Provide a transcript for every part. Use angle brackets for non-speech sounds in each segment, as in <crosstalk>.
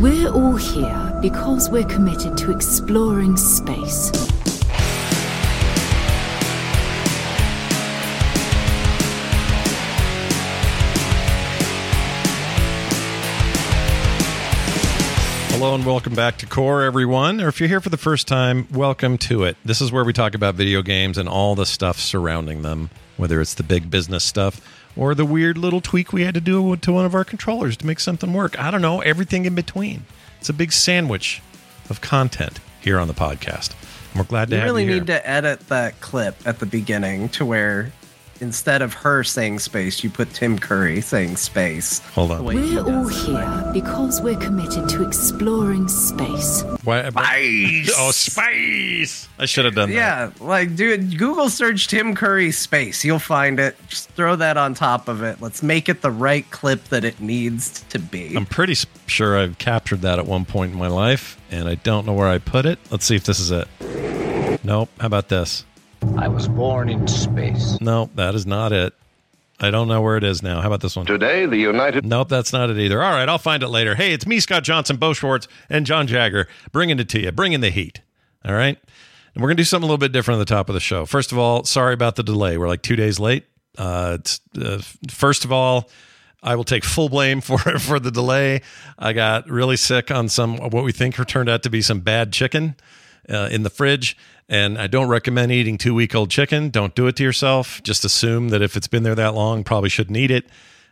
We're all here because we're committed to exploring space. Hello and welcome back to Core, everyone. Or if you're here for the first time, welcome to it. This is where we talk about video games and all the stuff surrounding them, whether it's the big business stuff or the weird little tweak we had to do to one of our controllers to make something work. I don't know, everything in between. It's a big sandwich of content here on the podcast. And we're glad to You have really you here. We really need to edit that clip at the beginning to where instead of her saying space, you put Tim Curry saying space. Hold on. The way he We're all it. here because we're committed to exploring space. Why, Space! <laughs> Oh, space! I should have done that. Yeah, like dude, Google search Tim Curry space. You'll find it. Just throw that on top of it. Let's make it the right clip that it needs to be. I'm pretty s- sure I've captured that at one point in my life, and I don't know where I put it. Let's see if this is it. Nope. How about this? I was born in space. No, that is not it. I don't know where it is now. How about this one? Today, the United Nope, that's not it either. All right, I'll find it later. Hey, it's me, Scott Johnson, Beau Schwartz, and Jon Jagger, bringing it to you, bringing the heat. All right, and we're gonna do something a little bit different at the top of the show. First of all, sorry about the delay. We're like two days late. Uh, it's, uh, first of all, I will take full blame <laughs> for for the delay. I got really sick on some what we think turned out to be some bad chicken uh, in the fridge. And I don't recommend eating two week old chicken. Don't do it to yourself. Just assume that if it's been there that long, probably shouldn't eat it.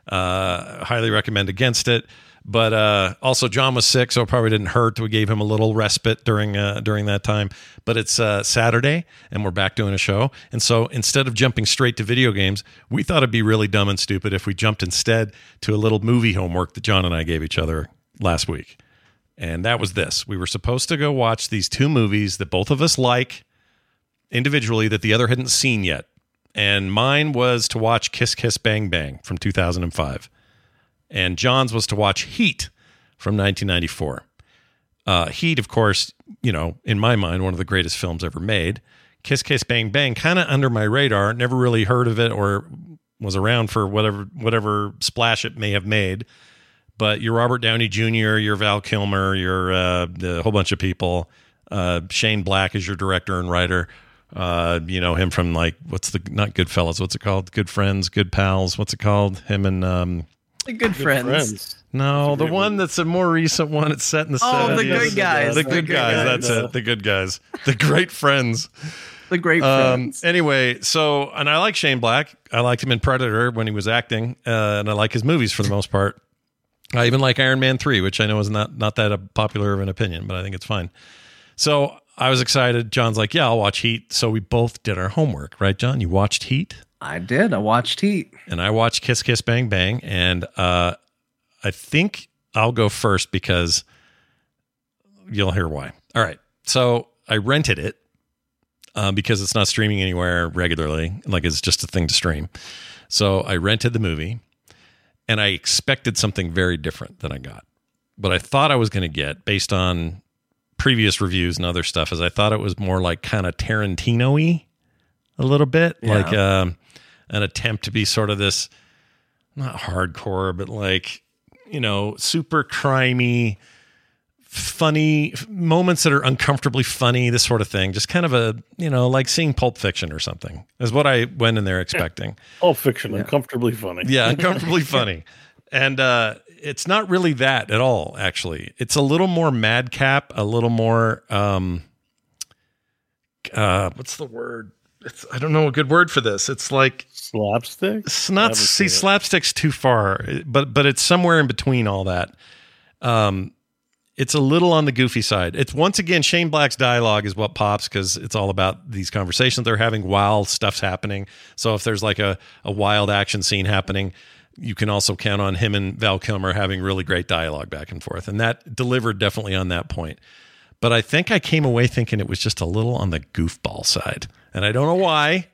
Uh, highly recommend against it. But uh, also, Jon was sick, so it probably didn't hurt. We gave him a little respite during uh, during that time. But it's uh, Saturday, and we're back doing a show. And so instead of jumping straight to video games, we thought it'd be really dumb and stupid if we jumped instead to a little movie homework that Jon and I gave each other last week and that was this. We were supposed to go watch these two movies that both of us like individually that the other hadn't seen yet. And mine was to watch Kiss Kiss Bang Bang from 2005. And Jon's was to watch Heat from 1994. Uh, Heat, of course, you know, in my mind, one of the greatest films ever made. Kiss Kiss Bang Bang, kind of under my radar. Never really heard of it or was around for whatever whatever splash it may have made but you're Robert Downey Jr., you're Val Kilmer, you're uh, a whole bunch of people. Uh, Shane Black is your director and writer. Uh, you know him from like what's the not Goodfellas? What's it called? Good Friends, Good Pals. What's it called? Him and um, good, friends. no, the one that's a more recent one. It's set in the Oh, the good guys. The The good good guys. guys. That's it. The good guys. <laughs> The great friends. The great Um, friends. anyway, so and I like Shane Black. I liked him in Predator when he was acting, uh, and I like his movies for the most part. I even like Iron Man three, which I know is not not that a popular of an opinion, but I think it's fine. So I was excited. Jon's like, "Yeah, I'll watch Heat." So we both did our homework, right, Jon? You watched Heat, I did. I watched Heat. and I watched Kiss Kiss Bang Bang, and uh, I think I'll go first because you'll hear why. All right, so I rented it uh, because it's not streaming anywhere regularly. Like it's just a thing to stream. So I rented the movie and I expected something very different than I got. What I thought I was going to get based on previous reviews and other stuff is I thought it was more like kind of Tarantino y a little bit, Yeah. like um, an attempt to be sort of this not hardcore, but like, you know, super crimey funny moments that are uncomfortably funny, this sort of thing. Just kind of a, you know, like seeing Pulp Fiction or something is what I went in there expecting. <laughs> Pulp Fiction, uncomfortably funny. Yeah, <laughs> uncomfortably funny. And uh, it's not really that at all, actually. It's a little more madcap, a little more, um, uh, what's the word? It's, I don't know a good word for this. It's like, Slapstick. it's not see slapstick's too far, but but it's somewhere in between all that. Um, it's a little on the goofy side. It's once again Shane Black's dialogue is what pops because it's all about these conversations they're having while stuff's happening. So if there's like a a wild action scene happening, you can also count on him and Val Kilmer having really great dialogue back and forth, and that delivered definitely on that point. But I think I came away thinking it was just a little on the goofball side, and I don't know why.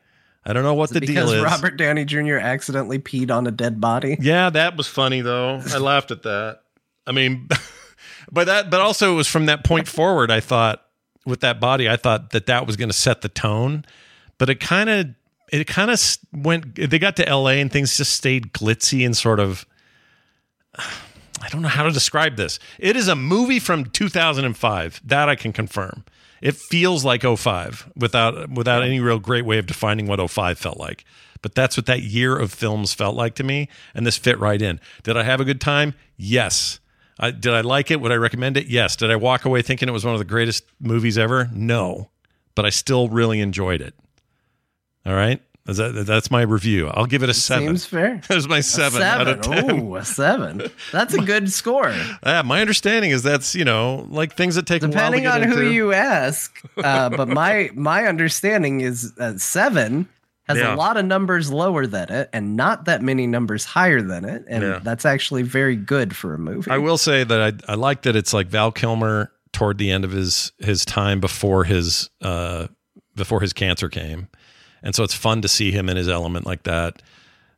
I don't know what the deal is. Robert Downey Jr. accidentally peed on a dead body. Yeah, that was funny though. I laughed at that. I mean, <laughs> but that, but also it was from that point forward. I thought with that body, I thought that that was going to set the tone, but it kind of, it kind of went. They got to L.A. and things just stayed glitzy and sort of. <sighs> I don't know how to describe this. It is a movie from 2005 that I can confirm. It feels like 05 without without any real great way of defining what 05 felt like. But that's what that year of films felt like to me, and this fit right in. Did I have a good time? Yes. I, did I like it? Would I recommend it? Yes. Did I walk away thinking it was one of the greatest movies ever? No. But I still really enjoyed it. All right. Is that, that's my review. I'll give it a seven. Seems fair. <laughs> That was my seven, out of ten. Ooh, a seven. That's a <laughs> good score. Yeah, my understanding is that's you know like things that take Depending a while on to get who into. you ask, uh, but my my understanding is seven has Yeah. a lot of numbers lower than it, and not that many numbers higher than it, and Yeah. that's actually very good for a movie. I will say that I I like that it's like Val Kilmer toward the end of his his time before his uh before his cancer came, and so it's fun to see him in his element like that.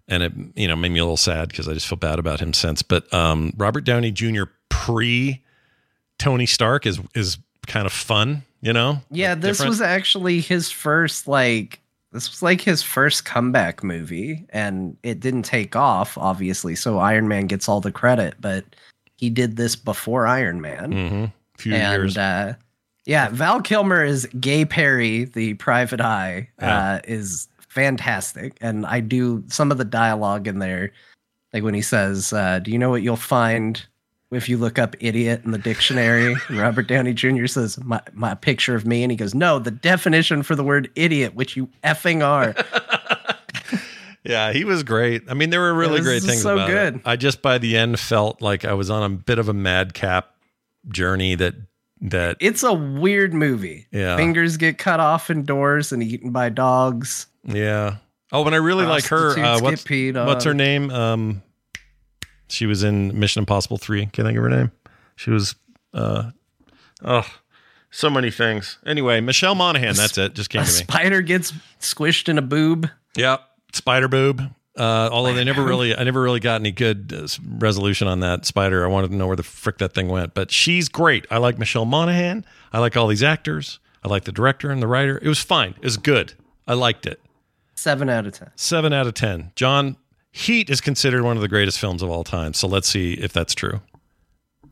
And it you know made me a little sad because I just feel bad about him since. But um, Robert Downey Jr. pre Tony Stark is is kind of fun, you know. Yeah, Like, this different. was actually his first like this was like his first comeback movie and it didn't take off obviously, so Iron Man gets all the credit, but he did this before Iron Man. Mhm. few and years. uh yeah, Val Kilmer is Gay Perry, the private eye, Yeah. uh is fantastic and I do some of the dialogue in there like when he says, uh, do you know what you'll find if you look up idiot in the dictionary <laughs> Robert Downey Jr. says my, my picture of me and he goes no the definition for the word idiot which you effing are <laughs> Yeah, he was great. I mean, there were really great things so about good. it. I just by the end felt like I was on a bit of a madcap journey that that it's a weird movie Yeah. fingers get cut off indoors and eaten by dogs yeah. Oh, and I really like her. Uh, what's what's her name? Um, she was in Mission Impossible Three. Can I think of her name? She was. Uh, oh, so many things. Anyway, Michelle Monaghan. That's it. Just came a to me. spider gets squished in a boob Yeah, spider boob. Uh, although they never really, I never really got any good uh, resolution on that spider. I wanted to know where the frick that thing went. But she's great. I like Michelle Monaghan. I like all these actors. I like the director and the writer. It was fine. It was good. I liked it. seven out of ten Seven out of ten. Jon, Heat is considered one of the greatest films of all time. So let's see if that's true.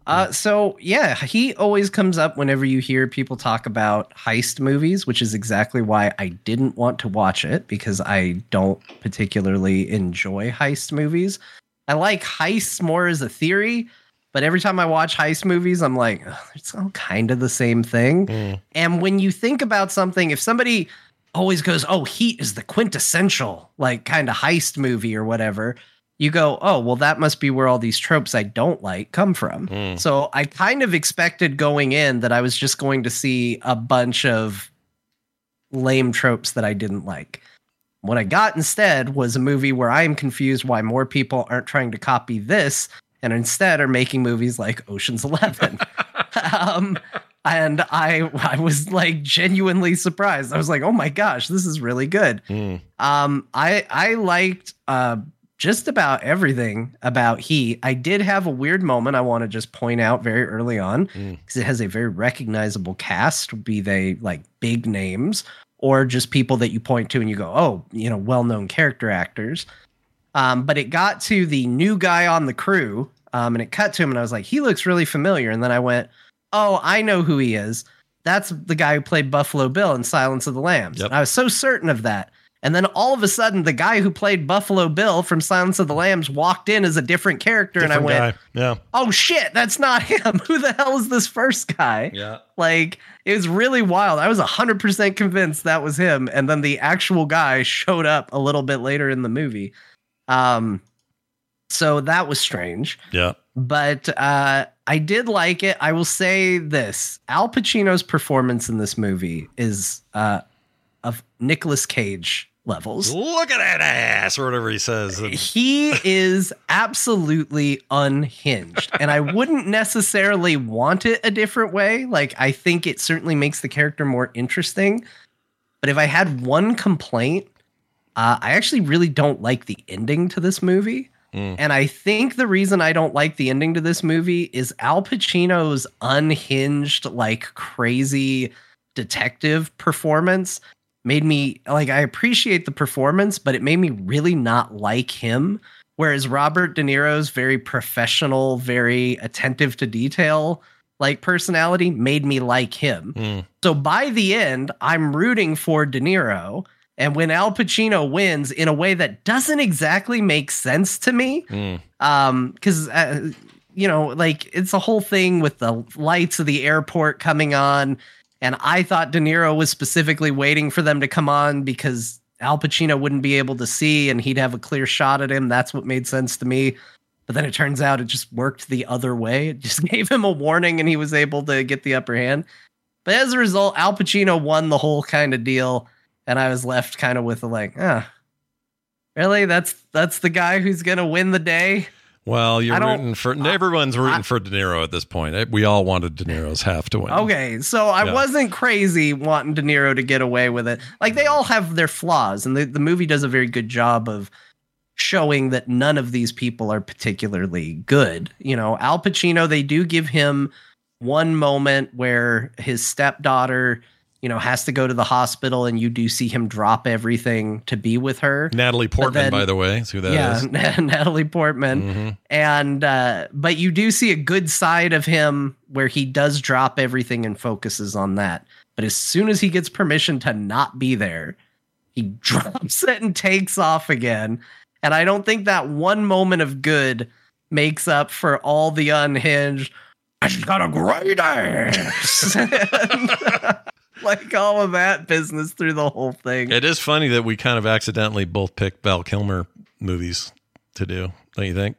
Uh, so yeah, he always comes up whenever you hear people talk about heist movies, which is exactly why I didn't want to watch it because I don't particularly enjoy heist movies. I like heists more as a theory, but every time I watch heist movies, I'm like, it's all kind of the same thing. And when you think about something, if somebody always goes, "Oh, Heat is the quintessential like kind of heist movie or whatever," you go, "Oh, well, that must be where all these tropes I don't like come from." So I kind of expected going in that I was just going to see a bunch of lame tropes that I didn't like. What I got instead was a movie where I am confused why more people aren't trying to copy this and instead are making movies like Ocean's 11. <laughs> <laughs> um, and I I was like genuinely surprised. I was like, "Oh my gosh, this is really good." Um, I I liked uh just about everything about he. I did have a weird moment I want to just point out very early on because it has a very recognizable cast, be they like big names or just people that you point to and you go, "Oh, you know, well-known character actors." Um, but it got to the new guy on the crew, um, and it cut to him, and I was like, "He looks really familiar." And then I went, oh, I know who he is. That's the guy who played Buffalo Bill in Silence of the Lambs. Yep. I was so certain of that. And then all of a sudden, the guy who played Buffalo Bill from Silence of the Lambs walked in as a different character, and I went, guy. Yeah. "Oh shit, that's not him. <laughs> Who the hell is this first guy?" Yeah. Like it was really wild. I was 100% convinced that was him and then the actual guy showed up a little bit later in the movie. Um so that was strange, Yeah. but uh I did like it. I will say this. Al Pacino's performance in this movie is uh of Nicolas Cage levels. Look at that ass, or whatever he says. <laughs> He is absolutely unhinged. And I wouldn't necessarily want it a different way. Like, I think it certainly makes the character more interesting. But if I had one complaint, uh, I actually really don't like the ending to this movie. And I think the reason I don't like the ending to this movie is Al Pacino's unhinged, like crazy detective performance made me like I appreciate the performance, but it made me really not like him. Whereas Robert De Niro's very professional, very attentive to detail, like personality made me like him. Mm. So by the end, I'm rooting for De Niro. And when Al Pacino wins in a way that doesn't exactly make sense to me, Mm. um, because uh, you know, like it's a whole thing with the lights of the airport coming on, and I thought De Niro was specifically waiting for them to come on because Al Pacino wouldn't be able to see, and he'd have a clear shot at him. That's what made sense to me. But then it turns out it just worked the other way. It just <laughs> gave him a warning, and he was able to get the upper hand. But as a result, Al Pacino won the whole kind of deal, and I was left kind of with a like, ah, really? That's that's the guy who's gonna win the day. Well, you're rooting for everyone's rooting for De Niro at this point. Eh, We all wanted De Niro's half to win. Okay, so I Yeah. wasn't crazy wanting De Niro to get away with it. Like they all have their flaws, and the, the movie does a very good job of showing that none of these people are particularly good. You know, Al Pacino, they do give him one moment where his stepdaughter, you know, has to go to the hospital, and you do see him drop everything to be with her. Natalie Portman, then- by the way, is who that yeah, is. <laughs> Natalie Portman Mhm. and uh but you do see a good side of him where he does drop everything and focuses on that but as soon as he gets permission to not be there he <laughs> drops it and takes off again and i don't think that one moment of good makes up for all the unhinged she's got a great ass <laughs> <laughs> like all of that business through the whole thing It is funny that we kind of accidentally both picked Val Kilmer movies to do, don't you think?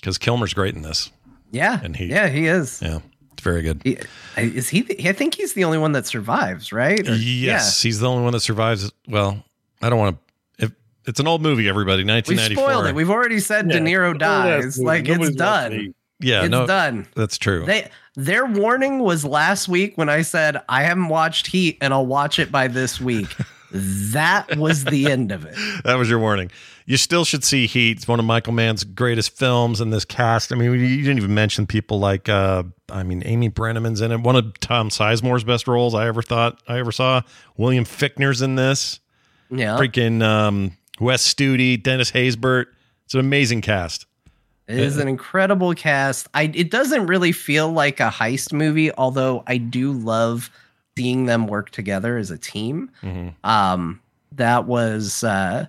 Because Kilmer's great in this. yeah and he- yeah he is Yeah, it's very good. He, uh, is he? the- I think he's the only one that survives, right? Or- yes, he's the only one that survives. Well, I don't want to. If it's an old movie, everybody, yeah. we 1994. spoiled it. We've already said De Niro dies. to- Like it's nobody's done. Yeah, it's no, done. that's true. They their warning was last week when I said I haven't watched Heat and I'll watch it by this week. <laughs> that was the end of it. that was your warning. You still should see Heat. It's one of Michael Mann's greatest films in this cast. I mean, you didn't even mention people like, uh, I mean, Amy Brenneman's in it. One of Tom Sizemore's best roles I ever thought I ever saw. William Fichtner's in this. Yeah, Freaking um, Wes Studi, Dennis Haysbert. It's an amazing cast. It is an incredible cast. I it doesn't really feel like a heist movie, although I do love seeing them work together as a team. Mhm. um that was uh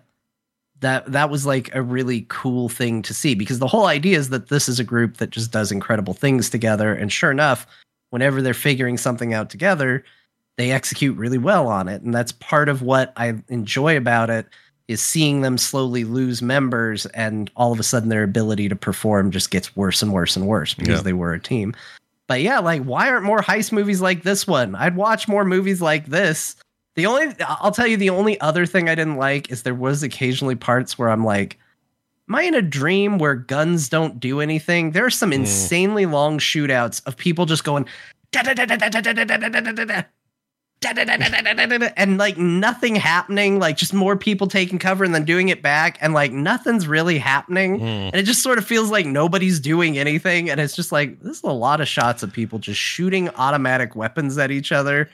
that that was like a really cool thing to see because the whole idea is that this is a group that just does incredible things together and sure enough whenever they're figuring something out together they execute really well on it and that's part of what i enjoy about it is seeing them slowly lose members and all of a sudden their ability to perform just gets worse and worse and worse because Yeah. they were a team but yeah like why aren't more heist movies like this one i'd watch more movies like this the only I'll tell you the only other thing I didn't like is there was occasionally parts where I'm like, Am I in a dream where guns don't do anything? There are some insanely long shootouts of people just going and like nothing happening, like just more people taking cover and then doing it back, and like nothing's really happening. Mm. And it just sort of feels like nobody's doing anything. And it's just like, this is a lot of shots of people just shooting automatic weapons at each other.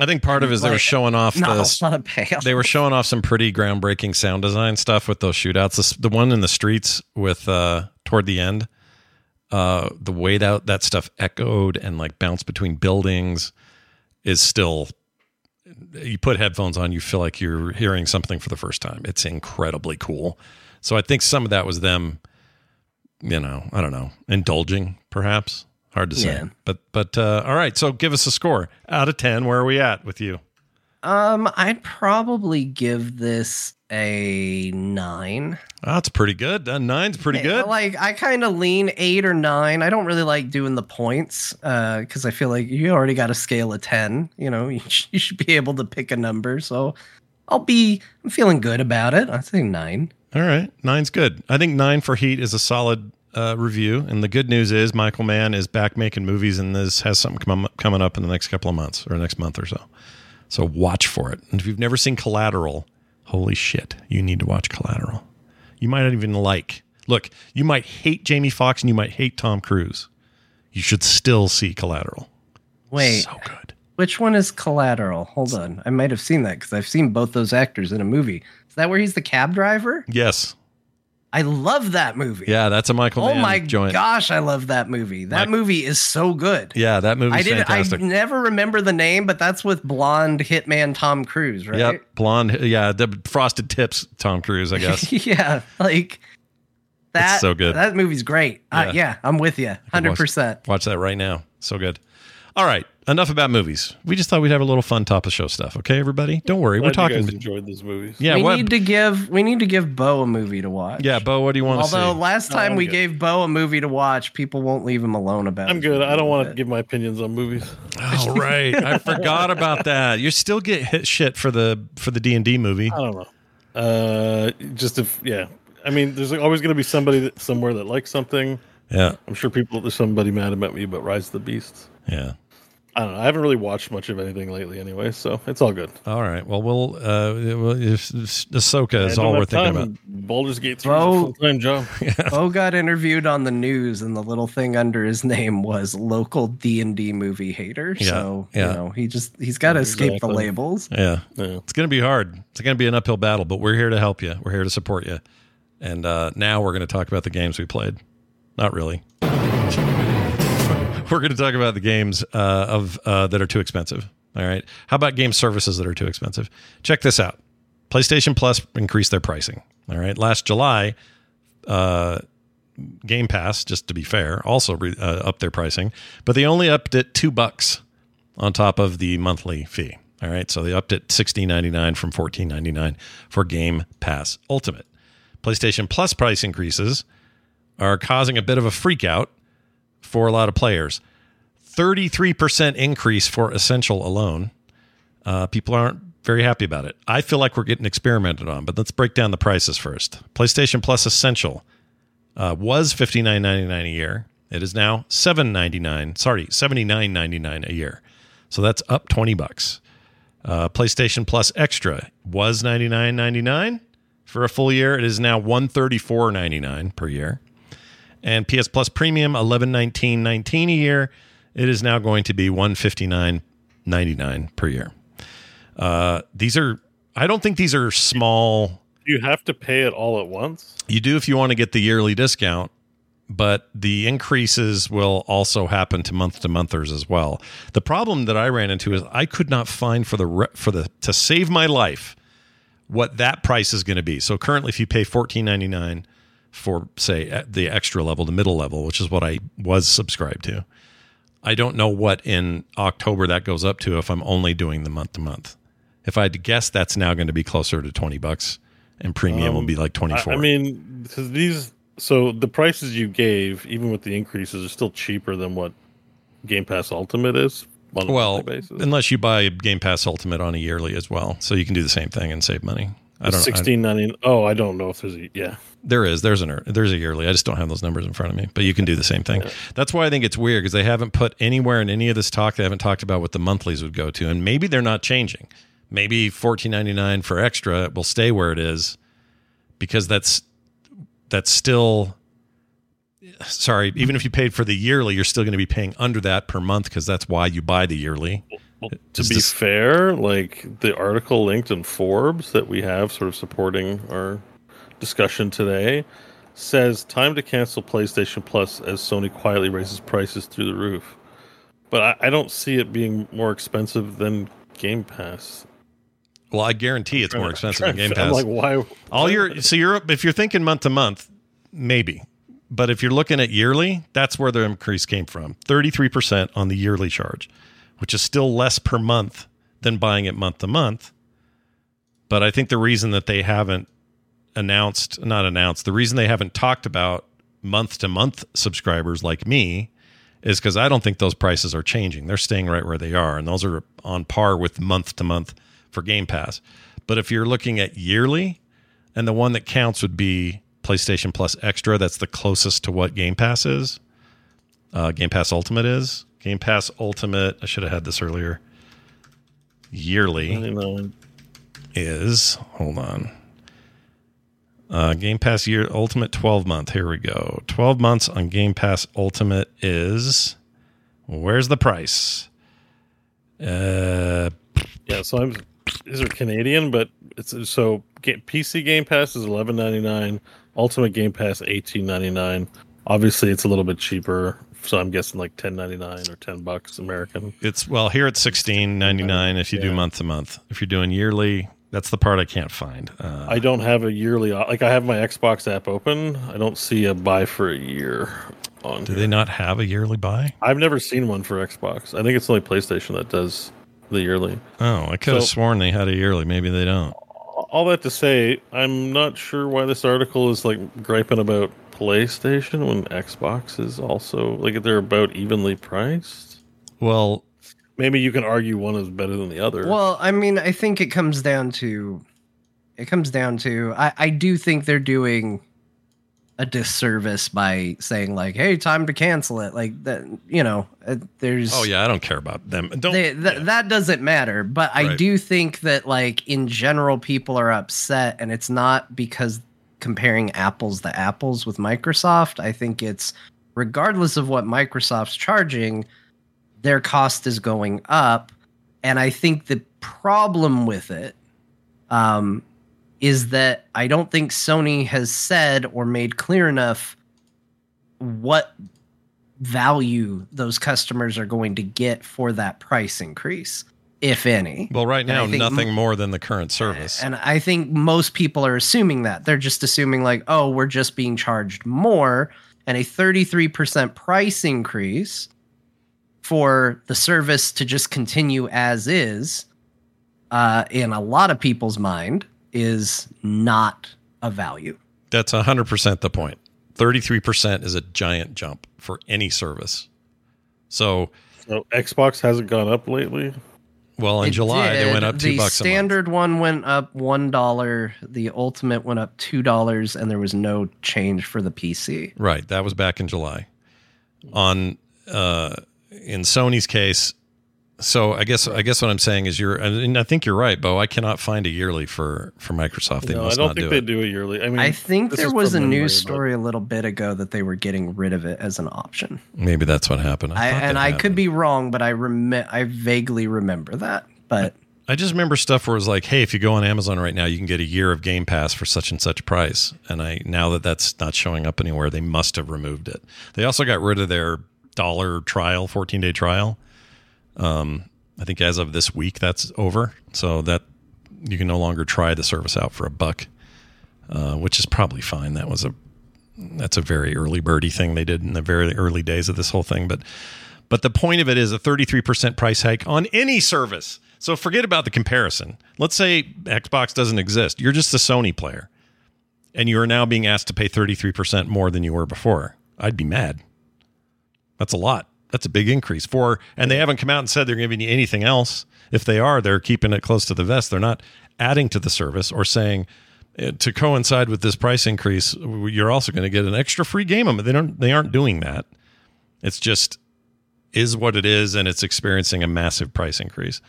I think part of it is they were showing off Not the a lot of payoff. they were showing off some pretty groundbreaking sound design stuff with those shootouts. The, the one in the streets with uh toward the end, uh, the way that that stuff echoed and like bounced between buildings is still. You put headphones on, you feel like you're hearing something for the first time. It's incredibly cool. So I think some of that was them, you know, I don't know, indulging perhaps. Hard to say. Yeah. But but uh, all right. So give us a score out of ten. Where are we at with you? Um, I'd probably give this a nine. Oh, that's pretty good. Uh, nine's pretty good. Like I kind of lean eight or nine. I don't really like doing the points because I feel like you already got a scale of ten. You know, you, sh- you should be able to pick a number. So I'll be. I'm feeling good about it. I think nine. All right, nine's good. I think nine for Heat is a solid uh, review. And the good news is Michael Mann is back making movies, and this has something come, coming up in the next couple of months or next month or so. So watch for it. And if you've never seen Collateral, holy shit, you need to watch Collateral. You might not even like. Look, you might hate Jamie Foxx and you might hate Tom Cruise. You should still see Collateral. Wait, So good. which one is Collateral? Hold on, I might have seen that because I've seen both those actors in a movie. Is that where he's the cab driver? Yes. I love that movie. Yeah, that's a Michael Oh Mann my joint. gosh, I love that movie. That Mike- movie is so good. Yeah, that movie. I didn't. fantastic. I never remember the name, but that's with blonde hitman Tom Cruise, right? Yep, blonde. Yeah, the frosted tips, Tom Cruise. I guess. <laughs> yeah, like that. so good. That movie's great. Yeah. Uh, yeah, I'm with you, hundred percent. Watch that right now. So good. All right, enough about movies. We just thought we'd have a little fun top of show stuff. Okay, everybody, don't worry. We're Glad you talking. guys enjoyed these movies. Yeah, we what? need to give we need to give Beau a movie to watch. yeah, Beau, what do you want to see? Although see? last time I'm we good. gave Beau a movie to watch, people won't leave him alone about. It. I'm good. I don't want to give my opinions on movies. oh, right. I <laughs> forgot about that. You still get hit shit for the for the D and D movie. I don't know. Uh, just if yeah, I mean, there's always going to be somebody that, somewhere that likes something. Yeah, I'm sure people there's somebody mad about me, but Rise of the Beasts. yeah. I don't know. I haven't really watched much of anything lately, anyway, so it's all good. All right. Well, we'll. Uh, well, if, Ahsoka is all we're thinking time. about. Baldur's Gate 3 is Beau- a full time job. <laughs> Beau got interviewed on the news, and the little thing under his name was local D and D movie hater. Yeah, So yeah. you know he just he's got to escape the labels. Yeah. Yeah. It's going to be hard. It's going to be an uphill battle, but we're here to help you. We're here to support you. And uh, now we're going to talk about the games we played. Not really. We're going to talk about the games uh, of uh, that are too expensive. All right. How about game services that are too expensive? Check this out. PlayStation Plus increased their pricing. All right. Last July, uh, Game Pass, just to be fair, also re- uh, upped their pricing, but they only upped it two bucks on top of the monthly fee. All right, so they upped it sixteen ninety nine from fourteen ninety nine for Game Pass Ultimate. PlayStation Plus price increases are causing a bit of a freak out for a lot of players. Thirty three percent increase for Essential alone. Uh, people aren't very happy about it. I feel like we're getting experimented on, but let's break down the prices first. PlayStation Plus Essential uh, was fifty nine ninety nine a year. It is now seven ninety nine. Sorry, seventy nine ninety nine a year. So that's up twenty bucks. Uh, PlayStation Plus Extra was ninety nine ninety nine for a full year. It is now one thirty four ninety nine per year. And PS Plus Premium eleven nineteen nineteen a year. It is now going to be one fifty nine ninety nine per year. Uh, these are. I don't think these are small You have to pay it all at once. you do if you want to get the yearly discount, but the increases will also happen to month to monthers as well. The problem that I ran into is I could not find for the re- for the to save my life what that price is going to be. So currently, if you pay fourteen ninety nine for say at the extra level, the middle level, which is what I was subscribed to, I don't know what in October that goes up to if I'm only doing the month to month. If I had to guess, that's now going to be closer to twenty bucks, and premium will be like twenty Um, I. I mean, because these, so the prices you gave, even with the increases, are still cheaper than what Game Pass Ultimate is on a Well, monthly basis. unless you buy Game Pass Ultimate on a yearly as well, so you can do the same thing and save money. I don't. Sixteen ninety. Oh, I don't know if there's a yeah. there is. There's an. Er, there's a yearly. I just don't have those numbers in front of me. But you can do the same thing. That's why I think it's weird because they haven't put anywhere in any of this talk. They haven't talked about what the monthlies would go to, and maybe they're not changing. Maybe fourteen ninety nine for extra will stay where it is because that's that's still. Sorry, even if you paid for the yearly, you're still going to be paying under that per month because that's why you buy the yearly. Well, to be this- fair, like the article linked in Forbes that we have sort of supporting our discussion today, says time to cancel PlayStation Plus as Sony quietly raises prices through the roof. But I, I don't see it being more expensive than Game Pass. Well, I guarantee it's more <laughs> expensive than Game I'm Pass. like, why? All your so you're if you're thinking month to month, maybe. But if you're looking at yearly, that's where the increase came from. 33% on the yearly charge, which is still less per month than buying it month to month. But I think the reason that they haven't announced, not announced, the reason they haven't talked about month to month subscribers like me is because I don't think those prices are changing. They're staying right where they are. And those are on par with month to month for Game Pass. But if you're looking at yearly, and the one that counts would be PlayStation Plus Extra. That's the closest to what Game Pass is. Uh, Game Pass Ultimate is. Game Pass Ultimate, I should have had this earlier. Yearly is, hold on. Uh, Game Pass year Ultimate 12 month. Here we go. 12 months on Game Pass Ultimate is. Where's the price? Uh, Yeah, so I'm. These are Canadian, but it's so PC Game Pass is eleven ninety nine. Ultimate Game Pass eighteen ninety nine. Obviously, it's a little bit cheaper, so I'm guessing like ten ninety nine or ten bucks American. It's well here it's sixteen ninety nine if you do month to month. If you're doing yearly, that's the part I can't find. Uh, I don't have a yearly. Like I have my Xbox app open. I don't see a buy for a year on. do here. they not have a yearly buy? I've never seen one for Xbox. I think it's only PlayStation that does the yearly. Oh, I could have sworn they had a yearly. Maybe they don't. All that to say, I'm not sure why this article is like griping about PlayStation when Xbox is also like they're about evenly priced. Well, Maybe you can argue one is better than the other. Well, I mean, I think it comes down to it comes down to I, I do think they're doing a disservice by saying like, "Hey, time to cancel it." Like that, you know. uh, There's oh yeah, I don't care about them. Don't. they, th- that doesn't matter. But I Right. do think that like in general, people are upset, and it's not because comparing apples to apples with Microsoft. I think it's regardless of what Microsoft's charging, their cost is going up, and I think the problem with it um, is that I don't think Sony has said or made clear enough what value those customers are going to get for that price increase, if any. well, right now, nothing m- more than the current service. And I think most people are assuming that. They're just assuming, like, oh, we're just being charged more. And a 33% price increase for the service to just continue as is, uh, in a lot of people's mind, is not a value. That's hundred percent the point. Thirty-three percent is a giant jump for any service. So, so Xbox hasn't gone up lately. Well, in It July they went up two the bucks month. standard one went up one dollar. The ultimate went up two dollars, and there was no change for the PC. Right. That was back in July. On uh in Sony's case, so I guess I guess what I'm saying is you're and I think you're right, Beau. I cannot find a yearly for for Microsoft. They no, I don't not think do they it. do a yearly. I mean, I think there was a from memory, news but- story a little bit ago that they were getting rid of it as an option. Maybe that's what happened. I, thought and that I could be wrong, but I rem- I vaguely remember that. But I just remember stuff where it was like, "Hey, if you go on Amazon right now, you can get a year of Game Pass for such and such price." And I now that that's not showing up anywhere, they must have removed it. They also got rid of their dollar trial, fourteen day trial. Um, I think as of this week, that's over, so that you can no longer try the service out for a buck, uh, which is probably fine. That was a that's a very early birdie thing they did in the very early days of this whole thing, but. But the point of it is a 33% price hike on any service. So forget about the comparison. Let's say Xbox doesn't exist. You're just a Sony player and you are now being asked to pay 33% more than you were before. I'd be mad. That's a lot. That's a big increase for and they haven't come out and said they're giving you anything else. If they are, they're keeping it close to the vest. They're not adding to the service or saying eh, to coincide with this price increase, you're also going to get an extra free game. They don't they aren't doing that. It's just is what it is and it's experiencing a massive price increase.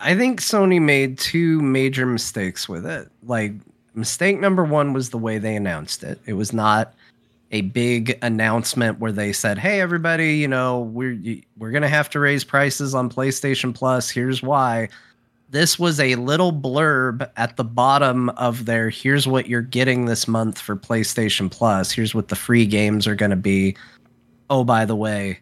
I think Sony made two major mistakes with it. Like mistake number one was the way they announced it. It was not a big announcement where they said, "Hey, everybody, you know, we're we're gonna have to raise prices on PlayStation Plus. Here's why." this was a little blurb at the bottom of their here's what you're getting this month for PlayStation Plus. Here's what the free games are going to be. Oh, by the way,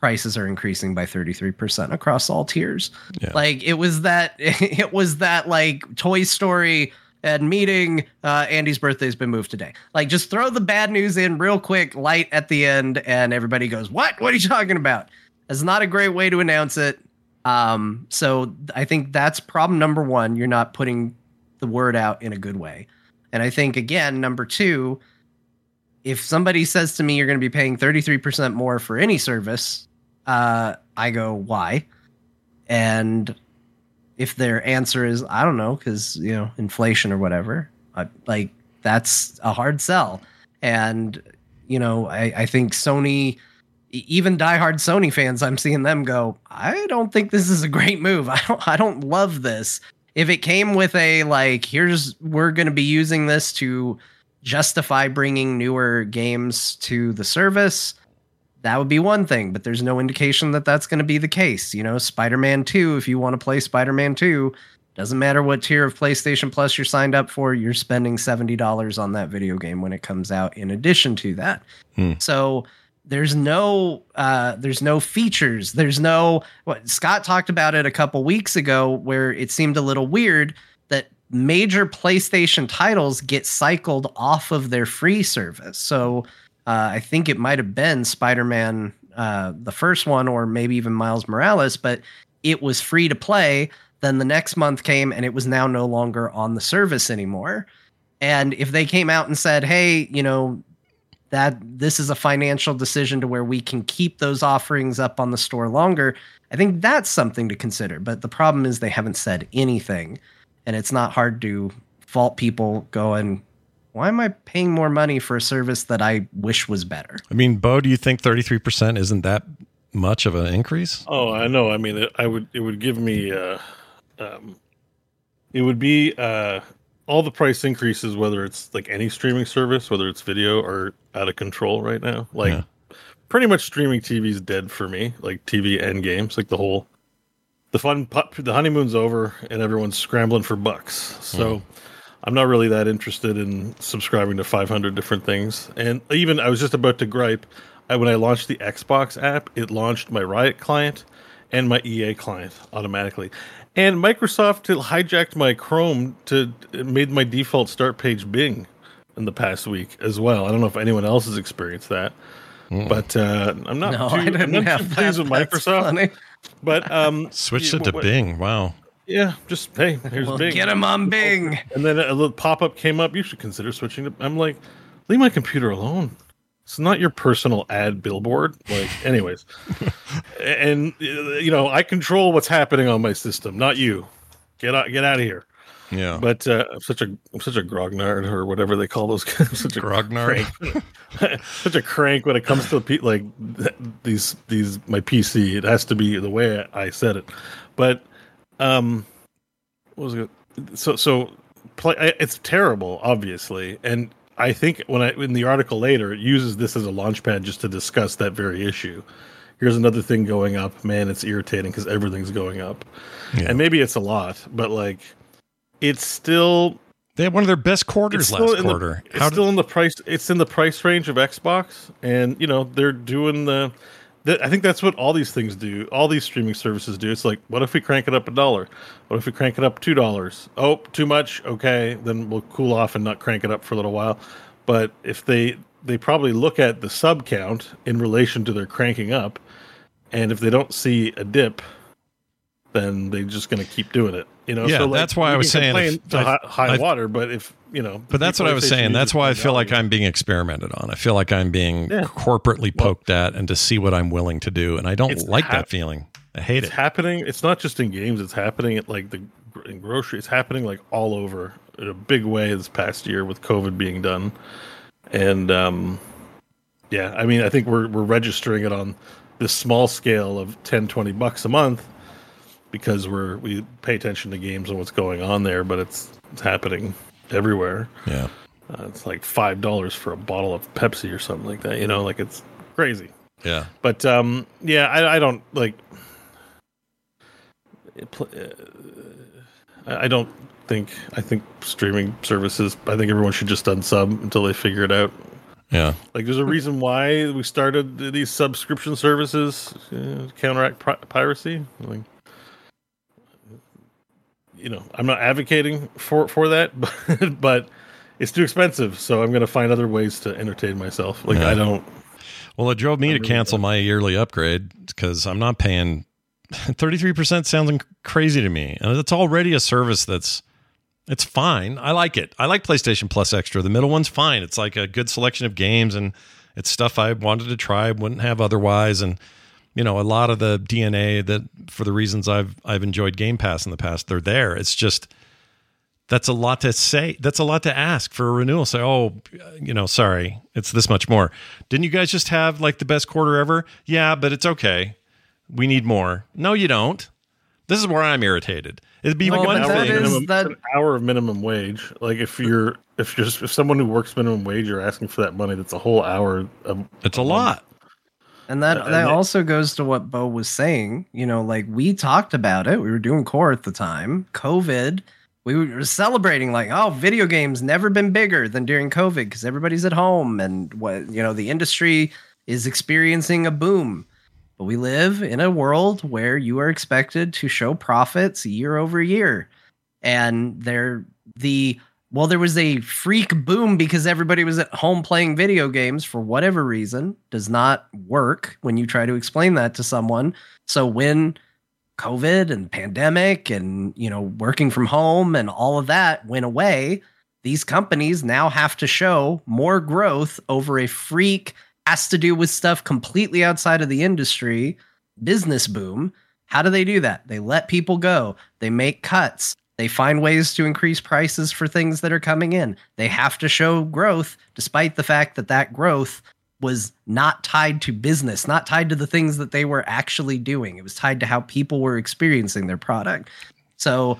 prices are increasing by 33% across all tiers. Yeah. Like it was that <laughs> it was that like Toy Story and meeting uh, Andy's birthday's been moved today. Like just throw the bad news in real quick, light at the end, and everybody goes, "What? What are you <laughs> talking about?" That's not a great way to announce it. Um, so I think that's problem number one. You're not putting the word out in a good way. And I think again, number two, if somebody says to me you're going to be paying 33% more for any service, uh, I go, why? And if their answer is, I don't know, because, you know, inflation or whatever, I, like that's a hard sell. And, you know, I, I think Sony, even diehard Sony fans, I'm seeing them go, I don't think this is a great move. <laughs> I don't, I don't love this. If it came with a, like, here's, we're going to be using this to justify bringing newer games to the service, that would be one thing, but there's no indication that that's going to be the case. You know, Spider Man 2, if you want to play Spider Man 2, doesn't matter what tier of PlayStation Plus you're signed up for, you're spending $70 on that video game when it comes out in addition to that. Hmm. So there's no uh there's no features there's no what scott talked about it a couple weeks ago where it seemed a little weird that major playstation titles get cycled off of their free service so uh, i think it might have been spider-man uh, the first one or maybe even miles morales but it was free to play then the next month came and it was now no longer on the service anymore and if they came out and said hey you know that this is a financial decision to where we can keep those offerings up on the store longer, I think that's something to consider. But the problem is they haven't said anything. And it's not hard to fault people going, why am I paying more money for a service that I wish was better? I mean, Beau, do you think 33% isn't that much of an increase? Oh, I know. I mean, it, I would. It would give me. Uh, um, it would be uh, all the price increases, whether it's like any streaming service, whether it's video, are out of control right now. Like, Yeah. pretty much streaming TV is dead for me. Like TV and games, like the whole, the fun, pu- the honeymoon's over, and everyone's scrambling for bucks. So. I'm not really that interested in subscribing to 500 different things. And even I was just about to gripe. I, when I launched the Xbox app, it launched my Riot client and my EA client automatically. And Microsoft hijacked my Chrome to made my default start page Bing in the past week as well. I don't know if anyone else has experienced that, but uh, I'm not No, too, I didn't I'm not too pleased with Microsoft. funny. But um, Switched it to what- Bing. Wow. Yeah, just hey, here's Well, Bing. get him on Bing. And then a little pop up came up. You should consider switching to. I'm like, leave my computer alone. It's not your personal ad billboard. Like, anyways, <laughs> and uh, you know, I control what's happening on my system, not you. Get out, get out of here. Yeah. But uh, I'm such a, I'm such a grognard or whatever they call those. guys. <laughs> I'm such a Grognard? crank. <laughs> such a crank when it comes to pe- like th- these, these my PC. It has to be the way I said it. But um, what was it? So so play. It's terrible, obviously, and I think when I in the article later it uses this as a launchpad just to discuss that very issue. Here's another thing going up. Man, it's irritating because everything's going up, Yeah. and maybe it's a lot, but like it's still They had one of their best quarters it's last quarter. The, it's How did- still in the price. It's in the price range of Xbox, and you know they're doing the. I think that's what all these things do. All these streaming services do. It's like, what if we crank it up a dollar? What if we crank it up two dollars? Oh, too much. Okay, then we'll cool off and not crank it up for a little while. But if they they probably look at the sub count in relation to their cranking up, and if they don't see a dip, then they're just going to keep doing it. You know, Yeah, so like, that's why I was saying if- to high, high I- water, but if you know, But that's what I was saying. That's why I feel like. I'm being experimented on. I feel like I'm being Yeah. corporately poked at and to see what I'm willing to do. And I don't like hap- that feeling. I hate it's it. happening. It's not just in games. It's happening at like the in grocery. It's happening like all over in a big way this past year with COVID being done, and um, yeah, I mean, I think we're we're registering it on this small scale of 10, 20 bucks a month because we're we pay attention to games and what's going on there, but it's it's happening everywhere. Yeah. Uh, it's like five dollars for a bottle of Pepsi or something like that. You know, like it's crazy. Yeah. But um, yeah, I, I don't like. pl- uh, I don't think I think streaming services. I think everyone should just unsub until they figure it out. Yeah. Like, there's a reason why we started these subscription services uh, to counteract pri- piracy. Like, you know, I'm not advocating for for that, <laughs> but but it's too expensive. So I'm going to find other ways to entertain myself. Like, Yeah. I don't. Well, it drove me to really cancel my yearly upgrade because I'm not paying <laughs> 33% sounds crazy to me. And it's already a service that's it's fine. I like it. I like PlayStation Plus Extra. The middle one's fine. It's like a good selection of games and it's stuff I wanted to try, wouldn't have otherwise and you know, a lot of the DNA that for the reasons I've I've enjoyed Game Pass in the past, they're there. It's just that's a lot to say. That's a lot to ask for a renewal. Say, oh, you know, sorry, it's this much more. Didn't you guys just have like the best quarter ever? Yeah, but it's okay. We need more. No, you don't. This is where I'm irritated. It'd be Well, one but thing. minimum, that- an hour of minimum wage. Like if you're if you're if someone who works minimum wage, you're asking for that money. That's a whole hour. Of, it's a lot. And that And uh, that it- also goes to what Beau was saying. You know, like we talked about it. We were doing core at the time. COVID. We were celebrating like, oh, video games never been bigger than during COVID because everybody's at home and what you know the industry is experiencing a boom. But we live in a world where you are expected to show profits year over year, and there the well, there was a freak boom because everybody was at home playing video games for whatever reason. Does not work when you try to explain that to someone. So when COVID and pandemic and you know working from home and all of that went away, these companies now have to show more growth over a freak has to do with stuff completely outside of the industry business boom. How do they do that? They let people go. They make cuts. They find ways to increase prices for things that are coming in. They have to show growth despite the fact that that growth was not tied to business, not tied to the things that they were actually doing. It was tied to how people were experiencing their product. So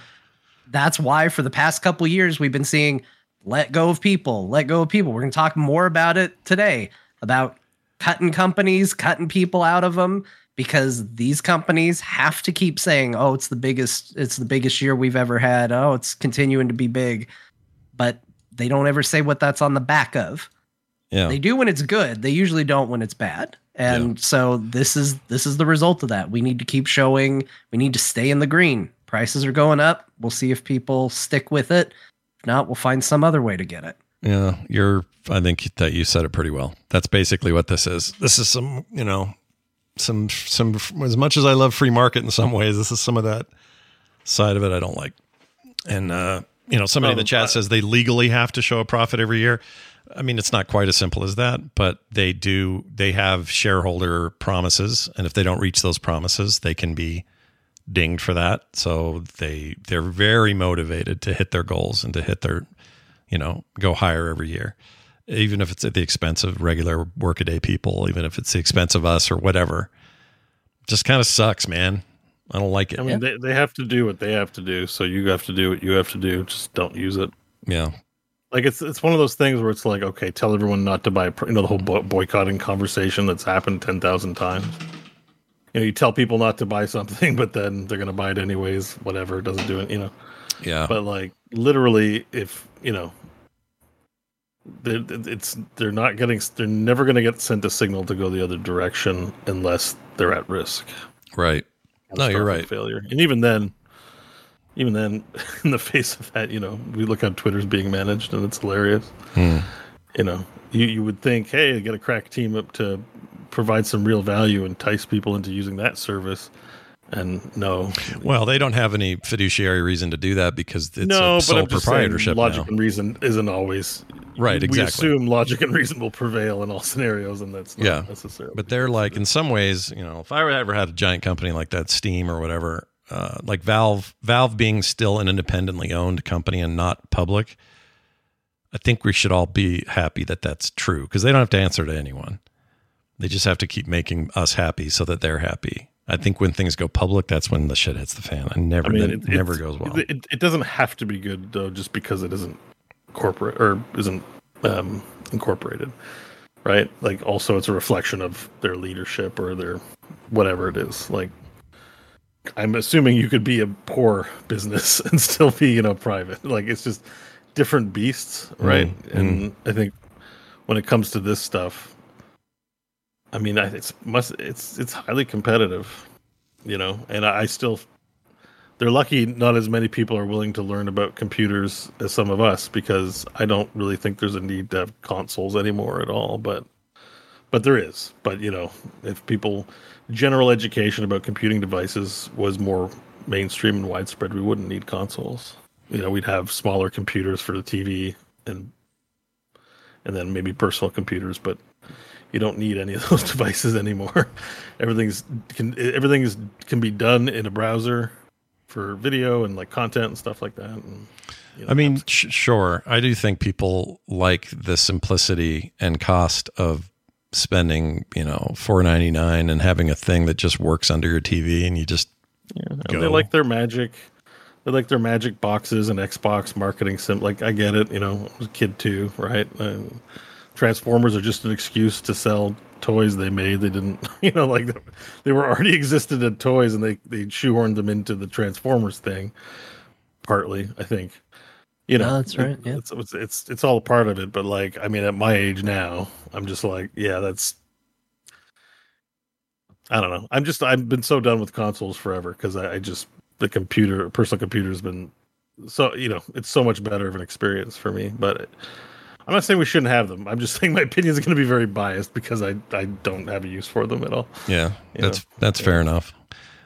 that's why for the past couple years we've been seeing let go of people, let go of people. We're going to talk more about it today about cutting companies, cutting people out of them because these companies have to keep saying, "Oh, it's the biggest it's the biggest year we've ever had. Oh, it's continuing to be big." But they don't ever say what that's on the back of. Yeah. They do when it's good. They usually don't when it's bad. And so this is this is the result of that. We need to keep showing. We need to stay in the green. Prices are going up. We'll see if people stick with it. If not, we'll find some other way to get it. Yeah, you're. I think that you said it pretty well. That's basically what this is. This is some, you know, some some. As much as I love free market in some ways, this is some of that side of it I don't like. And uh, you know, somebody in the Um, chat I- says they legally have to show a profit every year. I mean, it's not quite as simple as that, but they do. They have shareholder promises, and if they don't reach those promises, they can be dinged for that. So they they're very motivated to hit their goals and to hit their, you know, go higher every year, even if it's at the expense of regular workaday people, even if it's the expense of us or whatever. Just kind of sucks, man. I don't like it. I mean, they, they have to do what they have to do. So you have to do what you have to do. Just don't use it. yeah, Like it's it's one of those things where it's like, okay, tell everyone not to buy. You know, the whole boycotting conversation that's happened ten thousand times. You know, you tell people not to buy something, <laughs> but then they're going to buy it anyways. Whatever, it doesn't do it. You know, yeah, but like literally, if you know, they're, it's they're not getting. They're never going to get sent a signal to go the other direction unless they're at risk. right. No, you're right. Failure, and even then, even then, <laughs> in the face of that, you know, we look how Twitter's being managed, and it's hilarious. Hmm. You know, you you would think, hey, get a crack team up to provide some real value, entice people into using that service, and no, Well, they don't have any fiduciary reason to do that because it's no, a but sole I'm just saying proprietorship logic now. and reason isn't always Right, exactly We assume logic and reason will prevail in all scenarios, and that's not Yeah. necessarily. But they're like, in some ways, you know, if I ever had a giant company like that, Steam or whatever, uh, like Valve, Valve being still an independently owned company and not public, I think we should all be happy that that's true because they don't have to answer to anyone. They just have to keep making us happy so that they're happy. I think when things go public, that's when the shit hits the fan. I never, I mean, it, never goes well. It, it doesn't have to be good though, just because it isn't corporate or isn't um, incorporated, right? Like, also, it's a reflection of their leadership or their whatever it is. Like, I'm assuming you could be a poor <laughs> business <laughs> and still be, you know, private. Like it's just different beasts, right? Mm, And I think when it comes to this stuff, I mean, it's must it's it's highly competitive, you know. And I, I still, they're lucky not as many people are willing to learn about computers as some of us because I don't really think there's a need to have consoles anymore at all. But but there is. But you know, if people general education about computing devices was more mainstream and widespread, we wouldn't need consoles. You know, we'd have smaller computers for the TV and and then maybe personal computers, but you don't need any of <laughs> those devices anymore. Everything's can everything is can be done in a browser for video and like content and stuff like that. And, you know, I mean, sh- sure. I do think people like the simplicity and cost of spending, you know, four ninety nine and having a thing that just works under your TV and you just go. They like their magic. They like their magic boxes and Xbox marketing sim. Like I get it, you know, I was a kid too, right? Transformers are just an excuse to sell toys they made. They didn't, <laughs> you know, like they were already <laughs> existed in toys, and they they shoehorned them into the Transformers thing. Partly, I think. You know, No, that's right, yeah. It's, it's it's it's all a part of it. But like, I mean, at my age now, I'm just like, yeah, that's I don't know. I'm just I've been so done with consoles forever because I, I just the computer personal computer has been so you know it's so much better of an experience for me. But I'm not saying we shouldn't have them. I'm just saying my opinion is going to be very biased because I I don't have a use for them at all. Yeah, You that's know? that's fair enough.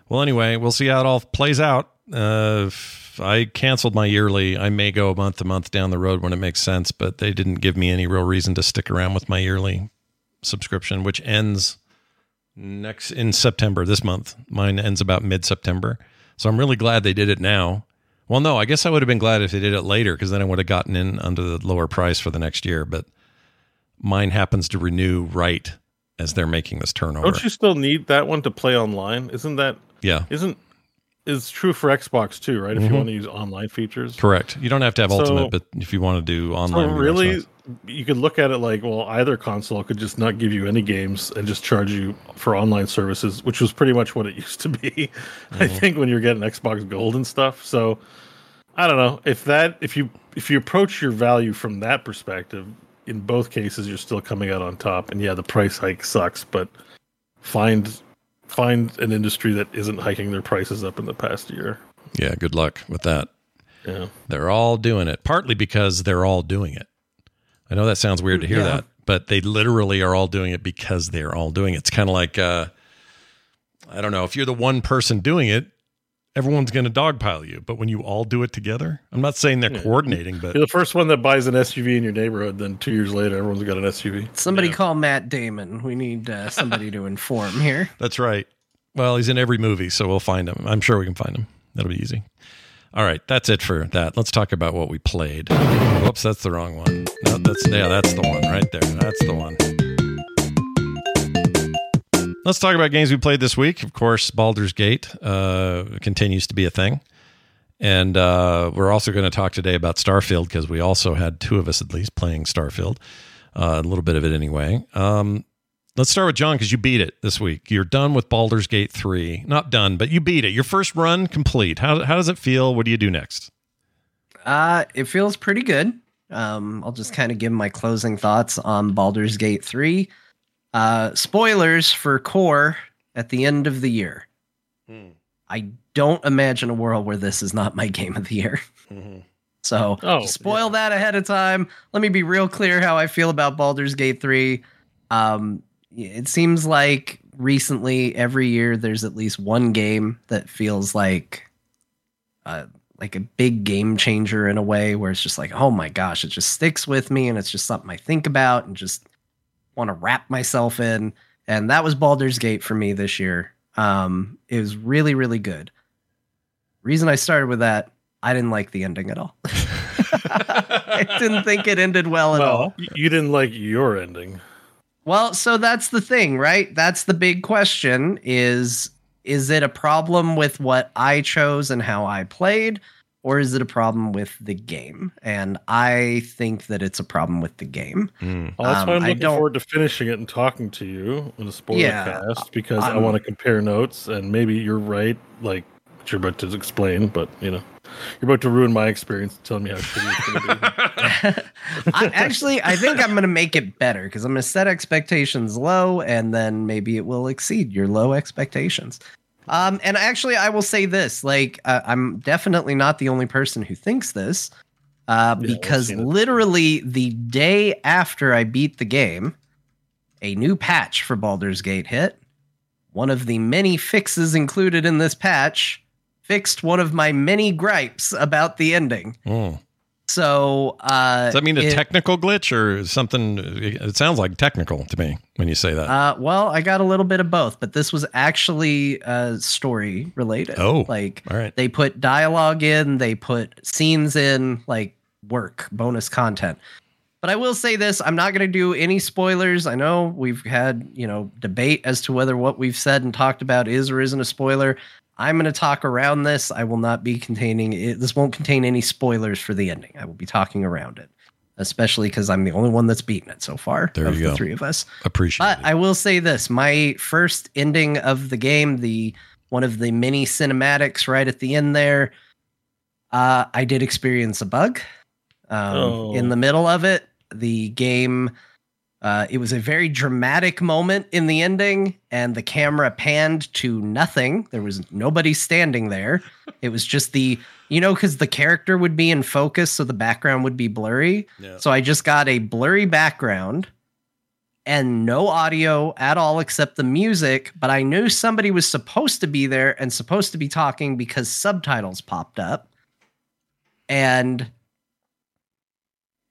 Well, anyway, we'll see how it all plays out. Uh, I canceled my yearly. I may go a month to month down the road when it makes sense, but they didn't give me any real reason to stick around with my yearly subscription, which ends next in September this month. Mine ends about mid September, so I'm really glad they did it now. Well, no, I guess I would have been glad if they did it later because then I would have gotten in under the lower price for the next year. But mine happens to renew right as they're making this turnover. Don't you still need that one to play online? Isn't that Yeah, isn't is true for Xbox too, right? If Mhm. you want to use online features. correct. You don't have to have So- Ultimate, but if you want to do online, So really, you could look at it like, well, either console could just not give you any games and just charge you for online services, which was pretty much what it <laughs> used to be. I think when you're getting Xbox Gold and stuff. So I don't know if that if you if you approach your value from that perspective, in both cases you're still coming out on top. And yeah, the price hike sucks, but find find an industry that isn't hiking their prices up in the past year. yeah, good luck with that. Yeah. They're all doing it, partly because they're all doing it. I know that sounds weird to hear Yeah. that, but they literally are all doing it because they're all doing it. It's kind of like, uh, I don't know, if you're the one person doing it, everyone's going to dogpile you. But when you all do it together, I'm not saying they're coordinating, but You're the first one that buys an SUV in your neighborhood, then two years later everyone's got an SUV. Somebody call Matt Damon. We need uh, somebody to inform here. <laughs> That's right. Well, he's in every movie, so we'll find him. I'm sure we can find him. That'll be easy. All right, that's it for that. Let's talk about what we played. Whoops, that's the wrong one. No, that's yeah, that's the one right there. That's the one. Let's talk about games we played this week. Of course, Baldur's Gate uh, continues to be a thing, and uh, we're also going to talk today about Starfield because we also had two of us at least playing Starfield, uh, a little bit of it anyway. Um, Let's start with Jon because you beat it this week. You're done with Baldur's Gate 3. Not done, but you beat it. Your first run complete. How, how does it feel? What do you do next? Uh, it feels pretty good. Um, I'll just kind of give my closing thoughts on Baldur's Gate 3. Uh, spoilers for Core at the end of the year. I don't imagine a world where this is not my game of the year. So, Oh, spoil that ahead of time. Let me be real clear how I feel about Baldur's Gate 3. Um, it seems like recently every year there's at least one game that feels like uh, like a big game changer in a way where it's just like, oh my gosh, it just sticks with me and it's just something I think about and just want to wrap myself in. And that was Baldur's Gate for me this year. Um, it was really, really good. Reason I started with that, I didn't like the ending at all. <laughs> I didn't think it ended well at all. Well, y- you didn't like your ending. Well, so that's the thing, right? That's the big question is is it a problem with what I chose and how I played or is it a problem with the game? And I think that it's a problem with the game. Mm. Well, that's why Um, I'm I looking don't- forward to finishing it and talking to you in a spoiler Yeah, cast because i I'm- want to compare notes and maybe you're right, like what you're about to explain, but you know, you're about to ruin my experience telling me how shitty it's going to be. <laughs> <laughs> I, actually, I think I'm going to make it better because I'm going to set expectations low, and then maybe it will exceed your low expectations. Um, and actually, I will say this: like, uh, I'm definitely not the only person who thinks this, uh, Yeah, because literally the day after I beat the game, a new patch for Baldur's Gate hit. One of the many fixes included in this patch fixed one of my many gripes about the ending. Mm. So, uh, Does that mean a it- technical glitch or something? It sounds like technical to me when you say that. Uh, well, I got a little bit of both, but this was actually uh, story related. Oh, like all right. they put dialogue in, they put scenes in, like work, bonus content. But I will say this: I'm not going to do any spoilers. I know we've had you know debate as to whether what we've said and talked about is or isn't a spoiler. I'm going to talk around this. I will not be containing it. This won't contain any spoilers for the ending. I will be talking around it, especially because I'm the only one that's beaten it so far There of you the go. three of us. Appreciate But it. I will say this: my first ending of the game, the one of the mini cinematics right at the end there, uh, I did experience a bug. Um, Oh. In the middle of it, the game, uh, it was a very dramatic moment in the ending, and the camera panned to nothing. There was nobody standing there. <laughs> It was just the, you know, because the character would be in focus, so the background would be blurry. Yeah. So I just got a blurry background and no audio at all except the music, but I knew somebody was supposed to be there and supposed to be talking because subtitles popped up. And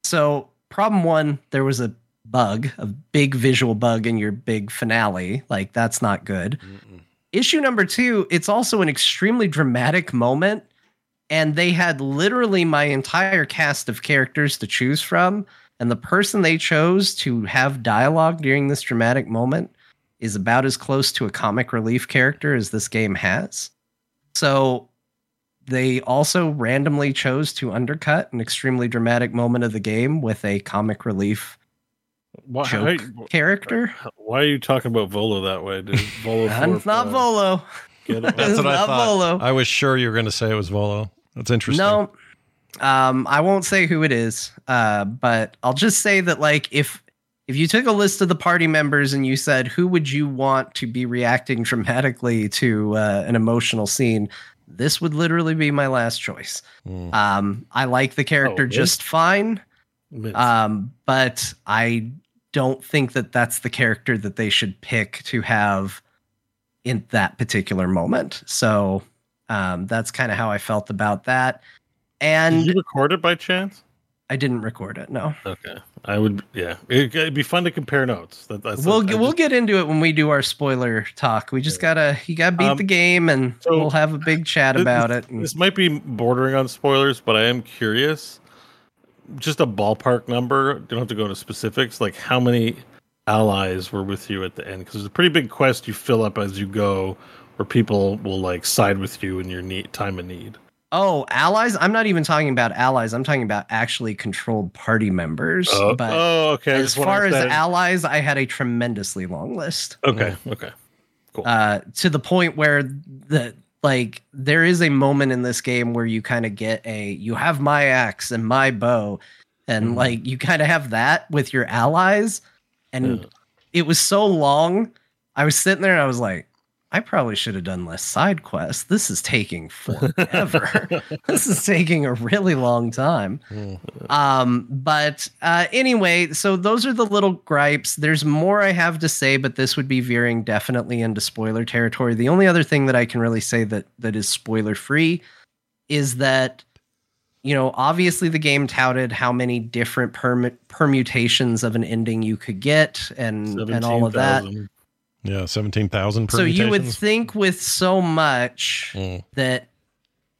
so, problem one, there was a bug, a big visual bug in your big finale. Like, that's not good. Issue number two, it's also an extremely dramatic moment. And they had literally my entire cast of characters to choose from. And the person they chose to have dialogue during this dramatic moment is about as close to a comic relief character as this game has. So they also randomly chose to undercut an extremely dramatic moment of the game with a comic relief Why, joke character. <laughs> why are you talking about Volo that way, dude? <laughs> Volo And it's not Volo. Get <laughs> it? That's what I thought. Volo. I was sure you were going to say it was Volo. That's interesting. No, um, I won't say who it is, uh, but I'll just say that like if if you took a list of the party members and you said who would you want to be reacting dramatically to uh, an emotional scene, this would literally be my last choice. Mm. Um, I like the character Oh, just fine, Vince. Um, but I don't think that that's the character that they should pick to have in that particular moment. So um, that's kind of how I felt about that. And Did you record it by chance? I didn't record it. No, Okay, I would. Yeah, it, it'd be fun to compare notes. That, that's we'll I get, we'll just- get into it when we do our spoiler talk. We just gotta you gotta beat Um, the game, and so we'll have a big chat This- about it. and- This might be bordering on spoilers, but I am curious. Just a ballpark number. Don't have to go into specifics. Like how many allies were with you at the end? Because it's a pretty big quest you fill up as you go, where people will like side with you in your need time of need. oh, allies! I'm not even talking about allies. I'm talking about actually controlled party members. Oh, but oh, okay. As just far as understand- allies, I had a tremendously long list. okay, okay. Cool. Uh, to the point where the like there is a moment in this game where you kind of get a you have my axe and my bow and Mhm. like you kind of have that with your allies and Yeah. it was so long i was sitting there and i was like i probably should have done less side quests. This is taking forever. <laughs> This is taking a really long time. Um but uh anyway so those are the little gripes. There's more i have to say but this would be veering definitely into spoiler territory. The only other thing that i can really say that that is spoiler free is that you know obviously the game touted how many different perm- permutations of an ending you could get and and all of that. 17,000. Yeah, 17,000 so you would think with so much Mm. that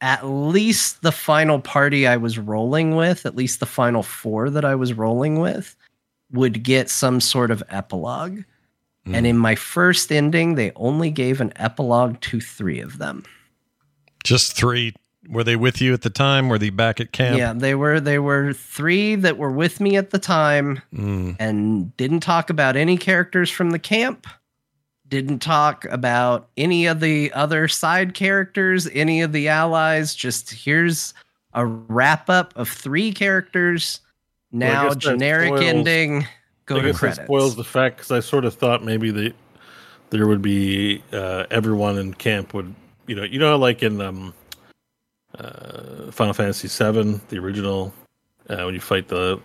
at least the final party I was rolling with, at least the final four that I was rolling with, would get some sort of epilogue. Mm. And in my first ending, they only gave an epilogue to three of them. Just three Were they with you at the time? Were they back at camp? Yeah, they were. They were three that were with me at the time, Mm. and didn't talk about any characters from the camp. Didn't talk about any of the other side characters, any of the allies. Just here's a wrap up of three characters. Now that generic spoils- ending. Go I to credits. spoils the fact because I sort of thought maybe the there would be uh, everyone in camp would you know you know like in um, uh, Final Fantasy VII the original uh, when you fight the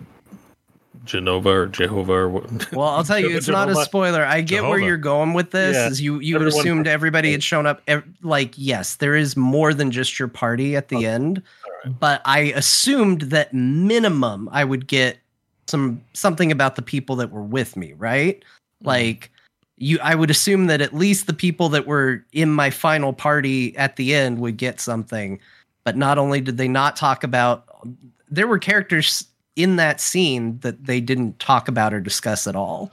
Jenova or Jehovah or what, <laughs> Well, I'll tell you, it's not a spoiler. I get where you're going with this. Yeah. Is you you Everyone- assumed everybody had shown up. Like, yes, there is more than just your party at the oh, end, but I assumed that minimum I would get some something about the people that were with me, right? Mm-hmm. Like you, I would assume that at least the people that were in my final party at the end would get something. But not only did they not talk about, there were characters in that scene that they didn't talk about or discuss at all.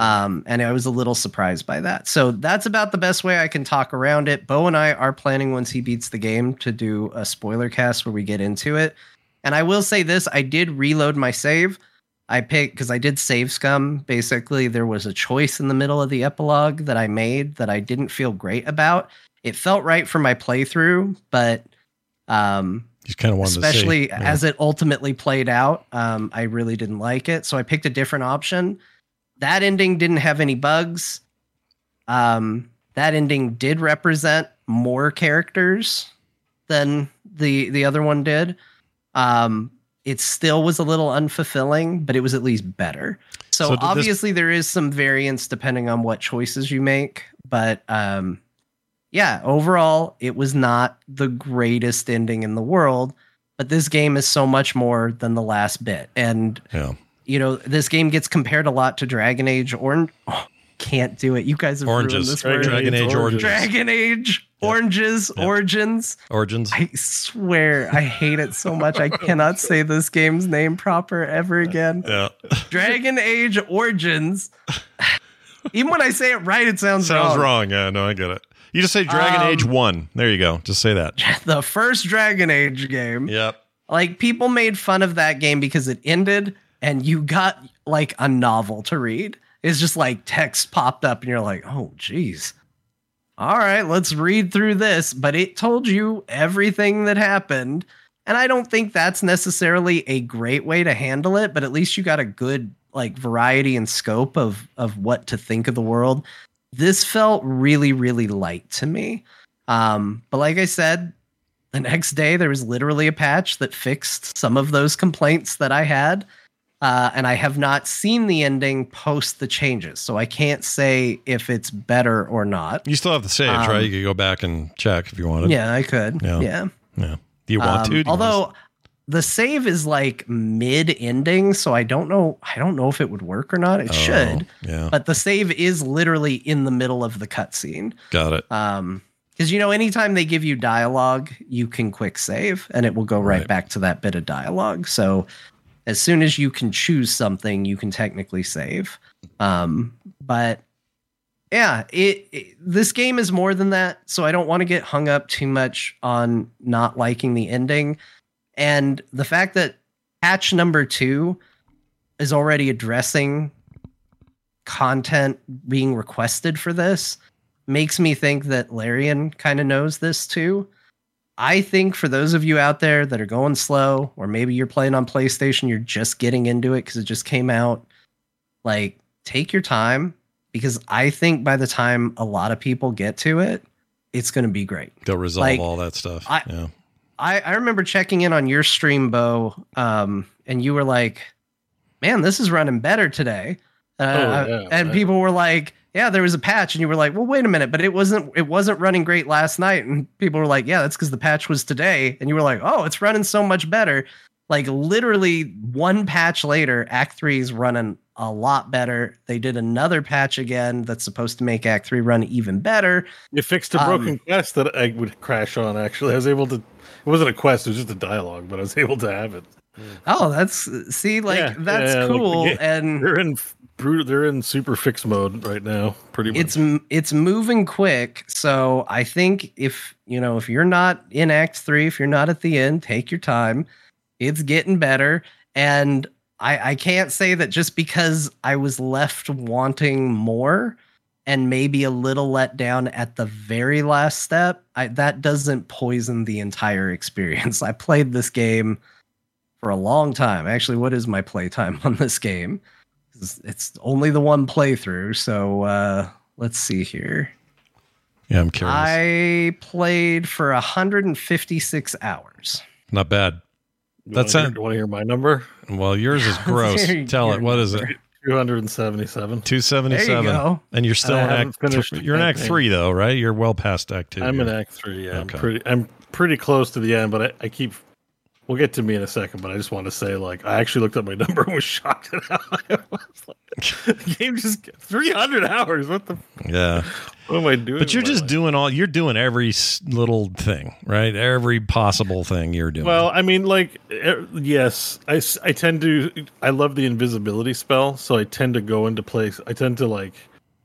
Um, and I was a little surprised by that. So that's about the best way I can talk around it. Beau and I are planning once he beats the game to do a spoiler cast where we get into it. And I will say this I did reload my save. I picked because I did save scum. Basically, there was a choice in the middle of the epilogue that I made that I didn't feel great about. It felt right for my playthrough, but um, Just kind of wanted especially to see. as it ultimately played out um, i really didn't like it so i picked a different option. That ending didn't have any bugs. Um, that ending did represent more characters than the the other one did. Um, it still was a little unfulfilling but it was at least better. So, So did this- obviously there is some variance depending on what choices you make but um, yeah, overall, it was not the greatest ending in the world, but this game is so much more than the last bit. And, yeah. you know, this game gets compared a lot to Dragon Age Orange. Oh, can't do it. You guys have ruined Oranges. this Dragon. Dragon Age Age Origins. Origins. Dragon Age, Yeah. Oranges, Yeah. Origins. Origins. I swear, I hate it so much. I cannot say this game's name proper ever again. yeah. Dragon Age Origins. <sighs> Even when I say it right, it sounds, Sounds wrong. wrong. Yeah, no, I get it. You just say Dragon Um, Age 1. There you go. Just say that. <laughs> The first Dragon Age game. Yep. Like people made fun of that game because it ended and you got like a novel to read. It's just like text popped up and you're like, oh jeez." All right, let's read through this. But it told you everything that happened. And I don't think that's necessarily a great way to handle it, but at least you got a good like variety and scope of of what to think of the world. This felt really, really light to me. Um, but like I said, the next day there was literally a patch that fixed some of those complaints that I had. Uh, and I have not seen the ending post the changes, so I can't say if it's better or not. You still have the saves, Um, right? You could go back and check if you wanted. Yeah, I could. Yeah. Yeah. Yeah. Do you want Um, to? Do you want although the save is like mid ending, so I don't know. I don't know if it would work or not. It to- should, Oh, yeah. but the save is literally in the middle of the cutscene. Got it. Um, because you know, anytime they give you dialogue, you can quick save, and it will go right, Right. back to that bit of dialogue. So as soon as you can choose something, you can technically save. Um, but yeah, it, it this game is more than that. So I don't want to get hung up too much on not liking the ending, and the fact that patch number two is already addressing content being requested for this makes me think that Larian kind of knows this too. I think for those of you out there that are going slow, or maybe you're playing on PlayStation, you're just getting into it because it just came out, like, take your time because I think by the time a lot of people get to it, it's going to be great. They'll resolve like, all that stuff. I- yeah. I, I remember checking in on your stream, Beau, um, and you were like, "Man, this is running better today." Uh, Oh, yeah, and people were like, "Yeah, there was a patch," and you were like, "Well, wait a minute, but it wasn't it wasn't running great last night." And people were like, "Yeah, that's because the patch was today," and you were like, "Oh, it's running so much better." Like literally one patch later, Act Three is running a lot better. They did another patch again that's supposed to make Act Three run even better. You fixed a Um, broken quest that I would crash on. Actually, I was able to. It wasn't a quest; it was just a dialogue, but I was <laughs> able to have it. Oh, that's see, like Yeah, that's yeah, like the cool, and <laughs> They're in. They're in super fix mode right now. Pretty much. it's it's moving quick. So I think if you know if you're not in Act Three, if you're not at the end, take your time. It's getting better, and I I can't say that just because I was left wanting more and maybe a little let down at the very last step, I, that doesn't poison the entire experience. <laughs> I played this game for a long time. Actually, what is my playtime <laughs> on this game? It's, it's only the one playthrough. So uh, let's see here. Yeah, I'm curious. I played for 156 hours. Not bad. You That's wanna a- hear- Want to hear my number? Well, yours is <laughs> gross. Tell it. What is it? Number. Two hundred and seventy-seven. Two seventy There you go. And you're still I in act. finished Th- you're in act three though, right? You're well past act 2 I'm You're- in Act Three. Yeah, Okay. I'm pretty. I'm pretty close to the end, but I, I keep. We'll get to me in a second, but I just want to say, like, I actually looked up my <laughs> number and was shocked at how <laughs> it was. Like, the game just 300 hours. What the? Yeah. What am I doing? But you're just life? doing all. You're doing every little thing, right? Every possible thing you're doing. Well, I mean, like, yes, I tend to. I love the invisibility spell, so I tend to go into place. I tend to like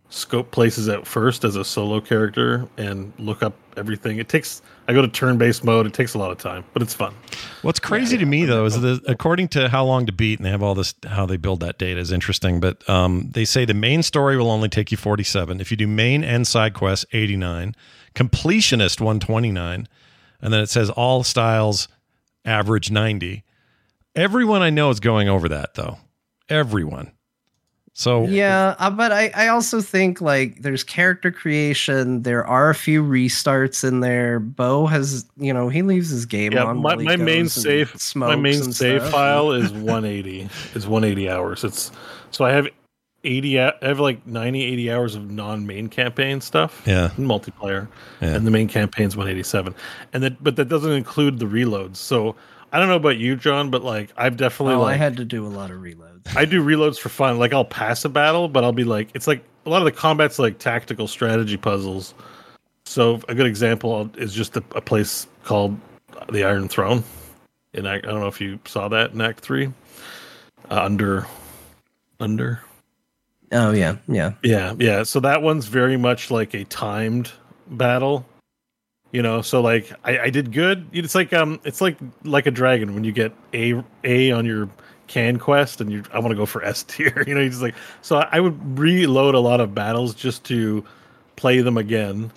scope places out first as a solo character and look up everything. It takes. I go to turn-based mode. It takes a lot of time, but it's fun. What's crazy to me though is that according to how long to beat, and they have all this how they build that data is interesting. But um, they say the main story will only take you 47. If you do main and side quests, 89. Completionist 129, and then it says all styles average 90. Everyone I know is going over that though. Everyone. So Yeah, uh, but I, I also think like there's character creation. There are a few restarts in there. Beau has, you know, he leaves his game Yeah, on. my, my main goes save, my main save stuff. file is <laughs> 180. is 180 hours. It's so I have 80. I have like 90, 80 hours of non-main campaign stuff. Yeah. in multiplayer, Yeah. and the main campaign's 187. And that, but that doesn't include the reloads. So I don't know about you, Jon, but like I've definitely Oh, like I had to do a lot of reloads. I do reloads for fun. Like I'll pass a battle, but I'll be like, it's like a lot of the combat's like tactical strategy puzzles. So a good example is just a, a place called the Iron Throne. And I, I don't know if you saw that in Act Three. Uh, under, under. Oh yeah, yeah. Yeah, yeah. So that one's very much like a timed battle. You know, so like I, I did good. It's like um, it's like like a dragon when you get a a on your can quest and you I want to go for S <laughs> tier. You know, you just like so I would reload a lot of battles just to play them again.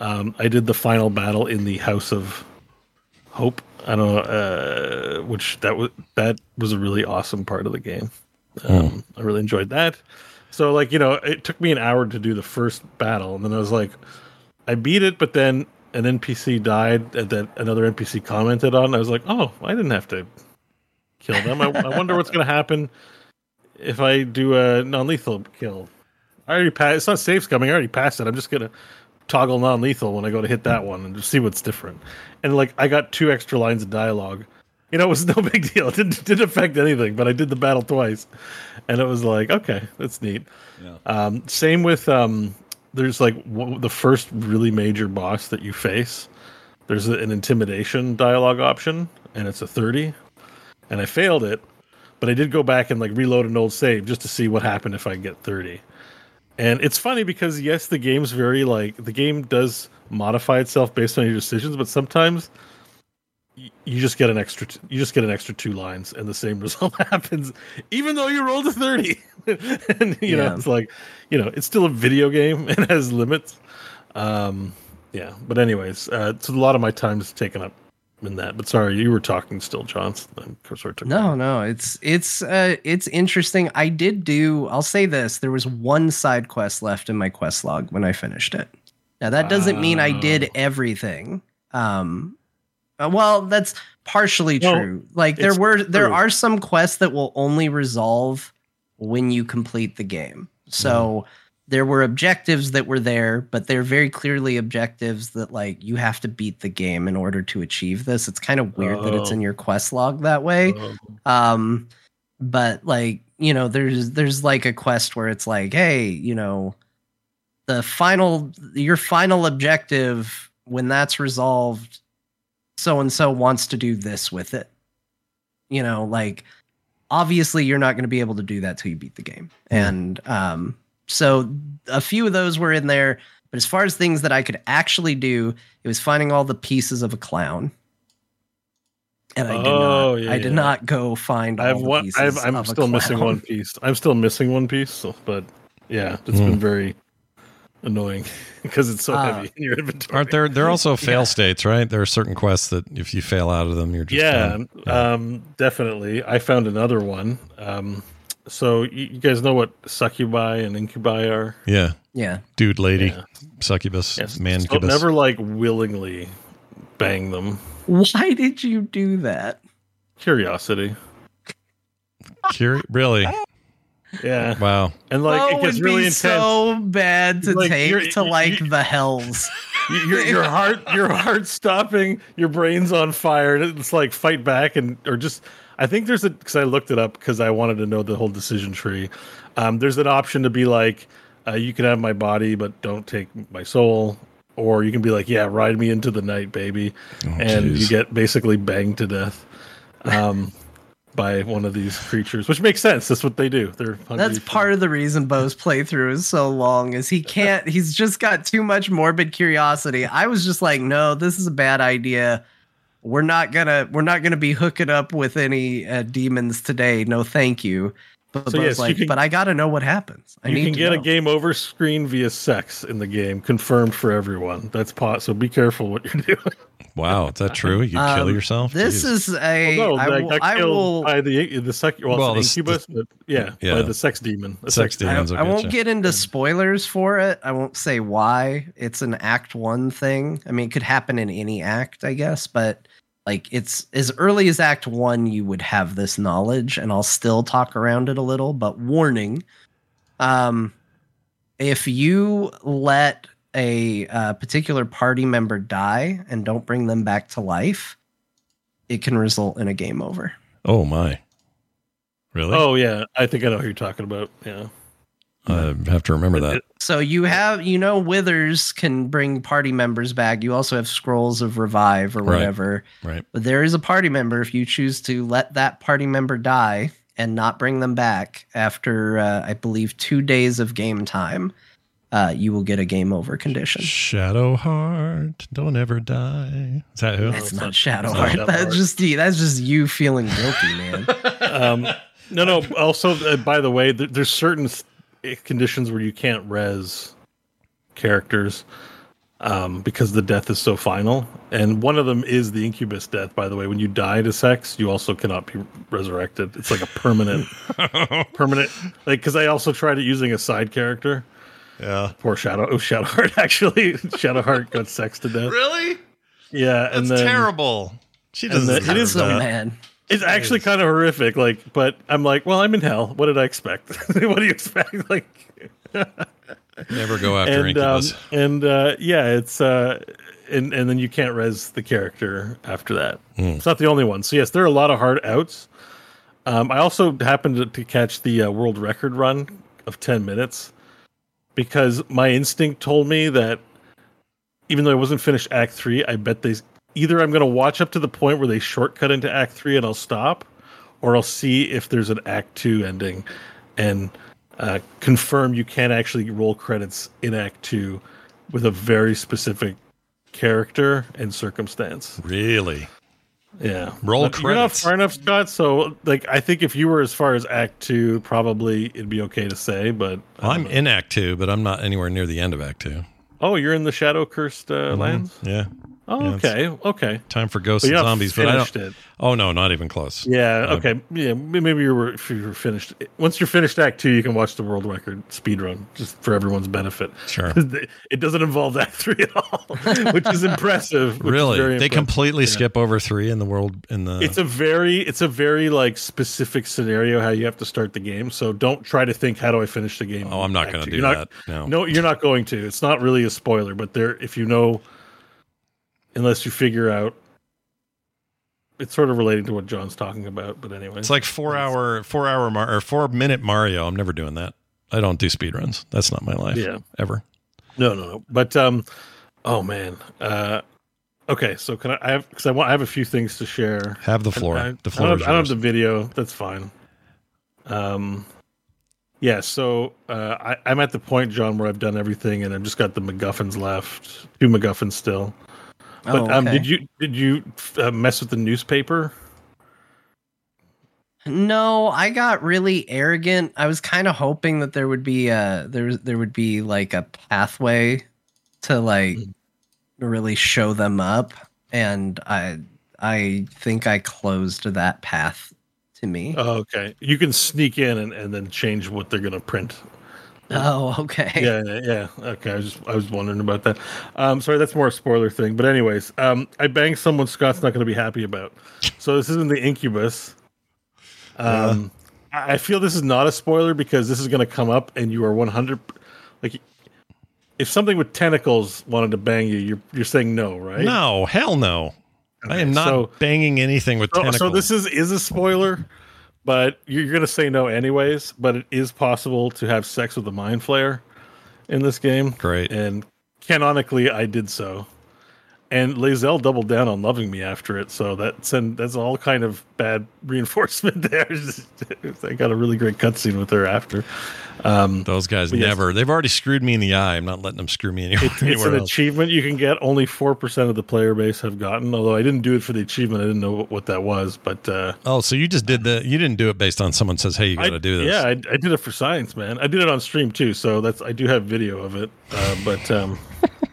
Um, I did the final battle in the House of Hope. I don't know, uh, which that was that was a really awesome part of the game. Um, I really enjoyed that. So like you know, it took me an hour to do the first battle, and then I was like, I beat it, but then an NPC died that another NPC commented on. I was like, oh, I didn't have to kill them. I, I wonder what's going to happen if I do a non-lethal kill. I already passed. It's not safe coming. I already passed it. I'm just gonna toggle non-lethal when I go to hit that one and just see what's different. And like, I got two extra lines of dialogue. You know, it was no <laughs> big deal. It didn't, didn't affect anything. But I did the battle twice, and it was like, okay, that's neat. Um, same with um, there's like the first really major boss that you face. There's an intimidation dialogue option, and it's a thirty, and I failed it, but I did go back and like reload an old save just to see what happened if I get thirty. And it's funny because yes, the game's very like the game does modify itself based on your decisions, but sometimes you just get an extra t- you just get an extra two lines and the same <laughs> result happens even though you rolled a 30 <laughs> and you know it's like you know it's still a video game <laughs> and has limits um yeah but anyways uh so a lot of my time is taken up in that but sorry you were talking still jon i'm sort of No, no, it's it's uh it's interesting. I did do I'll say this, there was one side quest left in my quest log when I finished it. Now that doesn't mean I did everything. Um uh, well, that's partially Well, true. Like there were there true. are some quests that will only resolve when you complete the game. So there were objectives that were there, but they're very clearly objectives that like you have to beat the game in order to achieve this. It's kind of weird that it's Oh. in your quest log that way. Um, Um, but like you know, there's there's like a quest where it's like, hey, you know, the final your final objective when that's resolved, so and so wants to do this with it. you know, like obviously you're not going to be able to do that till you beat the game. And um, so a few of those were in there. But as far as things that I could actually do, it was finding all the pieces of a clown. And I did Oh, not. yeah, I did yeah. not go find. I have all the one. pieces I've, I'm of a still missing one piece. I'm still missing one piece. So, but yeah, it's Hmm. been very annoying <laughs> because it's so Uh, heavy in your inventory. Aren't there? There are also <laughs> fail states, right? There are certain quests that if you fail out of them, you're just yeah, done. um, definitely. I found another one. Um, so you, you guys know what succubi and incubi are? yeah, Yeah. dude, lady, Yeah. succubus, Yes. man, So never like willingly bang them. Why did you do that? Curiosity. Curi- really? Yeah, Wow. and like oh, it gets would really be intense. so bad to Like, take to like you- the hells. <laughs> Your, your heart your heart stopping your brain's on fire it's like fight back and or just i think there's a because i looked it up because i wanted to know the whole decision tree um, there's an option to be like uh, you can have my body but don't take my soul or you can be like yeah ride me into the night baby and you get basically banged to death um, by one of these creatures which makes sense that's what they do they're That's part of the reason Beau's playthrough is so long is he can't <laughs> he's just got too much morbid curiosity. I was just like, no, this is a bad idea. We're not gonna we're not gonna be hooking up with any uh, demons today. No, thank you. But So Beau's yes, you like, can- but I gotta know what happens. I you need can to get a game over screen via sex in the game, confirmed for everyone. That's pot. So be careful what you're <laughs> doing. Wow. Is that true? You kill Um, yourself? This Jeez. is a no, I I will, got I killed will by the the sec. Well, Well, the- an incubus, but yeah, yeah. by the sex demon. The Sex demon. demons. I, will I won't you. get into spoilers for it. I won't say why. It's an act one thing. I mean, it could happen in any act, I guess, but like it's as early as act one, you would have this knowledge, and I'll still talk around it a little, but warning. Um, if you let a uh, particular party member die and don't bring them back to life, it can result in a game over. Oh my. Really? Oh yeah, I think I know who you're talking about. Yeah, I have to remember that. So you have, you know, Withers can bring party members back. You also have scrolls of revive or Right. whatever. Right. But there is a party member if you choose to let that party member die and not bring them back after, uh, I believe, two days of game time. Uh, you will get a game over condition. Shadowheart, don't ever die. Is that who? That's it's not not- Shadowheart. it's not That's Shadowheart. just that's just you feeling guilty, man. <laughs> um, no, no. Also, uh, by the way, there, there's certain s- conditions where you can't res characters um, because the death is so final, and one of them is the incubus death. By the way, when you die to sex, you also cannot be resurrected. It's like a permanent, <laughs> permanent. Like because I also tried it using a side character. Yeah. Poor Shadow. Oh, Shadowheart <laughs> actually. Shadowheart got sexed to death. Really? Yeah, That's and then terrible. She doesn't. then- it deserve so that. mad. It's actually kind of horrific. Like, but I'm like, well, I'm in hell. What did I expect? <laughs> what do you expect? <laughs> Like, Never go after and um, and uh, yeah, it's uh, and and then you can't res the character after that. Hmm. It's not the only one. So yes, there are a lot of hard outs. Um, I also happened to, to catch the uh, world record run of ten minutes because my instinct told me that even though I wasn't finished Act Three, I bet they either I'm going to watch up to the point where they shortcut into Act Three and I'll stop, or I'll see if there's an Act Two ending, and uh, confirm you can actually roll credits in Act Two with a very specific character and circumstance. Really? Yeah, Roll But You're not far enough, Scott. So, like, I think if you were as far as Act Two, probably it'd be okay to say. But I I'm know. in Act Two, but I'm not anywhere near the end of Act Two. Oh, you're in the shadow cursed uh, lands. Yeah. Oh, okay, okay. Time for ghosts and zombies, but I don't. it. Oh no, not even close. Yeah. Uh, Okay. Yeah. Maybe you were if you were finished. Once you're finished Act Two, you can watch the world record speed run just for everyone's benefit. Sure. <laughs> It doesn't involve Act Three at all, <laughs> which is impressive. which Really? very They impressive. completely Yeah. skip over three in the world in the. It's a very, it's a very like specific scenario how you have to start the game. So don't try to think how do I finish the game. Oh, I'm not gonna do You're not- that. No. no, you're not going to. It's not really a spoiler, but there, if you know, unless you figure out, it's sort of relating to what Jon's talking about. But anyway, It's like four hour, four hour Mar- or four minute Mario. I'm never doing that. I don't do speed runs. That's not my life. Yeah. Ever. No, no, no. But um, oh man, uh, Okay, so can I? I have because I want. I have a few things to share. Have the floor. I, the floor. I don't, have, I don't have the video. That's fine. Um, yeah. So uh, I, I'm at the point, Jon, where I've done everything, and I've just got the MacGuffins left. Two MacGuffins still. But Oh, um, did you did you uh, mess with the newspaper? No, I got really arrogant. I was kind of hoping that there would be a there there would be like a pathway to like really show them up, and I I think I closed that path to me. Oh, okay. You can sneak in and, and then change what they're gonna print. Oh, okay. yeah, yeah, yeah. Okay, I was just I was wondering about that. Um, sorry, that's more a spoiler thing. But anyways, um, I banged someone Scott's not going to be happy about. So this isn't the incubus. Um, I I feel this is not a spoiler because this is going to come up, and you are one hundred. Like, if something with tentacles wanted to bang you, you're you're saying no, right? No, hell no. I am not so- banging anything with So, tentacles. so this is is a spoiler, but you're going to say no anyways. But it is possible to have sex with a mind flayer in this game. Great. And canonically, I did so. And Lae'zel doubled down on loving me after it, so that's and that's all kind of bad <laughs> reinforcement there. <laughs> I got a really great cutscene with her after. Um, Those guys never. They've already screwed me in the eye. I'm not letting them screw me anywhere, it's, it's anywhere an else. achievement you can get. Only four percent of the player base have gotten. Although I didn't do it for the achievement, I didn't know what, what that was. But uh, Oh, so you just did the? You didn't do it based on someone says, "Hey, you got to do this." Yeah, I, I did it for science, man. I did it on stream too, so that's I do have video of it. Uh, but um, <laughs>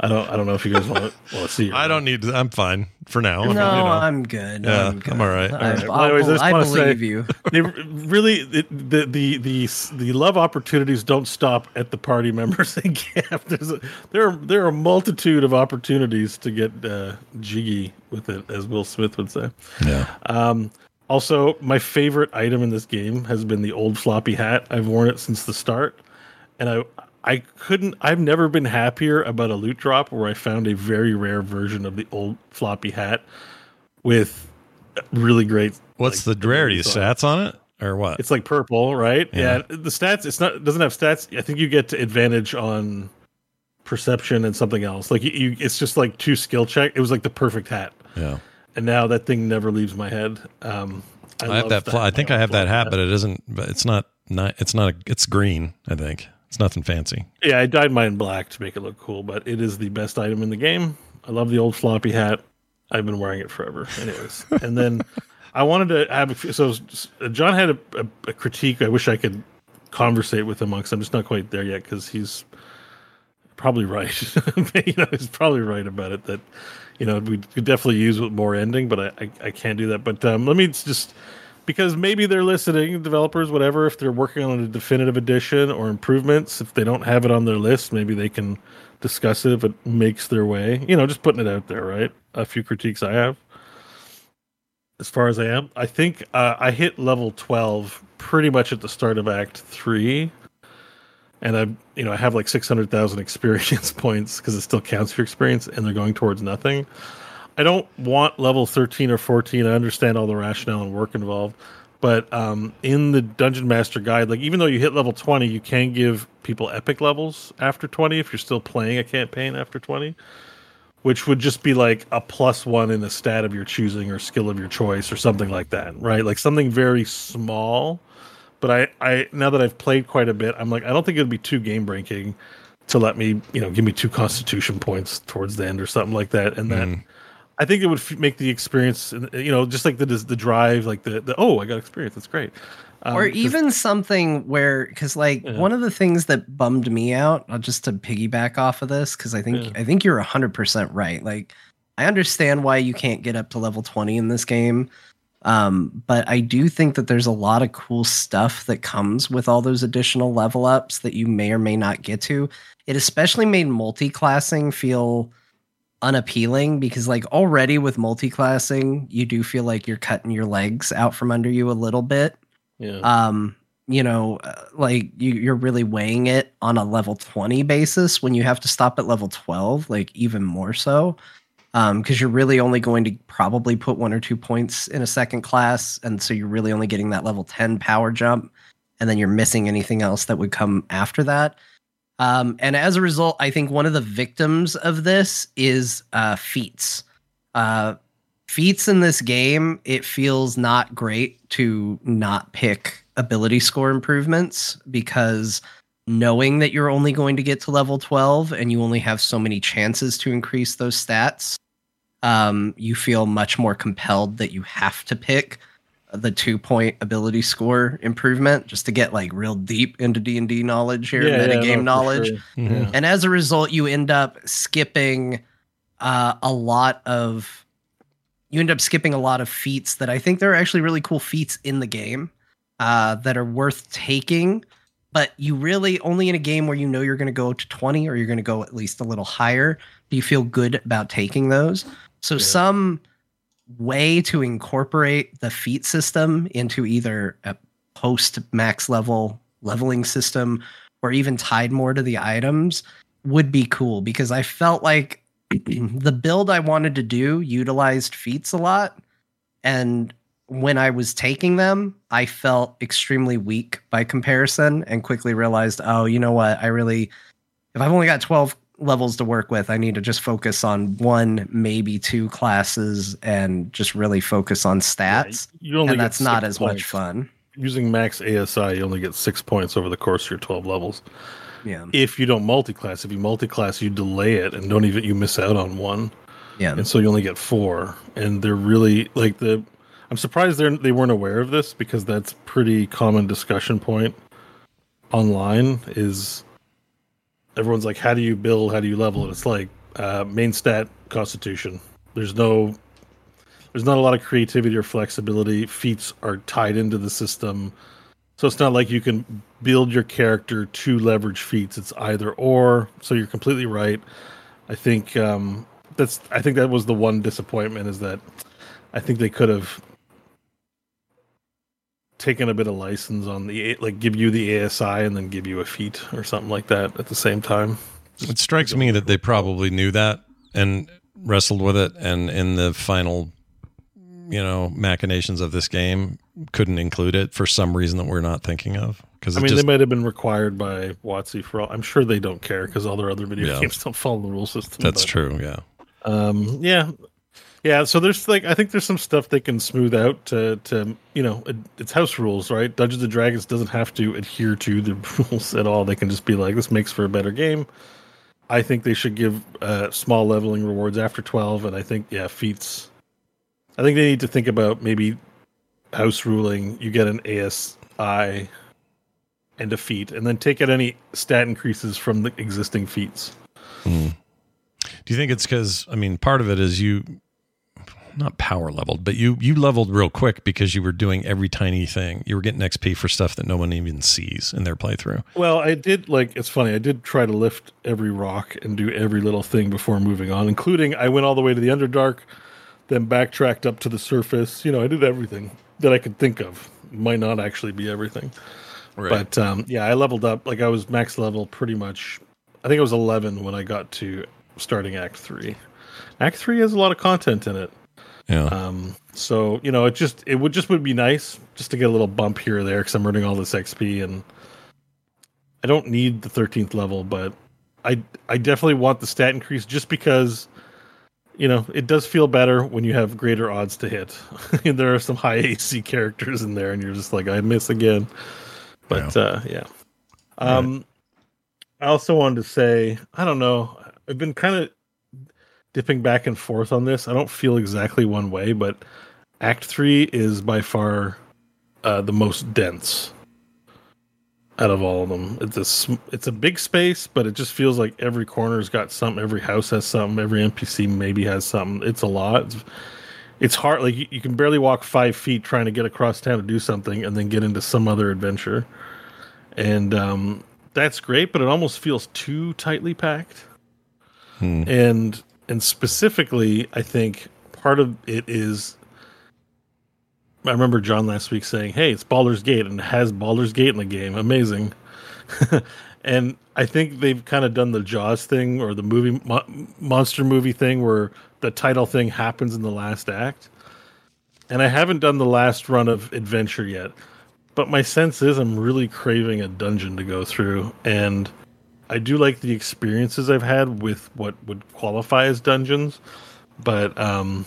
I don't I don't know if you guys want to want to see. I don't need. To, I'm fine for now. No, You know. I'm good. Yeah, I'm, good. I'm all right. I, All right. Well, anyways, I just I wanna say- believe you. <laughs> they really it, the, the the the love opportunities don't stop at the party members <laughs> in camp. There's a, there are there are a multitude of opportunities to get uh, jiggy with it, as Will Smith would say. Yeah. Um, also, my favorite item in this game has been the old floppy hat. I've worn it since the start, and I I couldn't. I've never been happier about a loot drop where I found a very rare version of the old floppy hat with really great. What's like, the rarity? abilities on it. Stats on it or what? It's like purple, right? Yeah. Yeah. The stats. It's not. It doesn't have stats. I think you get to advantage on perception and something else. Like you, you, it's just like two skill check. It was like the perfect hat, yeah. and now that thing never leaves my head. Um, I, love have that. Fly, I think I have that floppy hat, but it isn't. But it's not. Not. It's not. A, it's green. I think it's nothing fancy. Yeah, I dyed mine black to make it look cool, but it is the best item in the game. I love the old floppy hat. I've been wearing it forever. Anyways, <laughs> and then I wanted to have a few, so Jon had a, a, a critique. I wish I could conversate with him on 'cause I'm just not quite there yet because he's probably right. <laughs> you know, he's probably right about it that you know we could definitely use with more ending, but I, I, I can't do that. But um, let me just because maybe they're listening, developers, whatever. If they're working on a definitive edition or improvements, if they don't have it on their list, maybe they can discuss it if it makes their way. You know, just putting it out there, right? A few critiques I have. As far as I am, I think uh, I hit level twelve pretty much at the start of Act Three, and I, you know, I have like six hundred thousand <laughs> experience points because it still counts for experience, and they're going towards nothing. I don't want level 13 or 14. I understand all the rationale and work involved. But um, in the Dungeon Master Guide, like even though you hit level 20, you can give people epic levels after 20 if you're still playing a campaign after 20, which would just be like a plus one in a stat of your choosing or skill of your choice or something like that, right? Like something very small. But I, I now that I've played quite a bit, I'm like, I don't think it'd be too game breaking to let me, you know, give me two constitution points towards the end or something like that. And that I think it would f- make the experience, you know, just like the the drive, like the, the oh, I got experience. That's great. Um, or even something where because like Yeah. one of the things that bummed me out uh, just to piggyback off of this because i think Yeah. i think you're 100% right like i understand why you can't get up to level 20 in this game um, but i do think that there's a lot of cool stuff that comes with all those additional level ups that you may or may not get to it especially made multi-classing feel unappealing because like already with multi-classing you do feel like you're cutting your legs out from under you a little bit. Yeah, um you know uh, like you, you're really weighing it on a level 20 basis when you have to stop at level 12 like even more so. Um because you're really only going to probably put one or two points in a second class and so you're really only getting that level 10 power jump and then you're missing anything else that would come after that Um, and as a result, I think one of the victims of this is uh, feats. Uh, feats in this game, it feels not great to not pick ability score improvements because knowing that you're only going to get to level 12 and you only have so many chances to increase those stats, um, you feel much more compelled that you have to pick the two point ability score improvement just to get like real deep into D&D knowledge here, Yeah, yeah, metagame no, knowledge. sure. Yeah. And as a result, you end up skipping uh, a lot of you end up skipping a lot of feats that I think there are actually really cool feats in the game uh, that are worth taking. But you really only in a game where you know you're going to go to 20 or you're going to go at least a little higher do you feel good about taking those. So some way to incorporate the feat system into either a post max level leveling system or even tied more to the items would be cool because I felt like <clears throat> the build I wanted to do utilized feats a lot. And when I was taking them, I felt extremely weak by comparison and quickly realized, oh, you know what? I really, if I've only got 12 levels to work with, I need to just focus on one, maybe two classes and just really focus on stats. you only and that's not as much fun. Using max ASI, you only get six points over the course of your 12 levels. Yeah. If you don't multi-class, if you multi-class, you delay it and don't even you miss out on one, Yeah. and so you only get four. And they're really like the. I'm surprised they're, they weren't aware of this because that's pretty common discussion point online. Is everyone's like, how do you build? How do you level? And it's like uh, main stat Constitution. There's no there's not a lot of creativity or flexibility. Feats are tied into the system. So it's not like you can build your character to leverage feats. It's either or. So you're completely right. I think um, that's I think that was the one disappointment is that I think they could have taken a bit of license on the like give you the ASI and then give you a feat or something like that at the same time. It strikes me that they probably knew that and wrestled with it, and in the final, you know, machinations of this game, couldn't include it for some reason that we're not thinking of. Because I mean, just they might have been required by WotC for all. I'm sure they don't care because all their other video Yeah. games don't follow the rule system. that's but- true. Yeah. Um, yeah, yeah. So there's like I think there's some stuff they can smooth out to to you know it's house rules, right? Dungeons and Dragons doesn't have to adhere to the <laughs> rules at all. They can just be like, this makes for a better game. I think they should give uh, small leveling rewards after 12, and I think yeah, feats. I think they need to think about maybe house ruling. You get an ASI and a feat, and then take out any stat increases from the existing feats. Do you think it's because I mean part of it is you not power leveled, but you you leveled real quick because you were doing every tiny thing. You were getting XP for stuff that no one even sees in their playthrough. Well, I did like it's funny. I did try to lift every rock and do every little thing before moving on, including I went all the way to the Underdark, then backtracked up to the surface. You know, I did everything that I could think of. Might not actually be everything, but um, yeah, I leveled up. Like I was max level pretty much. I think it was eleven when I got to starting Act Three. Act Three has a lot of content in it. Yeah. Um, so you know, it just it would just would be nice just to get a little bump here or there because I'm earning all this XP and I don't need the 13th level, but I I definitely want the stat increase just because you know it does feel better when you have greater odds to hit. <laughs> there are some high AC characters in there, and you're just like I miss again. But Yeah. uh, yeah. Um, I also wanted to say I don't know. I've been kind of dipping back and forth on this. I don't feel exactly one way, but Act Three is by far uh, the most dense out of all of them. It's a it's a big space, but it just feels like every corner's got something. Every house has something. Every NPC maybe has something. It's a lot. It's, it's hard. Like you, you can barely walk five feet trying to get across town to do something, and then get into some other adventure. And um, that's great, but it almost feels too tightly packed and and specifically i think part of it is i remember jon last week saying hey it's Baldur's gate and it has Baldur's gate in the game. Amazing. <laughs> And i think they've kind of done the jaws thing or the movie mo- monster movie thing where the title thing happens in the last act. And i haven't done the last run of adventure yet but my sense is i'm really craving a dungeon to go through. And I do like the experiences I've had with what would qualify as dungeons, but um,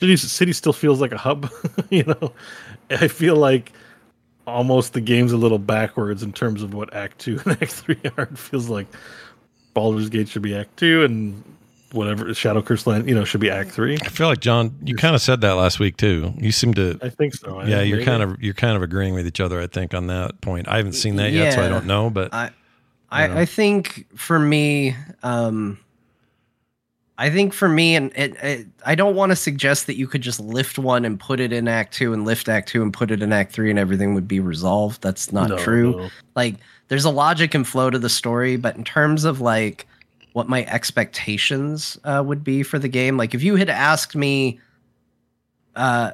city city still feels like a hub. <laughs> you know, I feel like almost the game's a little backwards in terms of what Act Two <laughs> and Act Three are. It feels like Baldur's Gate should be Act Two, and whatever Shadow Curse Land, you know, should be Act Three. I feel like Jon, you kind of said that last week too. You seem to. I think so. I yeah, you're maybe. kind of you're kind of agreeing with each other. I think on that point. I haven't seen that yet, so I don't know. But I, I, I think for me, um, I think for me, and it, it, I don't want to suggest that you could just lift one and put it in Act Two, and lift Act Two and put it in Act Three, and everything would be resolved. That's not No, true. no. Like, there's a logic and flow to the story, but in terms of like what my expectations uh, would be for the game, like if you had asked me, uh,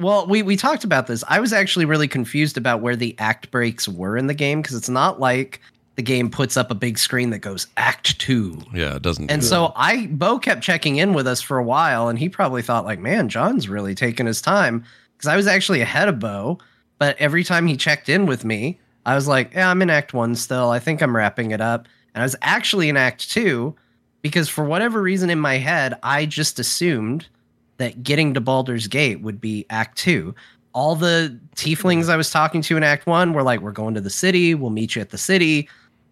well, we we talked about this. I was actually really confused about where the act breaks were in the game because it's not like the game puts up a big screen that goes Act Two. yeah, it doesn't. And do so I Beau kept checking in with us for a while, and he probably thought like, man, Jon's really taking his time because I was actually ahead of Beau. But every time he checked in with me, I was like, yeah, I'm in Act One still. I think I'm wrapping it up, and I was actually in Act Two because for whatever reason in my head, I just assumed that getting to Baldur's Gate would be Act Two. All the tieflings I was talking to in Act One were like, "We're going to the city. We'll meet you at the city."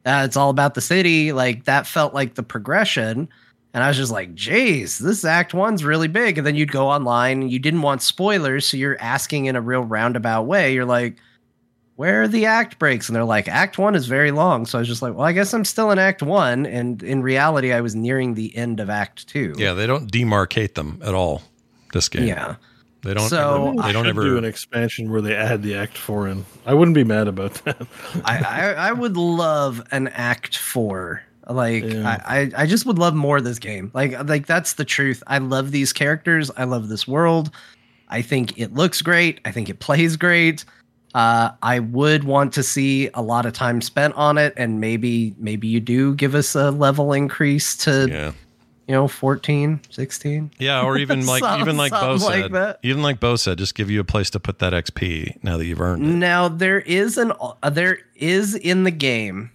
Uh, it's all about the city. Like that felt like the progression. And I was just like, geez, this act one's really big. And then you'd go online you didn't want spoilers. So you're asking in a real roundabout way. You're like, where are the act breaks? And they're like, act one is very long. So I was just like, well, I guess I'm still in act one. And in reality, I was nearing the end of act two. Yeah, they don't demarcate them at all. This game. Yeah. They don't. So- ever, they don't ever. do an expansion where they add the Act Four in. I wouldn't be mad about that. I, I, I would love an act four. Like Yeah. I, I, I just would love more of this game. Like like that's the truth. I love these characters. I love this world. I think it looks great. I think it plays great. Uh, I would want to see a lot of time spent on it, and maybe maybe you do give us a level increase to yeah. You know 14, 16. Yeah, or even <laughs> like Some- even like Beau like said, that. even like Beau said, just give you a place to put that XP now that you've earned it. Now there is an uh, there is in the game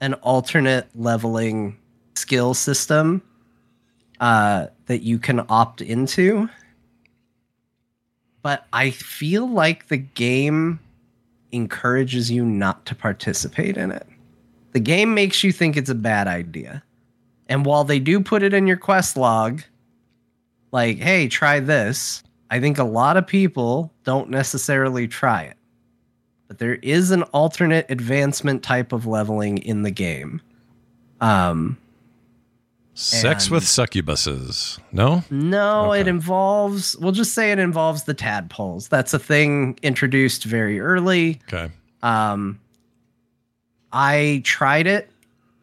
an alternate leveling skill system uh, that you can opt into, but I feel like the game encourages you not to participate in it. The game makes you think it's a bad idea, and while they do put it in your quest log, like, "Hey, try this," I think a lot of people don't necessarily try it but there is an alternate advancement type of leveling in the game. Um, Sex with succubuses. No? no, it involves, we'll just say it involves the tadpoles. That's a thing introduced very early. Okay. Um, I tried it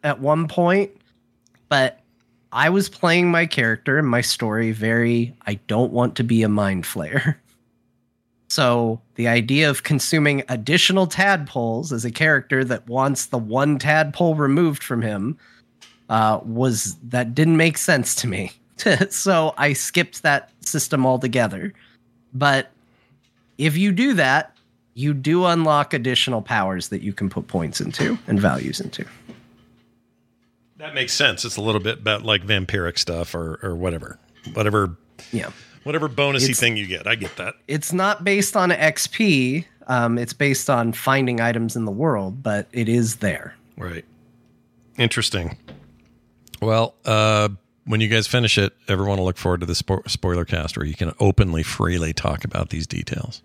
at one point, but I was playing my character and my story very, I don't want to be a mind flayer. <laughs> So the idea of consuming additional tadpoles as a character that wants the one tadpole removed from him uh, was that didn't make sense to me. <laughs> so I skipped that system altogether. But if you do that, you do unlock additional powers that you can put points into and values into. That makes sense. It's a little bit about like vampiric stuff or or whatever. Whatever Yeah. whatever bonusy It's- thing you get. I get that. It's not based on XP. Um, it's based on finding items in the world, but it is there. Right. Interesting. Well, uh, when you guys finish it, everyone will look forward to the spo- spoiler cast where you can openly, freely talk about these details.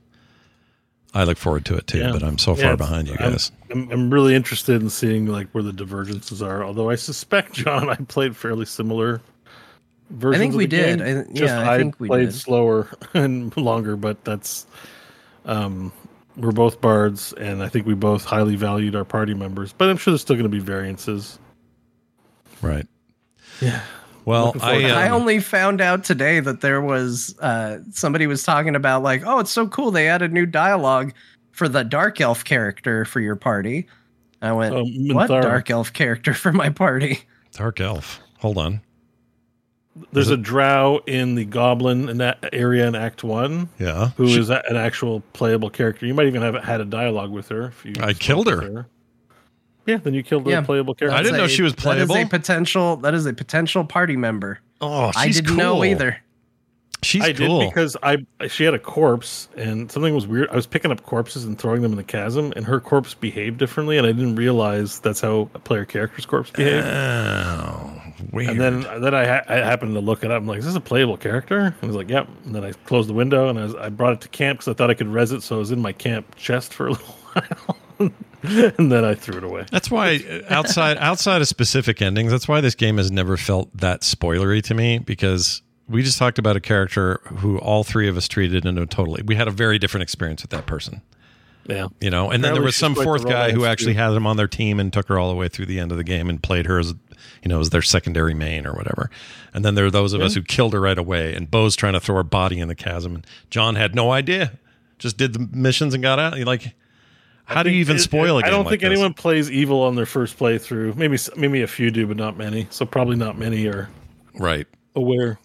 I look forward to it too, Yeah. but I'm so Yeah, far behind you I'm- guys. I'm, I'm really interested in seeing like where the divergences are. Although I suspect, <laughs> Jon, I played fairly similar versions. think of we the did. game. I- yeah, Just I think we played did. slower <laughs> and longer, but that's um, we're both bards, and I think we both highly valued our party members. But I'm sure there's still going to be variances. Right. Yeah. Well, I, to uh, I only found out today that there was uh, somebody was talking about like, oh, it's so cool they added new dialogue for the dark elf character for your party. I went, Oh, what Minthara. dark elf character for my party? Dark Elf. Hold on. There's a drow in the goblin in that area in Act One. Yeah. who She- is a- an actual playable character. You might even have had a dialogue with her. If you I killed with her. Yeah, then you killed a Yeah. playable character. I didn't know That's she was playable. That is playable. a potential. That is a potential party member. Oh, I didn't know either. She's I cool. did because I she had a corpse and something was weird. I was picking up corpses and throwing them in the chasm, and her corpse behaved differently, and I didn't realize that's how a player character's corpse behaved. oh, weird. and then then I, ha- I happened to look it up. I'm like, is this a playable character? And I was like, yep. And then I closed the window and I, was, I brought it to camp because I thought I could res it, so it was in my camp chest for a little <laughs> while, <laughs> and then I threw it away. That's why <laughs> outside outside of specific endings, that's why this game has never felt that spoilery to me because we just talked about a character who all three of us treated in a totally we had a very different experience with that person. Yeah. You know, and then there was some quite the fourth guy who actually too. had them on their team and took her all the way through the end of the game and played her as you know as their secondary main or whatever. And then there are those of us who killed her right away. And Beau's trying to throw her body in the chasm, and Jon had no idea, just did the missions and got out. You're like, how do you even It- spoil a it- game I don't like think this? anyone plays evil on their first playthrough. Maybe maybe a few do, but not many. So probably not many are right? aware.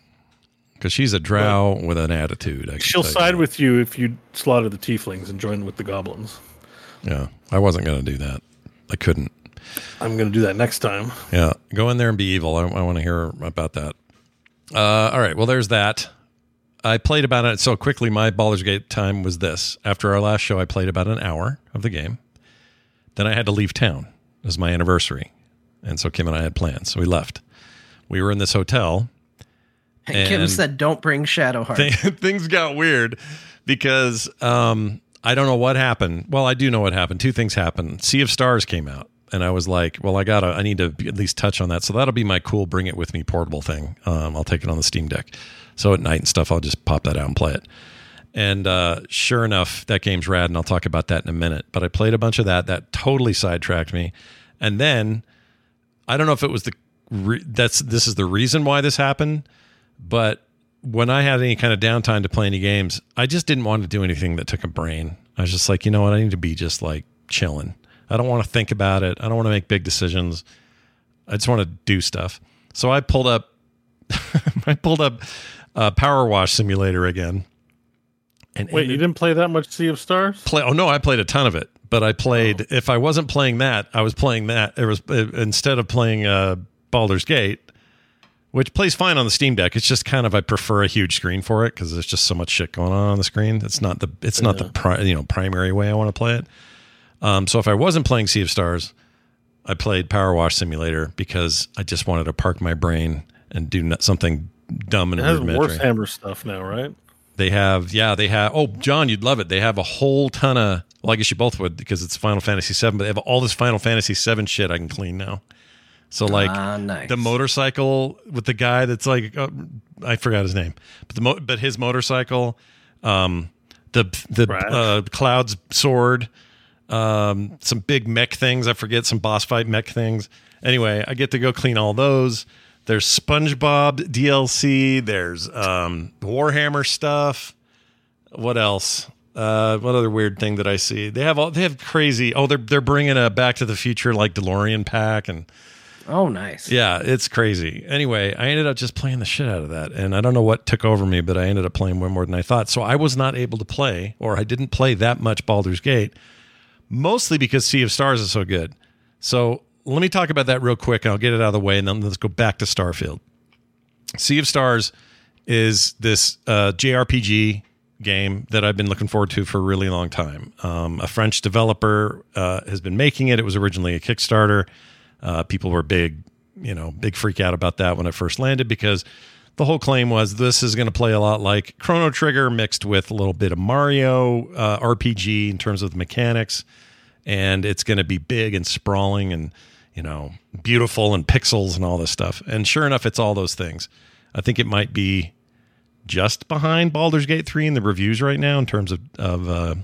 Because she's a drow with an attitude. I She'll tell you side with you if you slaughter the tieflings and join with the goblins. Yeah, I wasn't going to do that. I couldn't. I'm going to do that next time. Yeah, go in there and be evil. I, I want to hear about that. Uh, all right. Well, there's that. I played about it so quickly. My Baldur's Gate time was this. After our last show, I played about an hour of the game. Then I had to leave town. It was my anniversary, and so Kim and I had plans. So we left. We were in this hotel. And- Kim said, "Don't bring Shadowheart." <laughs> Th- things got weird because um, I don't know what happened. Well, I do know what happened. Two things happened. Sea of Stars came out, and I was like, "Well, I gotta, I need to at least touch on that." So that'll be my cool bring it with me portable thing. Um, I'll take it on the Steam Deck. So at night and stuff, I'll just pop that out and play it. And uh, sure enough, that game's rad, and I'll talk about that in a minute. But I played a bunch of that. That totally sidetracked me. And then I don't know if it was the re- that's this is the reason why this happened, but when I had any kind of downtime to play any games, I just didn't want to do anything that took a brain. I was just like, you know what, I need to be just like chilling. I don't want to think about it. I don't want to make big decisions. I just want to do stuff. So I pulled up <laughs> I pulled up uh, PowerWash Simulator again. And Wait, ended- you didn't play that much Sea of Stars? play. Oh no, I played a ton of it, but I played. If I wasn't playing that, I was playing that. It was uh, instead of playing uh, Baldur's Gate, which plays fine on the Steam Deck. It's just kind of I prefer a huge screen for it because there's just so much shit going on on the screen. It's not the it's not the pri- you know primary way I want to play it. Um, so if I wasn't playing Sea of Stars, I played PowerWash Simulator because I just wanted to park my brain and do something dumb and It has rudimentary. Warhammer stuff now, right? They have, yeah, they have. Oh, Jon, you'd love it. They have a whole ton of. Well, I guess you both would because it's Final Fantasy VII. But they have all this Final Fantasy VII shit I can clean now. So like Ah, nice. the motorcycle with the guy that's like uh, I forgot his name, but the mo- but his motorcycle, um, the the uh, Cloud's sword, um, some big mech things. I forget some boss fight mech things. Anyway, I get to go clean all those. There's SpongeBob DLC. There's um, Warhammer stuff. What else? Uh, what other weird thing that I see? They have all. They have crazy. Oh, they're they're bringing a Back to the Future like DeLorean pack and. oh, nice. Yeah, it's crazy. Anyway, I ended up just playing the shit out of that. And I don't know what took over me, but I ended up playing way more than I thought. So I was not able to play, or I didn't play that much Baldur's Gate, mostly because Sea of Stars is so good. So let me talk about that real quick. and I'll get it out of the way, and then let's go back to Starfield. Sea of Stars is this uh, JRPG game that I've been looking forward to for a really long time. Um, a French developer uh, has been making it. It was originally a Kickstarter. Uh, people were big, you know, big freak out about that when it first landed because the whole claim was this is going to play a lot like Chrono Trigger mixed with a little bit of Mario uh, RPG in terms of the mechanics, and it's going to be big and sprawling and you know beautiful and pixels and all this stuff. And sure enough, it's all those things. I think it might be just behind Baldur's Gate 3 in the reviews right now in terms of of uh,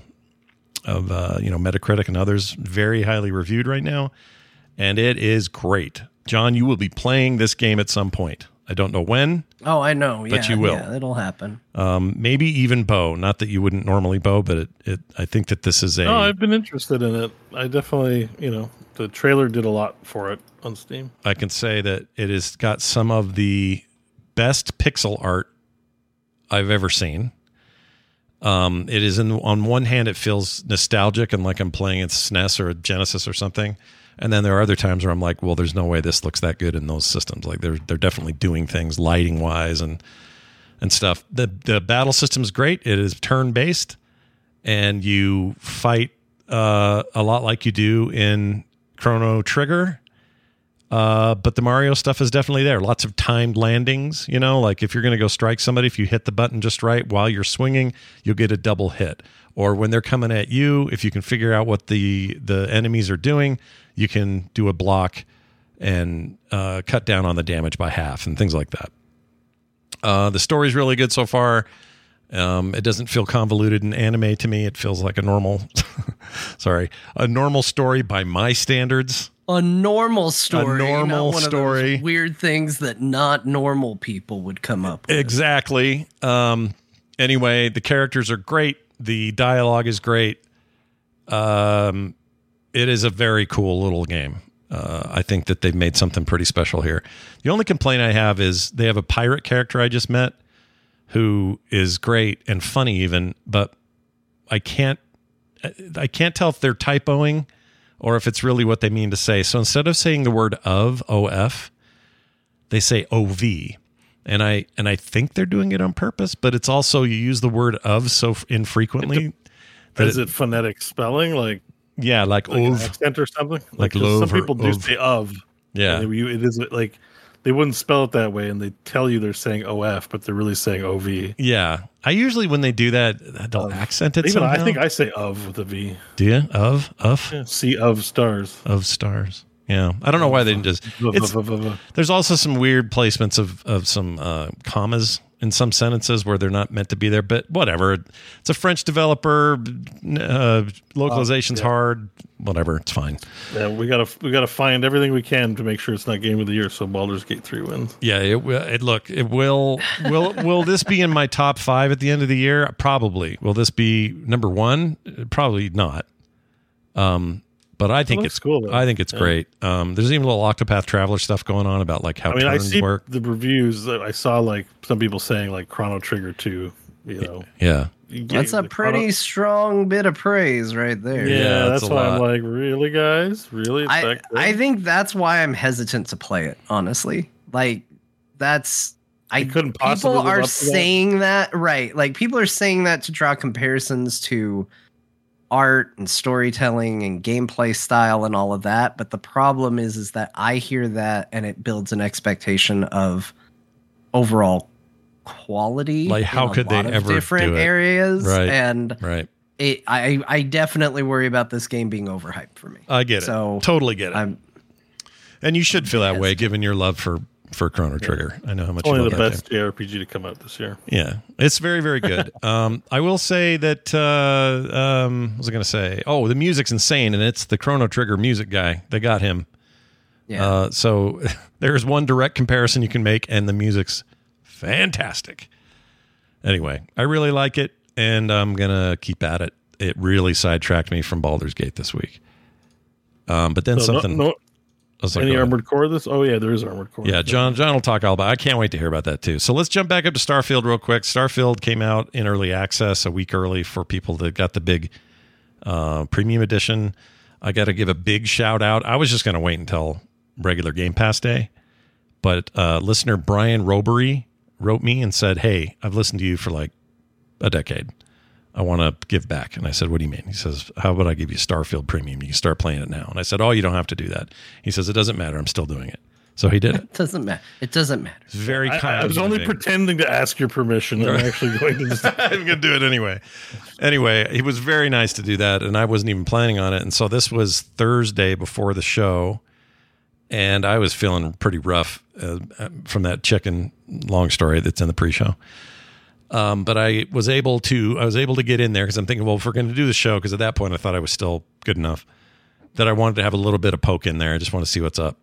of uh, you know Metacritic and others very highly reviewed right now and it is great. Jon, you will be playing this game at some point. I don't know when. Oh, I know. But yeah, you will. Yeah, it'll happen. Um, maybe even Beau. Not that you wouldn't normally Beau, but it, it I think that this is a Oh, I've been interested in it. I definitely, you know, the trailer did a lot for it on Steam. I can say that it has got some of the best pixel art I've ever seen. Um, it is in on one hand it feels nostalgic and like I'm playing a SNES or a Genesis or something, And then there are other times where I'm like, well, there's no way this looks that good in those systems. Like they're they're definitely doing things lighting wise and and stuff. The the battle system is great. It is turn based, and you fight uh, a lot like you do in Chrono Trigger. Uh, but the Mario stuff is definitely there. Lots of timed landings. You know, like if you're going to go strike somebody, if you hit the button just right while you're swinging, you'll get a double hit. Or when they're coming at you, if you can figure out what the the enemies are doing, you can do a block and uh, cut down on the damage by half and things like that. Uh, the story's really good so far. Um, it doesn't feel convoluted and anime to me. It feels like a normal, <laughs> sorry, a normal story by my standards. A normal story, normal of those story. weird things that not normal people would come up with. Exactly. Um, anyway, the characters are great. The dialogue is great. Um, it is a very cool little game. Uh, I think that they've made something pretty special here. The only complaint I have is they have a pirate character I just met who is great and funny even, but I can't I can't tell if they're typoing or if it's really what they mean to say. So instead of saying the word of of, they say ov, and I and I think they're doing it on purpose. But it's also you use the word of so infrequently. that Is it phonetic spelling like, yeah, like, like ov. accent or something? Like love some people do say of. Yeah. they- it is like they wouldn't spell it that way, and they tell you they're saying of, but they're really saying ov. Yeah, I usually when they do that, they'll accent it. Even I think I say of with a V. do you of of Yeah, sea of stars. of stars. Yeah, I don't know why they didn't just. There's also some weird placements of of some uh, commas in some sentences where they're not meant to be there, but whatever. It's a French developer. Uh, localization's Oh, yeah. hard. Whatever, it's fine. Yeah, we gotta we gotta find everything we can to make sure it's not game of the year. So Baldur's Gate three wins. Yeah, it will. It, look, it will. Will will this be in my top five at the end of the year? Probably. Will this be number one? Probably not. Um, but I think looks it's cool, though. I think it's Yeah. great. Um, there's even a little Octopath Traveler stuff going on about like how I mean, I turns see work. the reviews. that I saw like some people saying like Chrono Trigger two. You know, Yeah, You That's a pretty Chrono- strong bit of praise right there. Yeah, Yeah, that's it's a why I'm like, really, guys, really? I. I think that's why I'm hesitant to play it, honestly. Like that's I couldn't possibly people are up that? saying that right. Like people are saying that to draw comparisons to art and storytelling and gameplay style and all of that, but the problem is is that I hear that and it builds an expectation of overall quality Like, how could they ever different do it? areas Right. and right. it, I I definitely worry about this game being overhyped for me. I get it. So totally get it. I'm and you should feel that way, given your love for for Chrono Trigger. I know how much It's only you the love that game. best JRPG to come out this year. Yeah, it's very, very good. <laughs> um, I will say that. Uh, um, what was I going to say? Oh, the music's insane, and it's the Chrono Trigger music guy. They got him. yeah. Uh, so <laughs> there's one direct comparison you can make, and the music's fantastic. Anyway, I really like it, and I'm gonna keep at it. It really sidetracked me from Baldur's Gate this week. Um, but then So something. no, I was like, any go armored core? This? Oh yeah, there is armored core. Yeah, Jon. Jon will talk all about. I can't wait to hear about that too. So let's jump back up to Starfield real quick. Starfield came out in early access a week early for people that got the big uh, premium edition. I got to give a big shout out. I was just going to wait until regular Game Pass day, but uh, listener Brian Robery wrote me and said, "Hey, I've listened to you for like a decade. I want to give back." And I said, "What do you mean?" He says, "How about I give you Starfield Premium? You can start playing it now." And I said, "Oh, you don't have to do that." He says, "It doesn't matter. I'm still doing it." So he did it. It <laughs> doesn't matter. It doesn't matter. It's very kind. I was only pretending to ask your permission. I'm actually going to. <laughs> Just, <laughs> I'm gonna do it anyway. Anyway, he was very nice to do that, and I wasn't even planning on it. And so this was Thursday before the show, and I was feeling pretty rough uh, from that chicken long story that's in the pre-show. Um, but I was able to I was able to get in there because I'm thinking, well, if we're going to do the show, because at that point I thought I was still good enough that I wanted to have a little bit of poke in there. I just want to see what's up.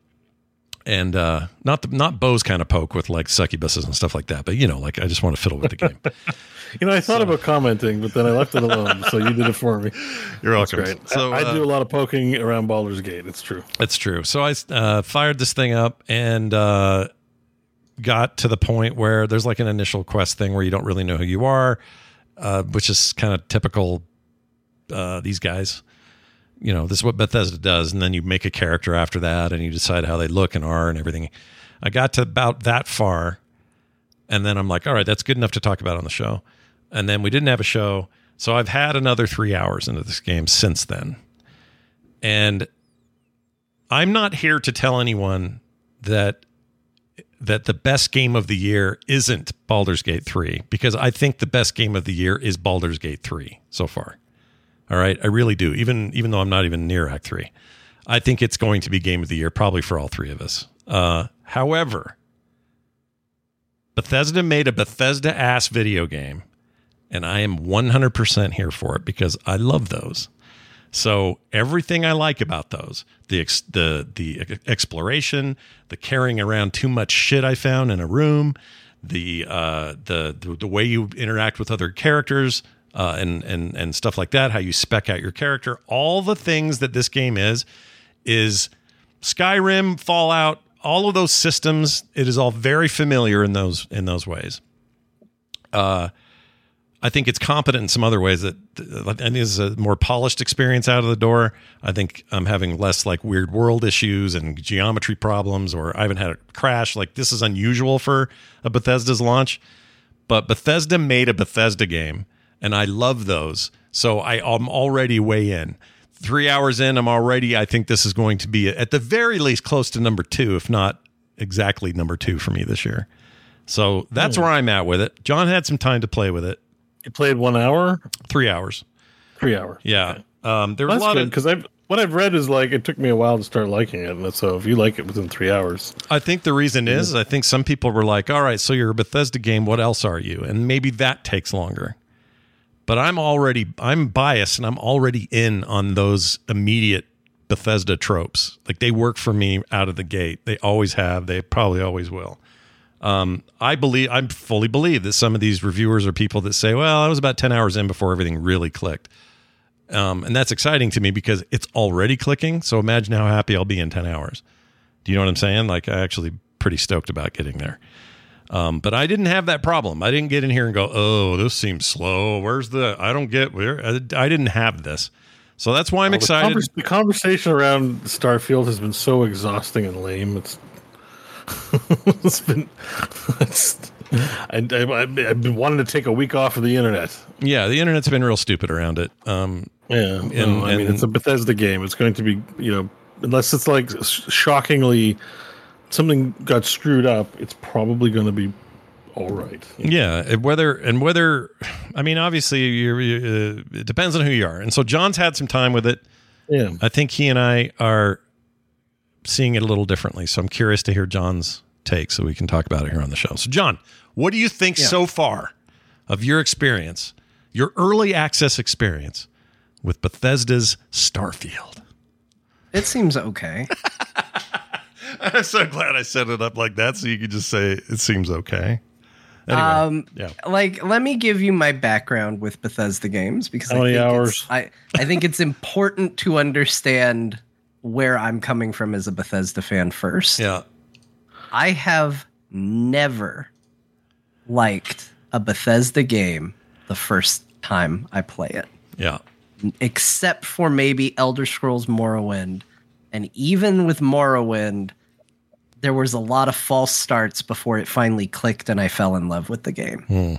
And uh, not the not Beau's kind of poke with like succubuses and stuff like that, but you know, like I just want to fiddle with the game. <laughs> you know, I thought about commenting, but then I left it alone. so you did it for me. <laughs> You're welcome. Great. So I, I uh, do a lot of poking around Baldur's Gate. It's true. It's true. So I uh, fired this thing up and uh, got to the point where there's like an initial quest thing where you don't really know who you are, uh, which is kind of typical uh, these guys. you know, this is what Bethesda does, and then you make a character after that, and you decide how they look and are and everything. I got to about that far, and then I'm like, all right, that's good enough to talk about on the show. And then we didn't have a show, so I've had another three hours into this game since then, and I'm not here to tell anyone that that the best game of the year isn't Baldur's Gate 3 because I think the best game of the year is Baldur's Gate 3 so far. All right, I really do. Even even though I'm not even near Act 3. I think it's going to be game of the year probably for all three of us. Uh, however, Bethesda made a Bethesda ass video game and I am 100% here for it because I love those. So everything I like about those, the ex- the the exploration, the carrying around too much shit I found in a room, the uh, the, the the way you interact with other characters, uh, and and and stuff like that, how you spec out your character, all the things that this game is, is Skyrim, Fallout, all of those systems. It is all very familiar in those in those ways. Uh, I think it's competent in some other ways that I think is a more polished experience out of the door. I think I'm having less like weird world issues and geometry problems, or I haven't had a crash. Like this is unusual for a Bethesda's launch, but Bethesda made a Bethesda game, and I love those. So I, I'm already way in. Three hours in, I'm already. I think this is going to be at the very least close to number two, if not exactly number two for me this year. So that's Hmm. where I'm at with it. Jon had some time to play with it. You played one hour, Three hours. three hours. Yeah. Um, there was a lot good of. because I've what I've read is like it took me a while to start liking it, and so if you like it within three hours, I think the reason is I think some people were like, "All right, so you're a Bethesda game. What else are you?" And maybe that takes longer. But I'm already I'm biased and I'm already in on those immediate Bethesda tropes. Like they work for me out of the gate. They always have. They probably always will. Um, I believe I fully believe that some of these reviewers are people that say, "Well, I was about ten hours in before everything really clicked," um, and that's exciting to me because it's already clicking. So imagine how happy I'll be in ten hours. Do you know what I'm saying? Like I actually pretty stoked about getting there. Um, but I didn't have that problem. I didn't get in here and go, "Oh, this seems slow. Where's the? I don't get where." I, I didn't have this, so that's why I'm Well, the excited. convers- The, conversation around Starfield has been so exhausting and lame. It's <laughs> it's been. It's, I, I, I've been wanting to take a week off of the internet. yeah, the internet's been real stupid around it. Um, Yeah, And- no, I mean it's a Bethesda game. It's going to be you know unless it's like sh- shockingly something got screwed up, it's probably going to be all right. Yeah, and whether and whether, I mean, obviously, you're, you uh, it depends on who you are. And so Jon's had some time with it. Yeah, I think he and I are seeing it a little differently. So I'm curious to hear Jon's take, so we can talk about it here on the show. So, Jon, what do you think so far of your experience, your early access experience with Bethesda's Starfield? It seems okay. <laughs> I'm so glad I set it up like that, so you could just say it seems okay. Anyway, Um, yeah. like let me give you my background with Bethesda games because How I many think hours? I I think it's important to understand where I'm coming from as a Bethesda fan first. Yeah. I have never liked a Bethesda game the first time I play it, Yeah. except for maybe Elder Scrolls Morrowind. And even with Morrowind, there was a lot of false starts before it finally clicked and I fell in love with the game.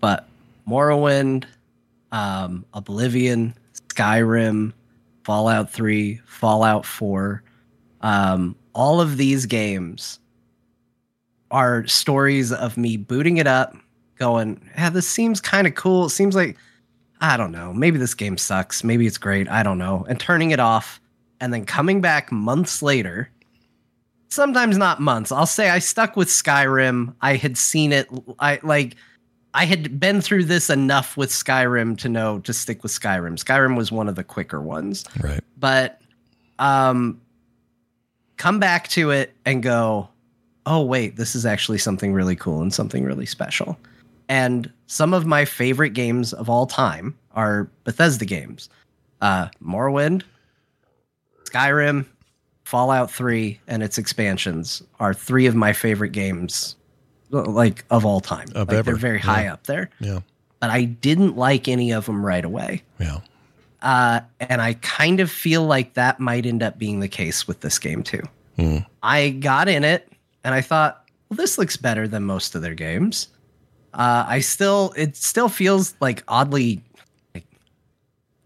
But Morrowind, um, Oblivion, Skyrim, Fallout 3, Fallout 4, um, all of these games are stories of me booting it up, going, yeah, this seems kind of cool. It seems like, I don't know, maybe this game sucks. Maybe it's great. I don't know. And turning it off and then coming back months later. Sometimes not months. I'll say I stuck with Skyrim. I had seen it. I like, I had been through this enough with Skyrim to know to stick with Skyrim. Skyrim was one of the quicker ones Right. but um come back to it and go oh wait this is actually something really cool and something really special and some of my favorite games of all time are bethesda games uh morrowind skyrim fallout 3 and its expansions are three of my favorite games like of all time Of like they're very high yeah. up there Yeah. but i didn't like any of them right away Yeah. Uh, and I kind of feel like that might end up being the case with this game too. Hmm. I got in it and I thought, well, this looks better than most of their games. Uh, I still, it still feels like oddly like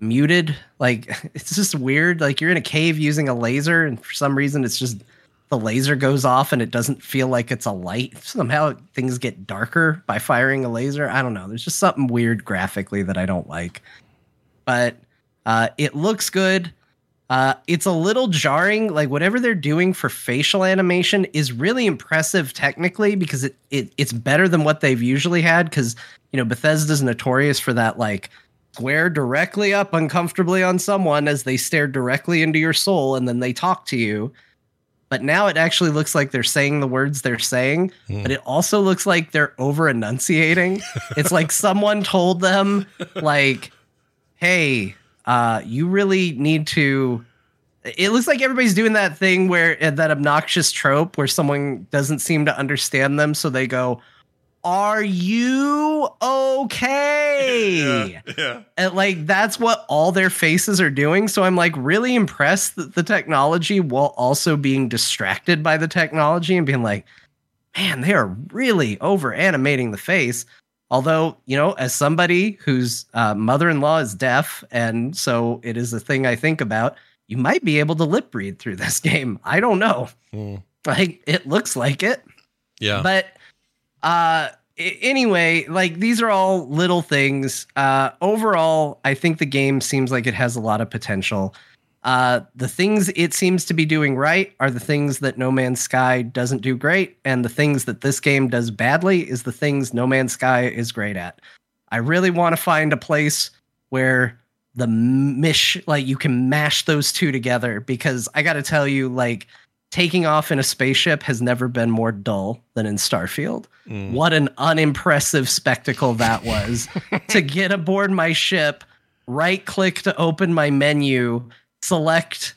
muted. Like <laughs> it's just weird. Like you're in a cave using a laser, and for some reason, it's just the laser goes off and it doesn't feel like it's a light. Somehow things get darker by firing a laser. I don't know. There's just something weird graphically that I don't like. But uh, it looks good. Uh, it's a little jarring. Like whatever they're doing for facial animation is really impressive technically because it, it it's better than what they've usually had. Because you know Bethesda's notorious for that like square directly up uncomfortably on someone as they stare directly into your soul and then they talk to you. But now it actually looks like they're saying the words they're saying, but it also looks like they're over enunciating. it's like someone told them, like, hey, uh, you really need to. It looks like everybody's doing that thing where uh, that obnoxious trope where someone doesn't seem to understand them, so they go, "Are you okay?" <laughs> Yeah. And like that's what all their faces are doing. So I'm like really impressed that the technology while also being distracted by the technology and being like, man, they are really over animating the face. Although, you know, as somebody whose uh, mother in law is deaf, and so it is a thing I think about, you might be able to lip read through this <laughs> game. I don't know. Hmm. Like, it looks like it. Yeah. But uh anyway, like these are all little things. Uh overall, I think the game seems like it has a lot of potential. Uh the things it seems to be doing right are the things that No Man's Sky doesn't do great and the things that this game does badly is the things No Man's Sky is great at. I really want to find a place where the mish like you can mash those two together because I got to tell you like taking off in a spaceship has never been more dull than in Starfield. Mm. What an unimpressive spectacle that was <laughs> to get aboard my ship, right click to open my menu, select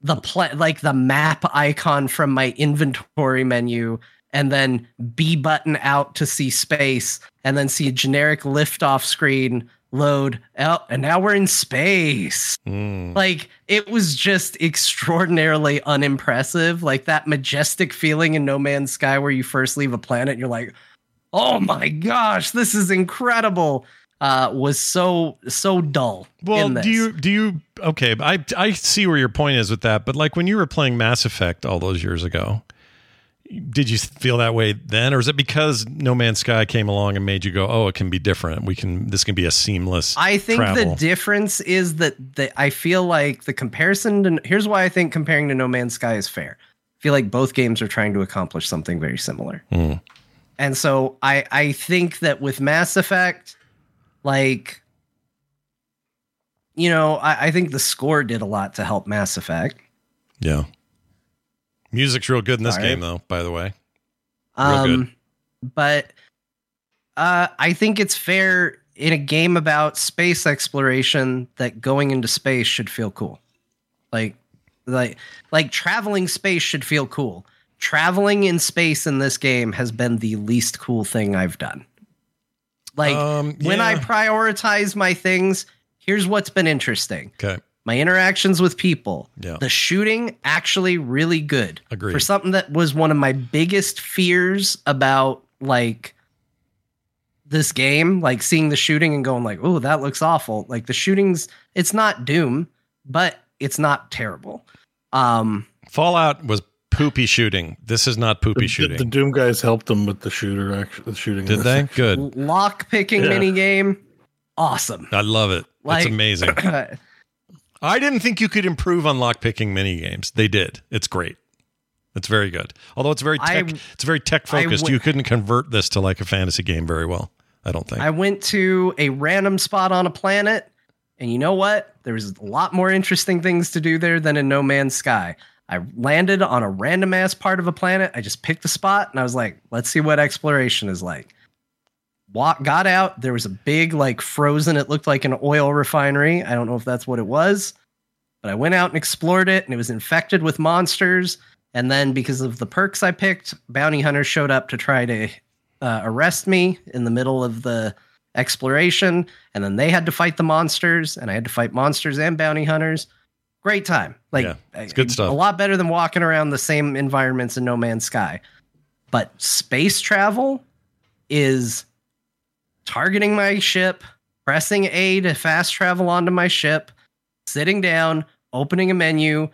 the pla- like the map icon from my inventory menu and then B button out to see space and then see a generic liftoff screen load out and now we're in space. Mm. Like it was just extraordinarily unimpressive. Like that majestic feeling in No Man's Sky where you first leave a planet, you're like, oh my gosh, this is incredible. Uh, was so so dull. Well, in this. do you do you okay? I I see where your point is with that, but like when you were playing Mass Effect all those years ago, did you feel that way then, or is it because No Man's Sky came along and made you go, "Oh, it can be different. We can. This can be a seamless." I think the difference is that the I feel like the comparison to here's why I think comparing to No Man's Sky is fair. I feel like both games are trying to accomplish something very similar. Hmm. And so I I think that with Mass Effect, like you know, I, I think the score did a lot to help Mass Effect. Yeah. Music's real good in this All right. game, though. By the way, Real good. Um, but uh, I think it's fair in a game about space exploration that going into space should feel cool. Like, like, like traveling space should feel cool. Traveling in space in this game has been the least cool thing I've done. Like Um, when I prioritize my things, here's what's been interesting okay. My interactions with people. Yeah. The shooting actually really good. Agreed. For something that was one of my biggest fears about like this game, like seeing the shooting and going like, "Oh, that looks awful." Like the shootings, it's not Doom, but it's not terrible. Um Fallout was poopy shooting. This is not poopy The, shooting. the Doom guys helped them with the shooter, actually, the shooting. Did they? <laughs> Good. lock picking Yeah. mini game, awesome. I love it. Like- it's amazing. <clears throat> <laughs> I didn't think you could improve on lockpicking mini games. They did. It's great. It's very good. Although it's very tech, I- it's very tech focused. W- you couldn't convert this to like a fantasy game very well. I don't think. I went to a random spot on a planet, and you know what? There was a lot more interesting things to do there than in No Man's Sky. I landed on a random ass part of a planet. I just picked a spot, and I was like, "Let's see what exploration is like." Walk, got out. There was a big, like frozen. It looked like an oil refinery. I don't know if that's what it was, but I went out and explored it, and it was infected with monsters. And then, because of the perks I picked, bounty hunters showed up to try to uh, arrest me in the middle of the exploration, and then they had to fight the monsters, and I had to fight monsters and bounty hunters. Great time. Like Yeah, it's good stuff. A lot better than walking around the same environments in No Man's Sky. But space travel is targeting my ship, pressing A to fast travel onto my ship, sitting down, opening a menu,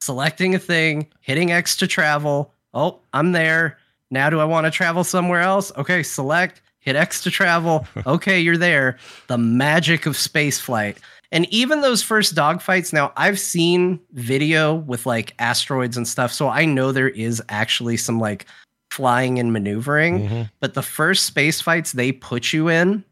selecting a thing, hitting X to travel. Oh, I'm there. Now, do I want to travel somewhere else? Okay, select, hit X to travel. <laughs> Okay, you're there. The magic of space flight. And even those first dogfights, now I've seen video with like asteroids and stuff, so I know there is actually some like flying and maneuvering. Mhm. But the first space fights they put you in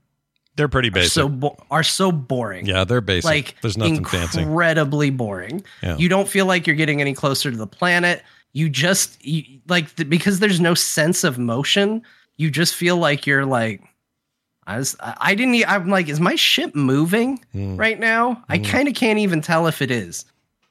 They're pretty are basic. so bo- are so boring. yeah, they're basic. Like There's nothing fancy. incredibly boring. Yeah. You don't feel like you're getting any closer to the planet. You just you, like because there's no sense of motion. You just feel like you're like I was I didn't I'm like is my ship moving Mm. right now? I kind of can't even tell if it is.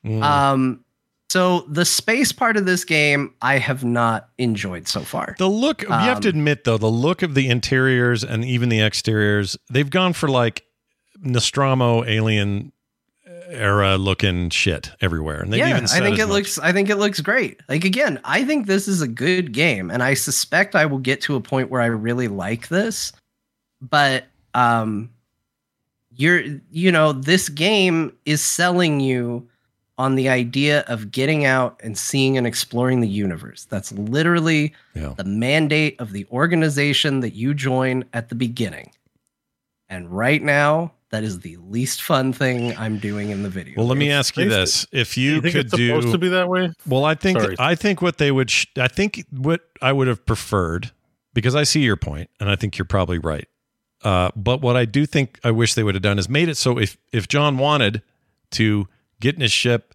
Mm. Um so the space part of this game I have not enjoyed so far. The look, you have to Um, admit though, the look of the interiors and even the exteriors, they've gone for like Nostromo alien era looking shit everywhere. And yeah, even I think it much. looks. I think it looks great. Like again, I think this is a good game, and I suspect I will get to a point where I really like this. But um, you're, you know, this game is selling you on the idea of getting out and seeing and exploring the universe. That's literally Yeah. the mandate of the organization that you join at the beginning. And right now, that is the least fun thing I'm doing in the video. Well, let me ask you this: If Do you, you think could it's supposed do, to be that way? well, I think Sorry. I think what they would, sh- I think what I would have preferred, because I see your point, and I think you're probably right. Uh, but what I do think I wish they would have done is made it so if if Jon wanted to get in his ship,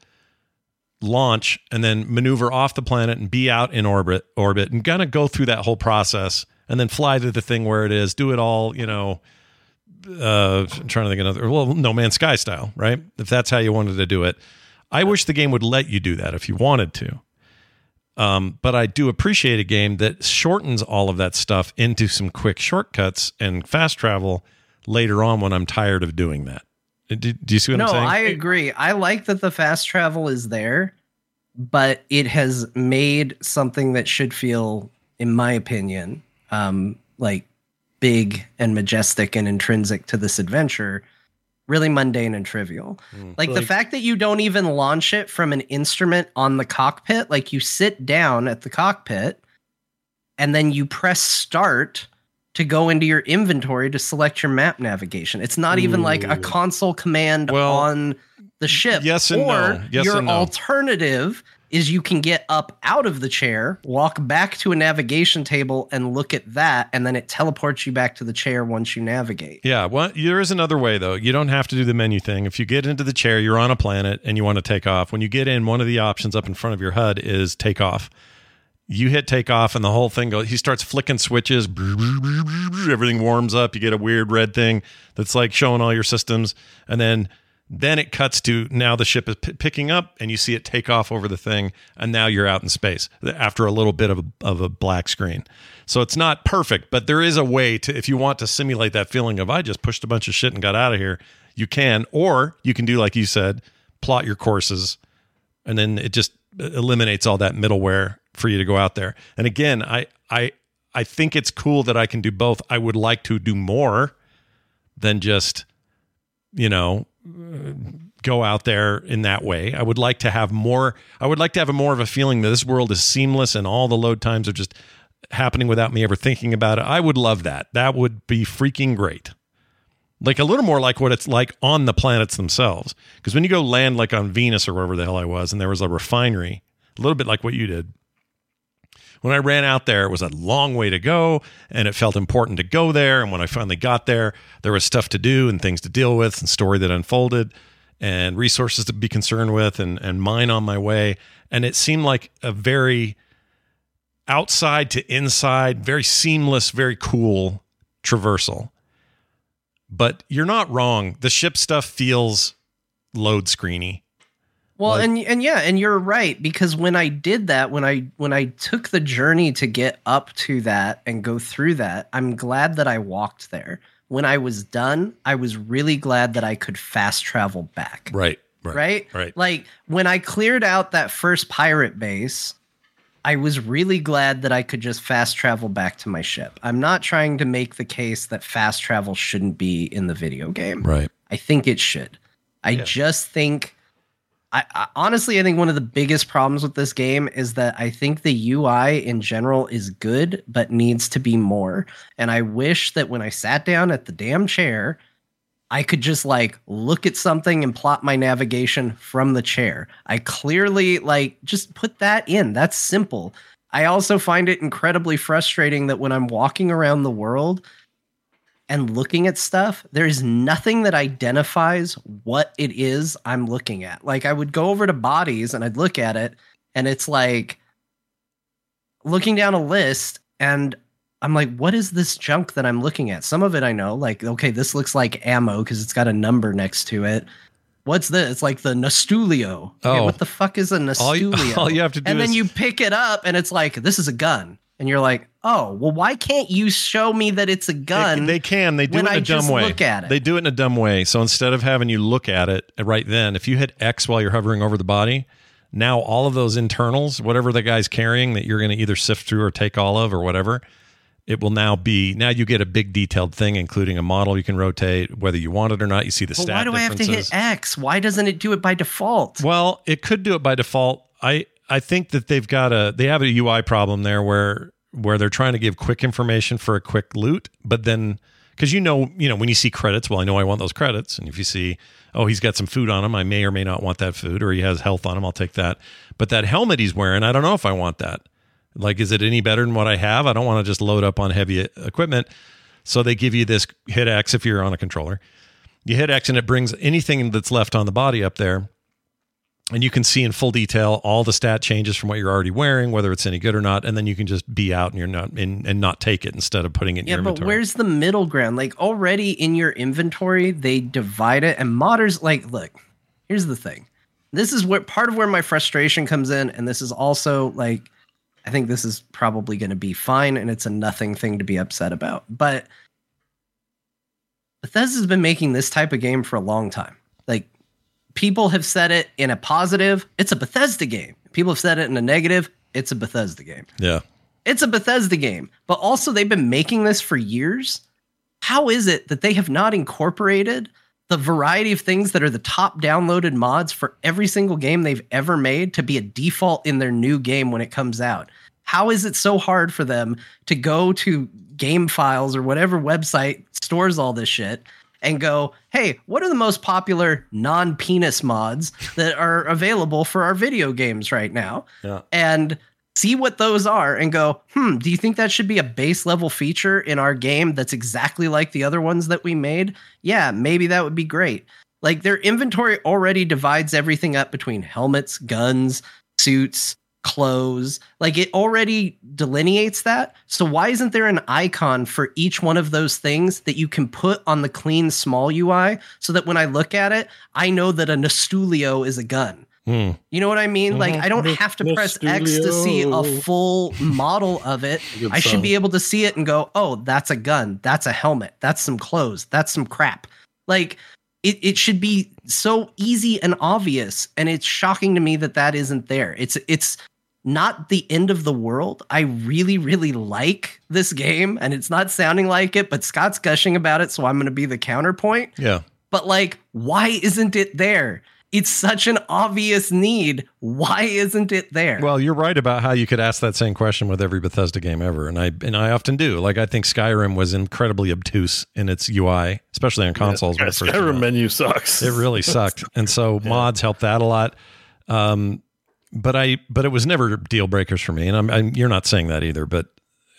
launch, and then maneuver off the planet and be out in orbit, orbit, and kind of go through that whole process, and then fly to the thing where it is, do it all, you know. Uh, I'm trying to think of another. Well, No Man's Sky style, right? If that's how you wanted to do it, I wish the game would let you do that if you wanted to. Um, but I do appreciate a game that shortens all of that stuff into some quick shortcuts and fast travel later on when I'm tired of doing that. Do, do you see what no, I'm saying? I agree. I like that the fast travel is there, but it has made something that should feel, in my opinion, um, like big and majestic and intrinsic to this adventure, really mundane and trivial. Like, the fact that you don't even launch it from an instrument on the cockpit, like you sit down at the cockpit and then you press start to go into your inventory to select your map navigation. It's not even like a console command Well, on the ship. yes and or no. Yes your and no. alternative is you can get up out of the chair, walk back to a navigation table and look at that and then it teleports you back to the chair once you navigate. Yeah, well, there is another way though. You don't have to do the menu thing. If you get into the chair, you're on a planet and you want to take off. When you get in, one of the options up in front of your HUD is take off. You hit takeoff and the whole thing goes. He starts flicking switches. Everything warms up. You get a weird red thing that's like showing all your systems, and then then it cuts to now the ship is p- picking up and you see it take off over the thing, and now you're out in space after a little bit of a, of a black screen. So it's not perfect, but there is a way to, if you want to simulate that feeling of I just pushed a bunch of shit and got out of here, you can, or you can do like you said, plot your courses, and then it just eliminates all that middleware for you to go out there. And again, I I I think it's cool that I can do both. I would like to do more than just you know go out there in that way. I would like to have more I would like to have a more of a feeling that this world is seamless and all the load times are just happening without me ever thinking about it. I would love that. That would be freaking great. Like a little more like what it's like on the planets themselves. Because when you go land like on Venus or wherever the hell I was and there was a refinery, a little bit like what you did. When I ran out there, it was a long way to go and it felt important to go there. And when I finally got there, there was stuff to do and things to deal with and story that unfolded and resources to be concerned with and, and mine on my way. And it seemed like a very outside to inside, very seamless, very cool traversal. But you're not wrong. The ship stuff feels load screeny. Well, Like- and and yeah, and you're right because when I did that, when I when I took the journey to get up to that and go through that, I'm glad that I walked there. when I was done, I was really glad that I could fast travel back. Right. Right. Right. Right. Like when I cleared out that first pirate base, I was really glad that I could just fast travel back to my ship. I'm not trying to make the case that fast travel shouldn't be in the video game. Right. I think it should. I just think I, I honestly I think one of the biggest problems with this game is that I think the UI in general is good but needs to be more. And I wish that when I sat down at the damn chair, I could just like look at something and plot my navigation from the chair. I clearly like just put that in. That's simple. I also find it incredibly frustrating that when I'm walking around the world and looking at stuff, there's nothing that identifies what it is I'm looking at. Like I would go over to bodies and I'd look at it and it's like looking down a list and I'm like, what is this junk that I'm looking at? Some of it I know, like, okay, this looks like ammo because it's got a number next to it. What's this? It's like the Nostulio. Okay, Oh. what the fuck is a All you- <laughs> all you have to do and then you pick it up and it's like, this is a gun. And you're like, oh, well, why can't you show me that it's a gun? They, they can. They do it in a I dumb way. look at it. They do it in a dumb way. So instead of having you look at it right then, if you hit X while you're hovering over the body, now all of those internals, whatever the guy's carrying that you're going to either sift through or take all of or whatever, it will now be now you get a big detailed thing, including a model you can rotate, whether you want it or not. You see the But stat why do I have to hit X? Why doesn't it do it by default? Well, it could do it by default. I I think that they've got a they have a UI problem there where where they're trying to give quick information for a quick loot, but then because you know you know when you see credits, well, I know I want those credits, and if you see oh he's got some food on him, I may or may not want that food, or he has health on him, I'll take that. But that helmet he's wearing, I don't know if I want that. Like, is it any better than what I have? I don't want to just load up on heavy equipment. So they give you this hit X if you're on a controller. You hit X and it brings anything that's left on the body up there and you can see in full detail all the stat changes from what you're already wearing, whether it's any good or not, and then you can just be out and you're not in and not take it instead of putting it in Yeah, your but inventory. where's the middle ground? Like already in your inventory, they divide it, and modders like, look, here's the thing. This is what part of where my frustration comes in, and this is also like, I think this is probably going to be fine, and it's a nothing thing to be upset about. But Bethesda's been making this type of game for a long time. Like, people have said it in a positive, it's a Bethesda game. People have said it in a negative, it's a Bethesda game yeah, it's a Bethesda game, but also they've been making this for years. How is it that they have not incorporated the variety of things that are the top downloaded mods for every single game they've ever made to be a default in their new game when it comes out? How is it so hard for them to go to game files or whatever website stores all this shit and go, hey, what are the most popular non penis mods that are available for our video games right now? yeah. and see what those are and go, hmm, do you think that should be a base level feature in our game that's exactly like the other ones that we made? Yeah, maybe that would be great. Like their inventory already divides everything up between helmets, guns, suits, clothes. Like it already delineates that. So why isn't there an icon for each one of those things that you can put on the clean small UI so that when I look at it, I know that a Nostulio is a gun? Hmm. You know what I mean? Like I don't have to press X to see a full <laughs> model of it. Good I should be able to see it and go, "Oh, that's a gun. That's a helmet. That's some clothes. That's some crap." Like it it should be so easy and obvious and it's shocking to me that that isn't there. It's it's not the end of the world. I really really like this game and it's not sounding like it, but Scott's gushing about it, so I'm going to be the counterpoint yeah. but like why isn't it there it's such an obvious need why isn't it there Well, you're right about how you could ask that same question with every Bethesda game ever, and I and I often do. Like I think Skyrim was incredibly obtuse in its UI, especially on consoles. when Yeah, it Skyrim menu sucks. It really <laughs> sucked, and so mods helped that a lot. Um, but I, but it was never deal breakers for me, and I'm, I'm you're not saying that either. But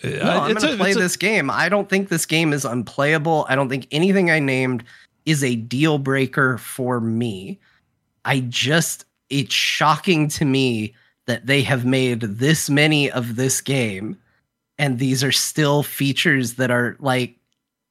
uh, no i'm it's gonna a- play a- this game i don't think this game is unplayable i don't think anything i named is a deal breaker for me i just it's shocking to me that they have made this many of this game and these are still features that are like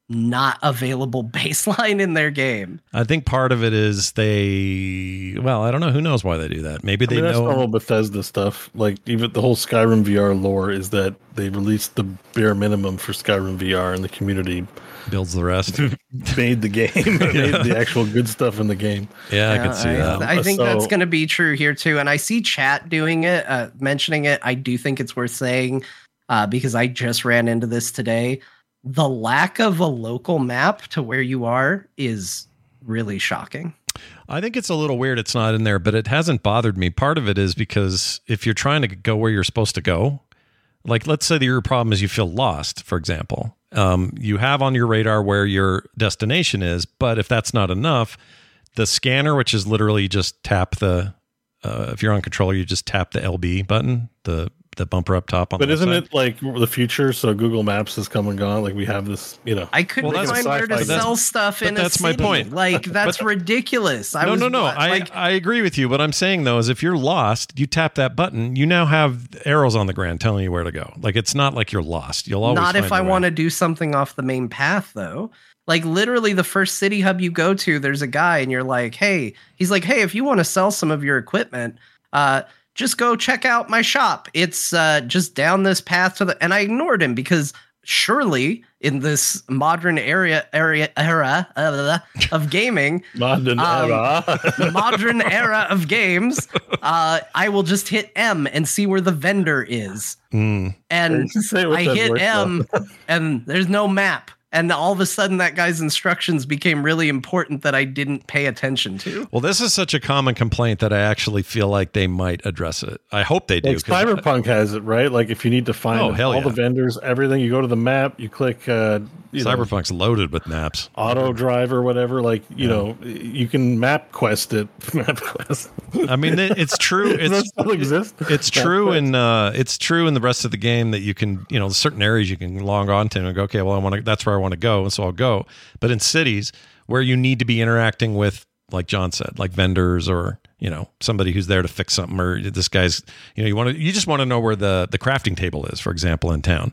not available <laughs> baseline in their game. I think part of it is they. Well, I don't know. Who knows why they do that? Maybe they I mean, that's know. normal Bethesda stuff. Like even the whole Skyrim VR lore is that they released the bare minimum for Skyrim VR, and the community builds the rest. <laughs> made the game, <laughs> made the actual good stuff in the game. Yeah, I can see I, that. I think that's going to be true here too. And I see chat doing it, uh, mentioning it. I do think it's worth saying uh, because I just ran into this today. The lack of a local map to where you are is really shocking. I think it's a little weird it's not in there, but it hasn't bothered me. Part of it is because if you're trying to go where you're supposed to go, like let's say that your problem is you feel lost, for example, um, you have on your radar where your destination is, but if that's not enough, the scanner, which is literally just tap the, uh, if you're on controller, you just tap the LB button, the the bumper up top on But the isn't side. it like the future? So Google Maps has come and gone. Like we have this, you know. I couldn't Well, find where to sci-fi. sell stuff but in that's a my point. Like that's ridiculous. I no, was, no, no. like, I, I agree with you. What I'm saying though is if you're lost, you tap that button, you now have arrows on the ground telling you where to go. Like it's not like you're lost. You'll always Not if I want to do something off the main path, though. Like literally, the first city hub you go to, there's a guy, and you're like, "Hey," he's like, "Hey, if you want to sell some of your equipment, uh, just go check out my shop. It's uh, just down this path to the." And I ignored him because surely in this modern area area era uh, of gaming, <laughs> Modern Um, era. modern era of games, <laughs> uh, I will just hit M and see where the vendor is. Mm. And Say it with I hit. M and there's no map. And all of a sudden, that guy's instructions became really important that I didn't pay attention to. Well, this is such a common complaint that I actually feel like they might address it. I hope they do. Like 'cause- Cyberpunk has it, right? Like if you need to find Oh, hell all yeah. the vendors, everything, you go to the map, you click uh, you know, Cyberpunk's loaded with maps. auto drive or whatever. Like you know, you can map quest it. <laughs> map quest. I mean, it, it's true. <laughs> Does that It's still exist? it's true quest? in uh, it's true in the rest of the game that you can you know certain areas you can log on to and go okay well I want to that's where I want to go and so I'll go but in cities where you need to be interacting with like Jon said like vendors or you know somebody who's there to fix something or this guy's you know you want to you just want to know where the the crafting table is for example in town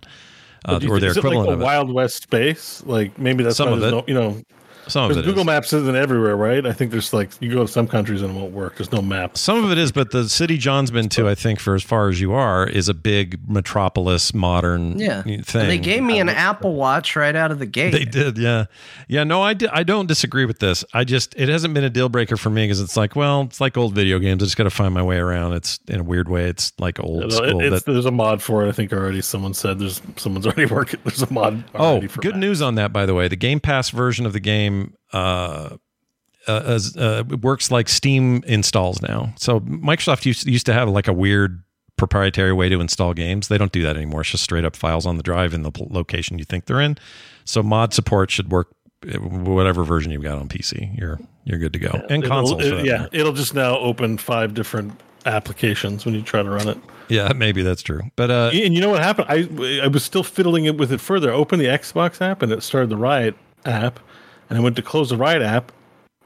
uh, or their it like equivalent a of it. Wild West space. Like maybe that's Some of it. no, you know, some of because it Google is. Maps isn't everywhere, right? I think there's like you go to some countries and it won't work. There's no maps. Some of it is, but the city Jon's been to, I think, for as far as you are, is a big metropolis, modern Yeah. thing. They gave me an Apple Watch right out of the gate. They did, yeah, yeah. No, I, di- I don't disagree with this. I just it hasn't been a deal breaker for me because it's like, well, it's like old video games. I just got to find my way around. It's in a weird way. It's like old It- school. it's, that, there's a mod for it. I think already someone said there's someone's <laughs> already working. There's a mod. oh, for good that. news on that, by the way. The Game Pass version of the game uh, uh, as, uh, works like Steam installs now. So Microsoft used, used to have like a weird proprietary way to install games. They don't do that anymore. It's just straight up files on the drive in the location you think they're in. So mod support should work uh, whatever version you've got on PC. You're you're good to go. And It'll- consoles. It, yeah, matter. it'll just now open five different applications when you try to run it. yeah, maybe that's true. But uh, And you know what happened? I I was still fiddling it with it further. I opened the Xbox app and it started the Riot app, and I went to close the Riot app,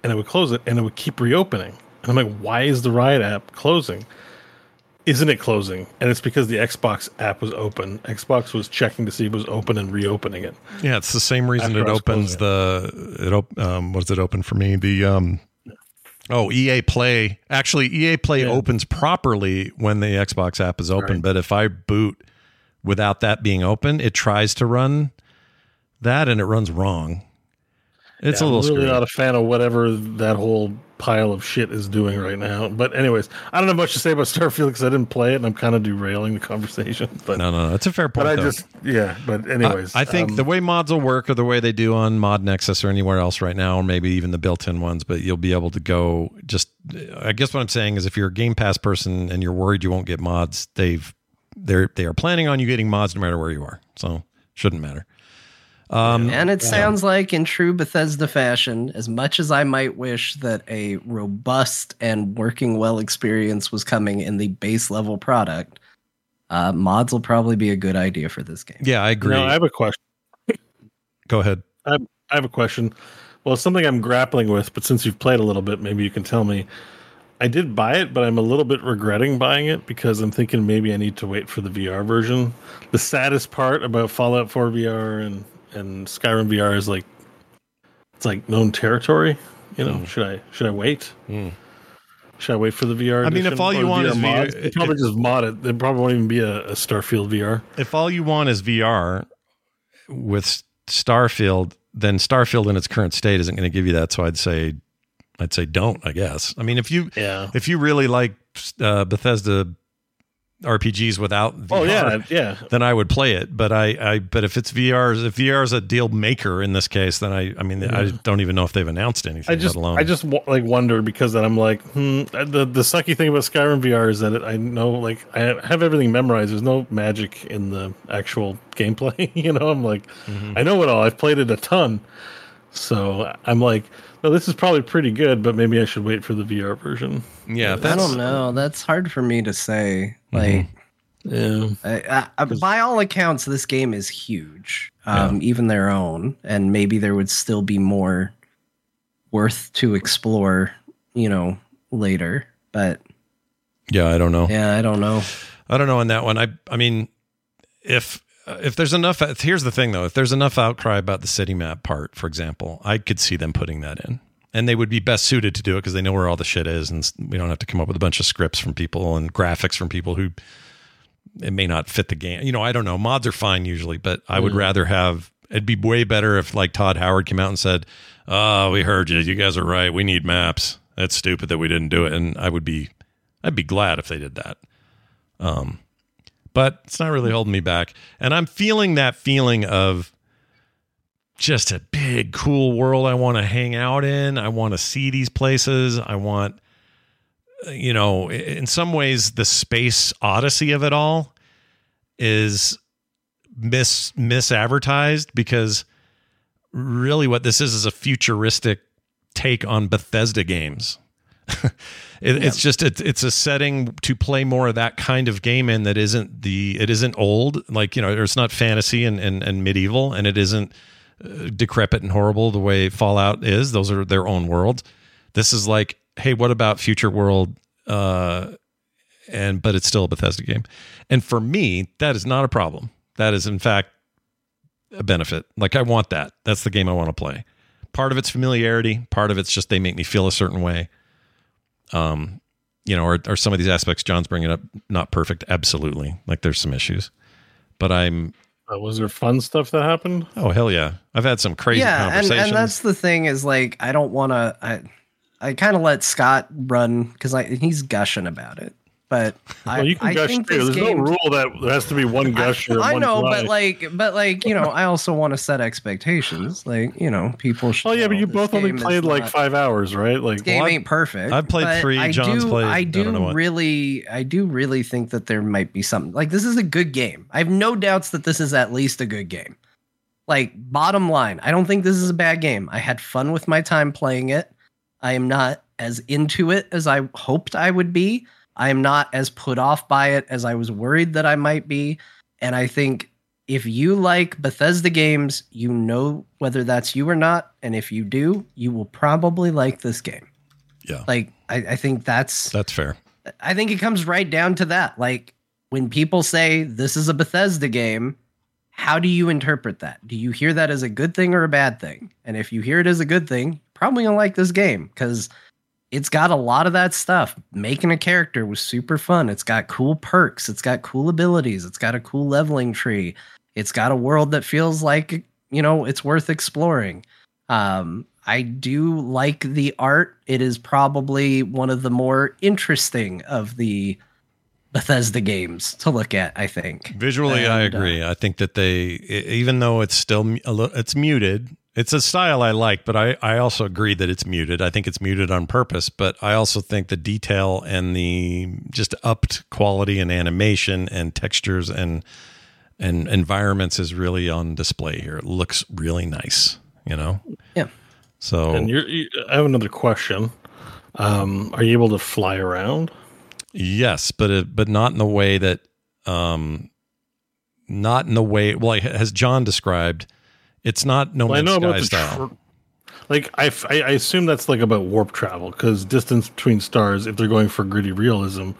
and it would close it, and it would keep reopening. And I'm like, why is the Riot app closing? Isn't it closing? And it's because the Xbox app was open. Xbox was checking to see if it was open and reopening it. Yeah, it's the same reason After it opens the it op- um what does it open for me? The um oh EA Play. Actually EA Play Yeah. opens properly when the Xbox app is open, Right. but if I boot without that being open, it tries to run that and it runs wrong. It's Yeah, a little I'm really screwy. not a fan of whatever that whole pile of shit is doing right now. But anyways, I don't have much to say about Starfield because I didn't play it, and I'm kind of derailing the conversation. <laughs> But no, no, no. It's a fair point. but I though. just yeah. But anyways, I, I think um, the way mods will work or the way they do on Mod Nexus or anywhere else right now, or maybe even the built-in ones, but you'll be able to go just I guess what I'm saying is if you're a Game Pass person and you're worried you won't get mods, they've they're they are planning on you getting mods no matter where you are. So shouldn't matter. Um And it sounds like, in true Bethesda fashion, as much as I might wish that a robust and working well experience was coming in the base level product, uh, mods will probably be a good idea for this game. yeah, I agree. now I have a question. Go ahead. I have, I have a question. Well, it's something I'm grappling with, but since you've played a little bit, maybe you can tell me. I did buy it, but I'm a little bit regretting buying it because I'm thinking maybe I need to wait for the VR version. The saddest part about Fallout 4 VR and and Skyrim VR is like it's like known territory. You know, should I should I wait? Should I wait for the VR? I mean, if all you want VR is VR mods? <laughs> They'd probably just mod it. There probably won't even be a, a Starfield VR. if all you want is VR with Starfield, then Starfield in its current state isn't going to give you that. So I'd say, I'd say don't. I guess. I mean, if you Yeah. if you really like uh, Bethesda RPGs without VR, Oh yeah, yeah. then I would play it. But I, I but if it's VR, if VR is a deal maker in this case, then I, I mean, I don't even know if they've announced anything. I just alone I just like wonder because then I'm like, hmm, the the sucky thing about Skyrim VR is that it, I know like I have everything memorized. There's no magic in the actual gameplay. <laughs> you know, I'm like, Mm-hmm. I know it all. I've played it a ton, so I'm like, no, this is probably pretty good, but maybe I should wait for the VR version. yeah. I don't know. That's hard for me to say. Like, Yeah, I, I, by all accounts, this game is huge, um, even their own, and maybe there would still be more worth to explore, you know, later. But Yeah, I don't know. yeah, I don't know. I don't know on that one. I I mean, if if there's enough, here's the thing though. If there's enough outcry about the city map part, for example, I could see them putting that in, and they would be best suited to do it because they know where all the shit is, and we don't have to come up with a bunch of scripts from people and graphics from people who it may not fit the game. You know, I don't know. Mods are fine usually, but I would rather have. It'd be way better if like Todd Howard came out and said, "Oh, we heard you. You guys are right. We need maps. That's stupid that we didn't do it." And I would be, I'd be glad if they did that Um, but it's not really holding me back. And I'm feeling that feeling of just a big, cool world I want to hang out in. I want to see these places. I want, you know, in some ways, the space odyssey of it all is mis misadvertised because really what this is is a futuristic take on Bethesda games. <laughs> It, It's just it's it's a setting to play more of that kind of game in that isn't the it isn't old like you know it's not fantasy and and, and medieval and it isn't decrepit and horrible the way Fallout is. Those are their own worlds. This is like hey, what about future world? Uh, and but it's still a Bethesda game, and for me that is not a problem. That is in fact a benefit. Like I want that. That's the game I want to play. Part of it's familiarity. Part of it's just they make me feel a certain way um you know or, or some of these aspects jon's bringing up not perfect absolutely like there's some issues but i'm Uh, was there fun stuff that happened? oh hell yeah i've had some crazy yeah, and, conversations and that's the thing is like I don't want to. I I kind of let Scott run because like he's gushing about it, but I, you can I gush think too. this There's game. no rule that there has to be one gusher. I one know, cry. but like, but like, you know, I also want to set expectations. Like, you know, people should. Oh yeah, but you both only played like not- five hours, right? Like This game Well, I- ain't perfect. I've played three, I Jon's do, played- I I don't know do really, I do really think that there might be something. Like, this is a good game. I have no doubts that this is at least a good game. Like, bottom line, I don't think this is a bad game. I had fun with my time playing it. I am not as into it as I hoped I would be. I am not as put off by it as I was worried that I might be. And I think if you like Bethesda games, you know whether that's you or not. And if you do, you will probably like this game. yeah Like, I, I think that's, that's fair I think it comes right down to that. Like, when people say this is a Bethesda game, how do you interpret that? Do you hear that as a good thing or a bad thing? And if you hear it as a good thing, probably gonna like this game because it's got a lot of that stuff. Making a character was super fun. It's got cool perks. It's got cool abilities. It's got a cool leveling tree. It's got a world that feels like you know it's worth exploring. Um, I do like the art. It is probably one of the more interesting of the Bethesda games to look at. I think visually i And, uh, agree i think that they even though it's still a little, it's muted it's a style i like but i i also agree that it's muted i think it's muted on purpose but i also think the detail and the just upped quality and animation and textures and and environments is really on display here it looks really nice you know Yeah. so And you're, you, I have another question. Um, are you able to fly around? Yes, but it, but not in the way that, um, not in the way. Well, like, as Jon described, it's not No Man's know Sky about the style. tr- like I, f- I- I assume that's like about warp travel because distance between stars. If they're going for gritty realism,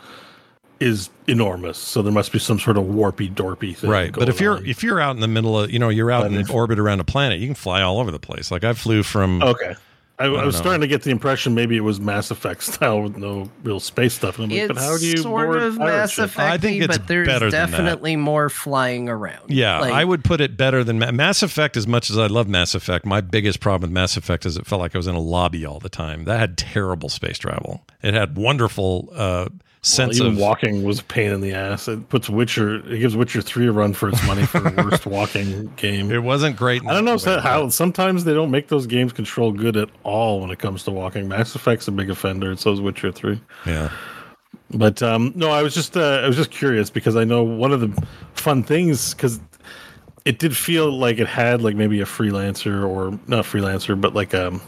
is enormous. So there must be some sort of warpy dorpy thing. right. But if you're on. if you're out in the middle of you know you're out But in if- orbit around a planet, you can fly all over the place. Like I flew from okay. I, I, don't was know. starting to get the impression maybe it was Mass Effect <laughs> style with no real space stuff. And I'm like, but how do you sort board of pirate Mass ship? Effect, I think it's but there's better than that. definitely more flying around. Yeah, Like, I would put it better than Ma- Mass Effect. As much as I love Mass Effect, my biggest problem with Mass Effect is it felt like I was in a lobby all the time. That had terrible space travel. It had wonderful uh, sense Even of walking was a pain in the ass. It puts Witcher. It gives Witcher three a run for its money for the <laughs> worst walking game. It wasn't great. in I don't know that how sometimes they don't make those games control good at all when it comes to walking. Mass Effect's a big offender, and so is Witcher three. Yeah. But um, no, I was just uh, I was just curious because I know one of the fun things because it did feel like it had like maybe a freelancer or not freelancer, but like um.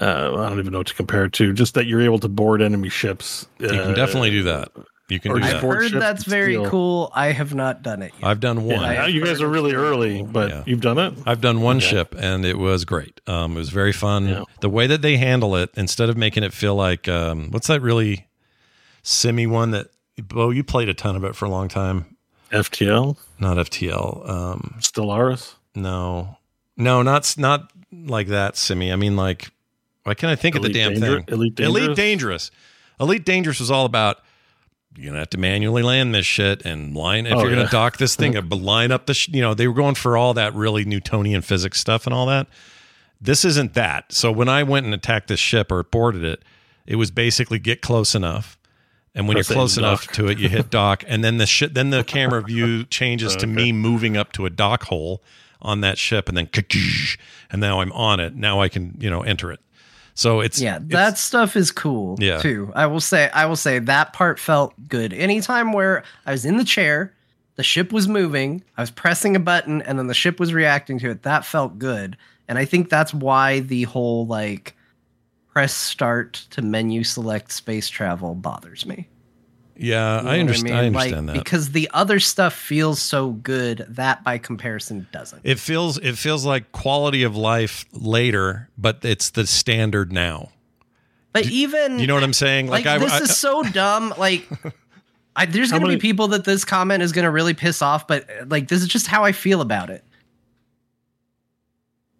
Uh, I don't even know what to compare it to. Just that you're able to board enemy ships. You can definitely do that. You can or do just that. heard that's very steal. cool. I have not done it yet. I've done one. Yeah, you guys are really early, but Yeah. you've done it. I've done one Okay. ship and it was great. Um, it was very fun. Yeah. The way that they handle it, instead of making it feel like um, what's that really simmy one that Beau, you played a ton of it for a long time. FTL, Not FTL. Um, Stellaris. no, no, not not like that simmy. I mean, like, why can't I think of the damn Danger- thing? Elite Elite Dangerous? Dangerous. Elite Dangerous was all about you're gonna have to manually land this shit and line if Oh, you're gonna dock this thing, but <laughs> uh, line up the sh- you know they were going for all that really Newtonian physics stuff and all that. This isn't that. So when I went and attacked this ship or boarded it, it was basically get close enough. And when Press you're close enough dock. to it, you hit <laughs> dock, and then the shit. Then the camera view changes to me moving up to a dock hole on that ship, and then and now I'm on it. Now I can you know enter it. So it's yeah, it's- that stuff is cool Yeah. too. I will say I will say that part felt good. Anytime where I was in the chair, the ship was moving, I was pressing a button and then the ship was reacting to it, that felt good. And I think that's why the whole like press start to menu select space travel bothers me. Yeah. You know I what understand. I, mean? understand like, that. Because the other stuff feels so good, that by comparison doesn't. It feels it feels like quality of life later, but it's the standard now. But even You know what I'm saying? like, I, this I- is so <laughs> dumb like I, there's gonna many- be people that this comment is gonna really piss off but like this is just how i feel about it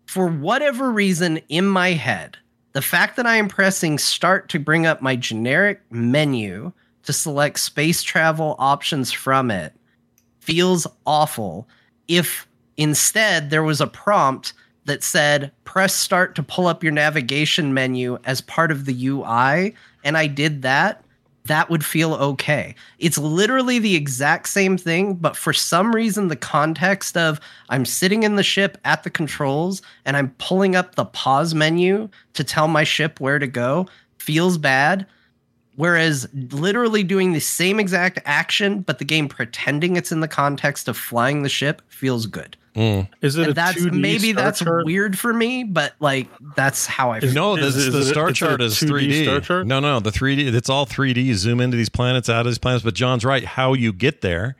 for whatever reason in my head the fact that i am pressing start to bring up my generic menu to select space travel options from it feels awful if instead there was a prompt that said press start to pull up your navigation menu as part of the UI and I did that that would feel okay. It's literally the exact same thing, but for some reason, the context of I'm sitting in the ship at the controls and I'm pulling up the pause menu to tell my ship where to go feels bad. Whereas literally doing the same exact action, but the game pretending it's in the context of flying the ship feels good. Mm. Is it And a that's 2D maybe star that's chart? weird for me, but like that's how I feel. no, is- this, is the star it chart is 3D. star chart? No, no, the 3D. It's all 3D. Zoom into these planets, out of these planets. But Jon's right. How you get there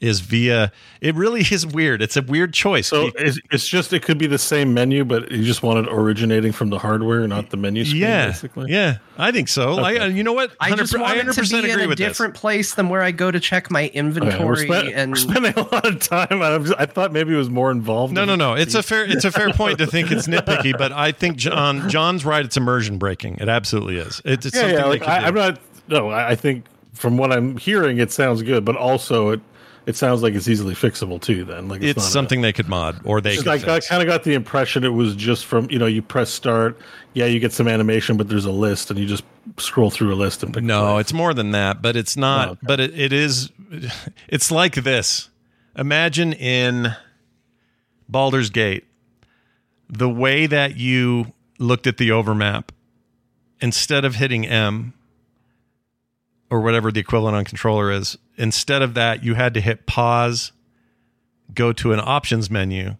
is via. It really is weird. It's a weird choice. So it's, it's just it could be the same menu, but you just want it originating from the hardware, not the menu screen. yeah, basically. yeah, I think so. Like, Okay. Uh, you know what? I just 100% want it to be in a with this. different place than where I go to check my Okay, inventory we're, spend- and we're <laughs> spending a lot of time. I, was, I thought maybe it was more involved. No, than- no, no. It's a fair it's a fair point to think it's <laughs> nitpicky, but I think Jon Jon's right. It's immersion breaking. It absolutely is. It's, it's Yeah, something yeah. they Like, could I, I'm not. No, I, I think from what I'm hearing, it sounds good, but also it it sounds like it's easily fixable too. Then, like it's not a- something they could mod or they could like I kind of got the impression it was just from you know you press start, yeah, you get some animation, but there's a list and you just scroll through a list and pick. No, it's more than that, but it's not. Oh, okay. But it, it is. <laughs> It's like this. Imagine in Baldur's Gate, the way that you looked at the overmap, instead of hitting M or whatever the equivalent on controller is, instead of that, you had to hit pause, go to an options menu,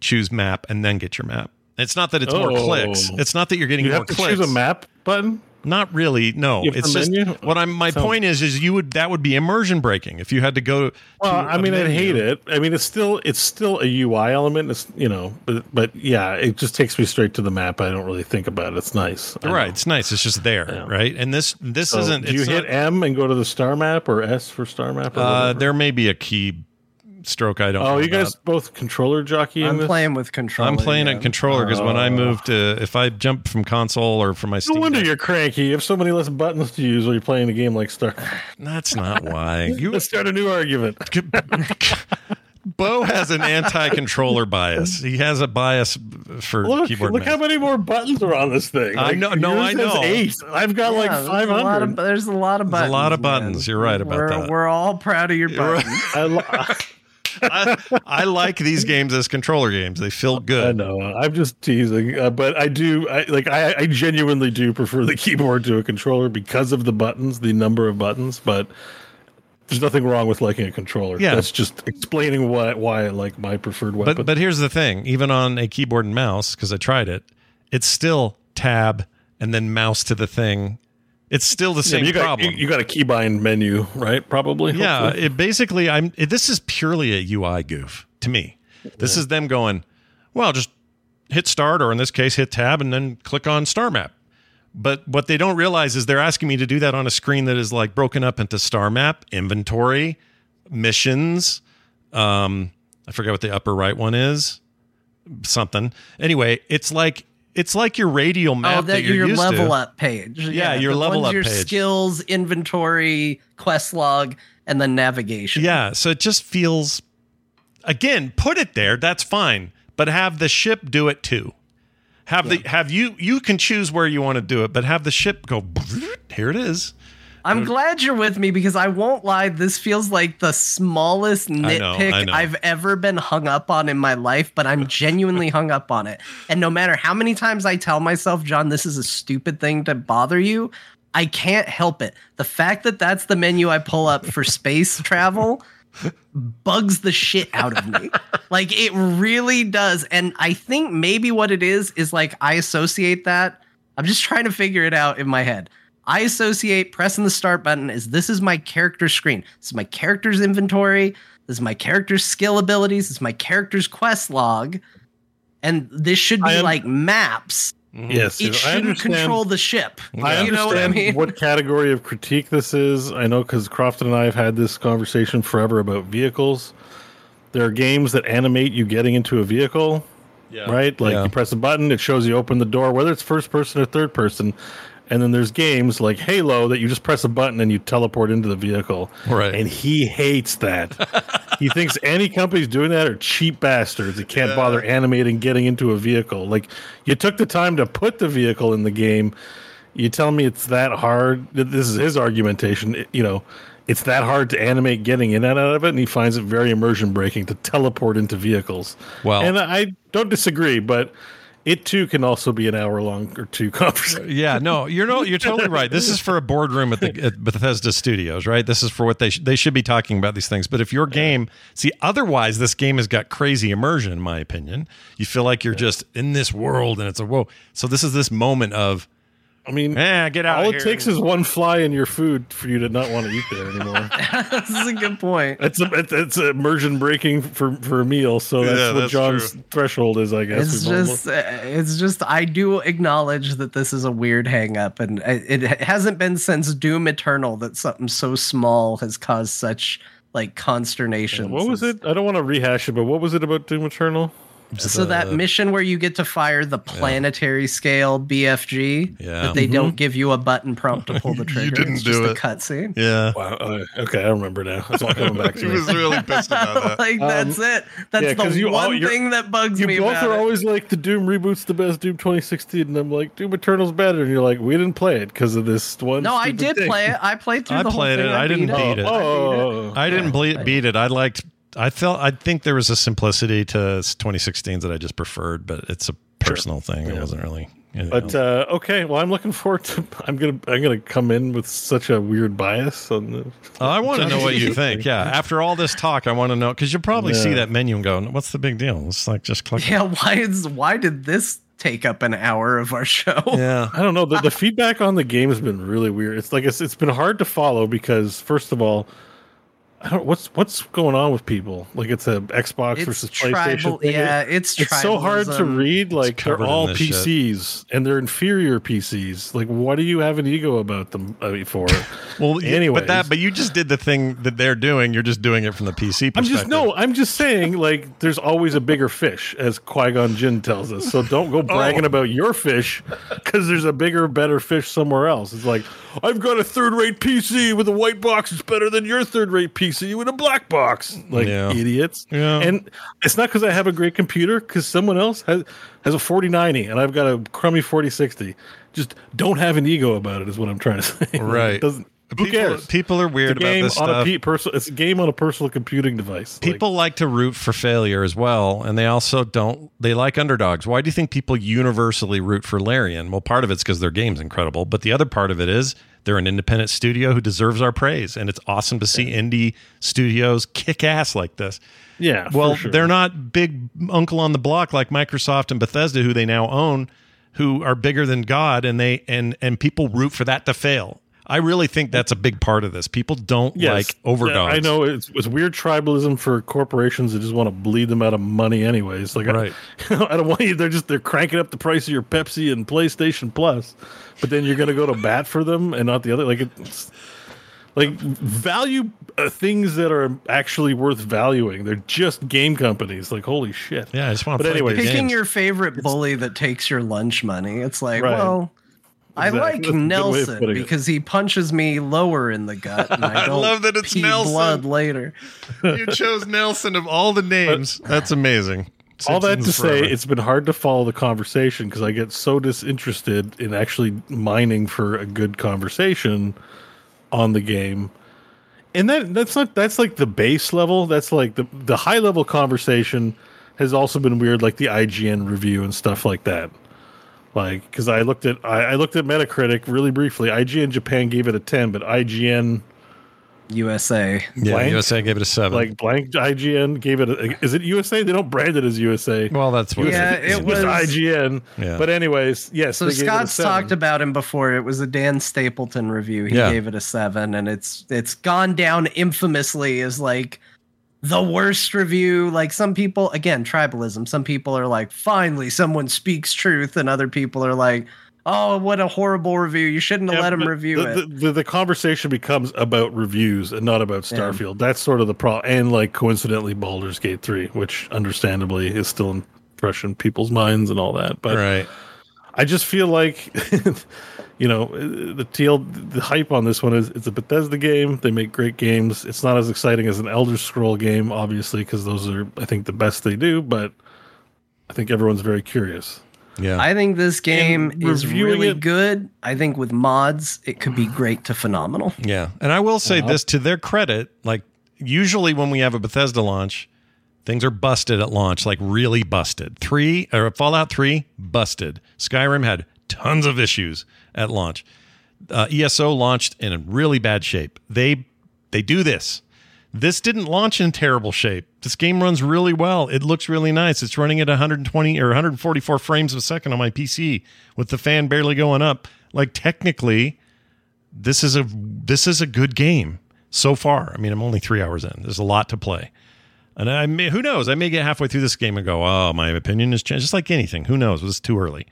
choose map, and then get your map. It's not that it's more Oh. clicks. It's not that you're getting you more have to clicks. choose a map button. Not really. No, You it's just menu? what I'm. My So- point is, is you would that would be immersion breaking if you had to go. Well, to I mean, I menu. hate it. I mean, it's still it's still a UI element. It's you know, but but yeah, it just takes me straight to the map. I don't really think about it. It's nice. I know. Right, it's nice. It's just there, Yeah. right? And this this So isn't. do you hit not- M and go to the star map or S for star map? Or uh, there may be a key stroke. I don't. oh, know you guys about. both controller jockey. I'm this? playing with controller. I'm playing a controller because when I Oh. moved to, if I jump from console or from my No Steam, wonder Deck- you're cranky. You have so many less buttons to use when you're playing a game like Star. that's not why. <laughs> You Let's start a new argument. <laughs> Beau has an anti-controller bias. He has a bias for Look, keyboard. look mouse. how many more buttons are on this thing. I know- no, yours I know. Eight. I've got like there's a lot of hundred. there's a lot of buttons. a lot of man. buttons. You're right about we're, that. We're all proud of your You're right. buttons. I, lo- <laughs> I, I like these games as controller games. They feel good. I know. I'm just teasing, uh, but I do. I like. I, I genuinely do prefer the <laughs> keyboard to a controller because of the buttons, the number of buttons. But there's nothing wrong with liking a controller. Yeah. that's just explaining why why I like my preferred weapon. But but here's the thing: even on a keyboard and mouse, because I tried it, it's still tab and then mouse to the thing. It's still the same but you got problem. you, got a keybind menu, right? Probably. yeah, it basically I'm it, this is purely a UI goof to me. This is them going, well, just hit start or in this case hit tab and then click on star map. But what they don't realize is they're asking me to do that on a screen that is like broken up into star map, inventory, missions, um I forget what the upper right one is. Something. Anyway, it's like it's like your radial oh, map Oh, that you're your used level to. up page. Yeah, your the level up your page. skills, inventory, quest log, and then navigation. Yeah, so it just feels again, put it there, that's fine, but have the ship do it too. Have the have you you can choose where you want to do it, but have the ship go <laughs> here it is. I'm mm. glad you're with me because I won't lie. This feels like the smallest I know, nitpick I know. I've ever been hung up on in my life, but I'm genuinely hung up on it. And no matter how many times I tell myself, Jon, this is a stupid thing to bother you, I can't help it. The fact that that's the menu I pull up for space travel bugs the shit out of me. <laughs> like it really does. And I think maybe what it is is like I associate that. I'm just trying to figure it out in my head. I associate pressing the start button as this is my character screen. This is my character's inventory. This is my character's skill abilities. This is my character's quest log. And this should be am- like maps. Mhm. yes, It I shouldn't control the ship. I You know what I understand mean? what category of critique this is. I know because Crofton and I have had this conversation forever about vehicles. There are games that animate you getting into a vehicle, right? Like Yeah. you press a button, it shows you open the door, whether it's first person or third person. And then there's games like Halo that you just press a button and you teleport into the vehicle. Right. And he hates that. <laughs> he thinks any companies doing that are cheap bastards that can't bother animating getting into a vehicle. Like you took the time to put the vehicle in the game. You tell me it's that hard. This is his argumentation. It- you know, it's that hard to animate getting in and out of it, and he finds it very immersion breaking to teleport into vehicles. Well- and I don't disagree, but it too can also be an hour long or two <laughs> conversation. Yeah, no, you're no, you're totally right. This is for a boardroom at the at Bethesda Studios, right? This is for what they sh- they should be talking about these things. But if your game, see, otherwise this game has got crazy immersion, in my opinion. You feel like you're just in this world, and it's a whoa. So this is this moment of, I mean, eh, get out. all of it takes is one fly in your food for you to not want to eat there anymore. <laughs> this is a good point. It's a, it's, it's immersion breaking for for a meal, so that's Yeah, what that's Jon's true. threshold is, I guess. It's just, uh, it's just. I do acknowledge that this is a weird hang up, and it, it hasn't been since Doom Eternal that something so small has caused such like consternation. what was it? I don't want to rehash it, but what was it about Doom Eternal? So that mission where you get to fire the planetary scale BFG, Yeah. that they don't give you a button prompt to pull <laughs> the trigger. you didn't it's do just it. a cutscene. Yeah, Wow. Uh, okay, I remember now. It's all coming back to <laughs> he me. was really pissed about that. <laughs> like that's it. That's Um, yeah, 'cause the you all- one you're- thing that bugs You me both about are it. always like the Doom reboot's the best Doom 2016, and I'm like Doom Eternal's better, and you're like we didn't play it because of this one. no, I did thing. play it. I played through I the whole played thing. it. I didn't beat beat it. Oh, oh, oh, I didn't beat it. I liked. I felt. I think there was a simplicity to 2016 that I just preferred, but it's a personal thing. It wasn't really. you know. But uh, okay, well, I'm looking forward to. I'm gonna I'm gonna come in with such a weird bias on the. Oh, I want to know what you <laughs> think. Yeah, after all this talk, I want to know because you'll probably see that menu and go, "What's the big deal?" It's like just click. Yeah, why is why did this take up an hour of our show. Yeah. I don't know. The, the <laughs> feedback on the game has been really weird. It's like it's, it's been hard to follow because first of all, I don't what's what's going on with people. Like it's a Xbox It's versus tribal- PlayStation. thing. yeah, it's it's so hard to read. Like they're all this shit. PCs and they're inferior PCs. Like what do you have an ego about them I mean, for? <laughs> Well, anyway, but that but you just did the thing that they're doing. You're just doing it from the PC I'm just no. I'm just saying, like, there's always a bigger fish, as Qui Gon Jinn tells us. So don't go <laughs> oh. bragging about your fish, because there's a bigger, better fish somewhere else. It's like I've got a third-rate PC with a white box. It's better than your third-rate PC with a black box. Like Yeah. idiots. Yeah. And it's not because I have a great computer, because someone else has has a 4090 and I've got a crummy 4060. Just don't have an ego about it. Is what I'm trying to say. <laughs> Right. doesn't. Who People- cares? people are weird about game this on stuff. A pe- personal, it's a game on a personal computing device. Like, People like to root for failure as well, and they also don't. They like underdogs. Why do you think people universally root for Larian? Well, part of it's because their game's incredible, but the other part of it is they're an independent studio who deserves our praise, and it's awesome to see indie studios kick ass like this. Yeah, Well, sure. they're not big uncle on the block like Microsoft and Bethesda, who they now own, who are bigger than God, and they and and people root for that to fail. I really think that's a big part of this. People don't Yes. like overdogs. Yeah, I know it's, it's weird tribalism for corporations that just want to bleed them out of money anyways. Like, Right. I, <laughs> I don't want you. They're just they're cranking up the price of your Pepsi and PlayStation Plus, but then you're going to go to bat for them and not the other. Like it's like value uh, things that are actually worth valuing. They're just game companies. Like holy shit. Yeah, I just want to But play anyways, Picking games. your favorite bully that takes your lunch money. It's like, Right. well, I like That's a good way of Nelson putting it. because he punches me lower in the gut, and I, <laughs> I don't love that it's pee Nelson. blood later. <laughs> you chose Nelson of all the names. That's amazing. all that to Simpsons say, it's been hard to follow the conversation because I get so disinterested in actually mining for a good conversation on the game. And that that's not that's like the base level. That's like the the high level conversation has also been weird, like the IGN review and stuff like that. Like because I looked at I, I looked at Metacritic really briefly. IGN Japan gave it a ten, but IGN USA. yeah, blank? USA gave it a seven. like blank IGN gave it. A, is it USA? They don't brand it as USA. well, that's what Yeah, it is. it was- IGN. Yeah. But anyways, yes. So they gave Scott's talked about him before. It was a Dan Stapleton review. He Yeah. gave it a seven, and it's it's gone down infamously as like the worst review. Like some people, again, tribalism. Some people are like, finally, someone speaks truth, and other people are like, oh, what a horrible review. You shouldn't have Yeah, let him review the, it. The, the, the conversation becomes about reviews and not about Yeah. Starfield. That's sort of the problem. And like coincidentally, Baldur's Gate 3, which understandably is still in fresh in people's minds and all that. But right. I just feel like, <laughs> you know, the TL, the hype on this one is it's a Bethesda game. They make great games. It's not as exciting as an Elder Scroll game, obviously, because those are, I think, the best they do. But I think everyone's very curious. Yeah. I think this game And is really it- good. I think with mods, it could be <sighs> great to phenomenal. Yeah. And I will say Uh-huh. this to their credit, like usually when we have a Bethesda launch, things are busted at launch, like really busted. 3 or Fallout 3 busted. Skyrim had tons of issues at launch. Uh, ESO launched in a really bad shape. They they do this. This didn't launch in terrible shape. This game runs really well. It looks really nice. It's running at 120 or 144 frames a second on my PC with the fan barely going up. Like technically, this is a this is a good game so far. I mean, I'm only three hours in. There's a lot to play, and I may who knows? I may get halfway through this game and go, "Oh, my opinion has changed." Just like anything, who knows? It was too early.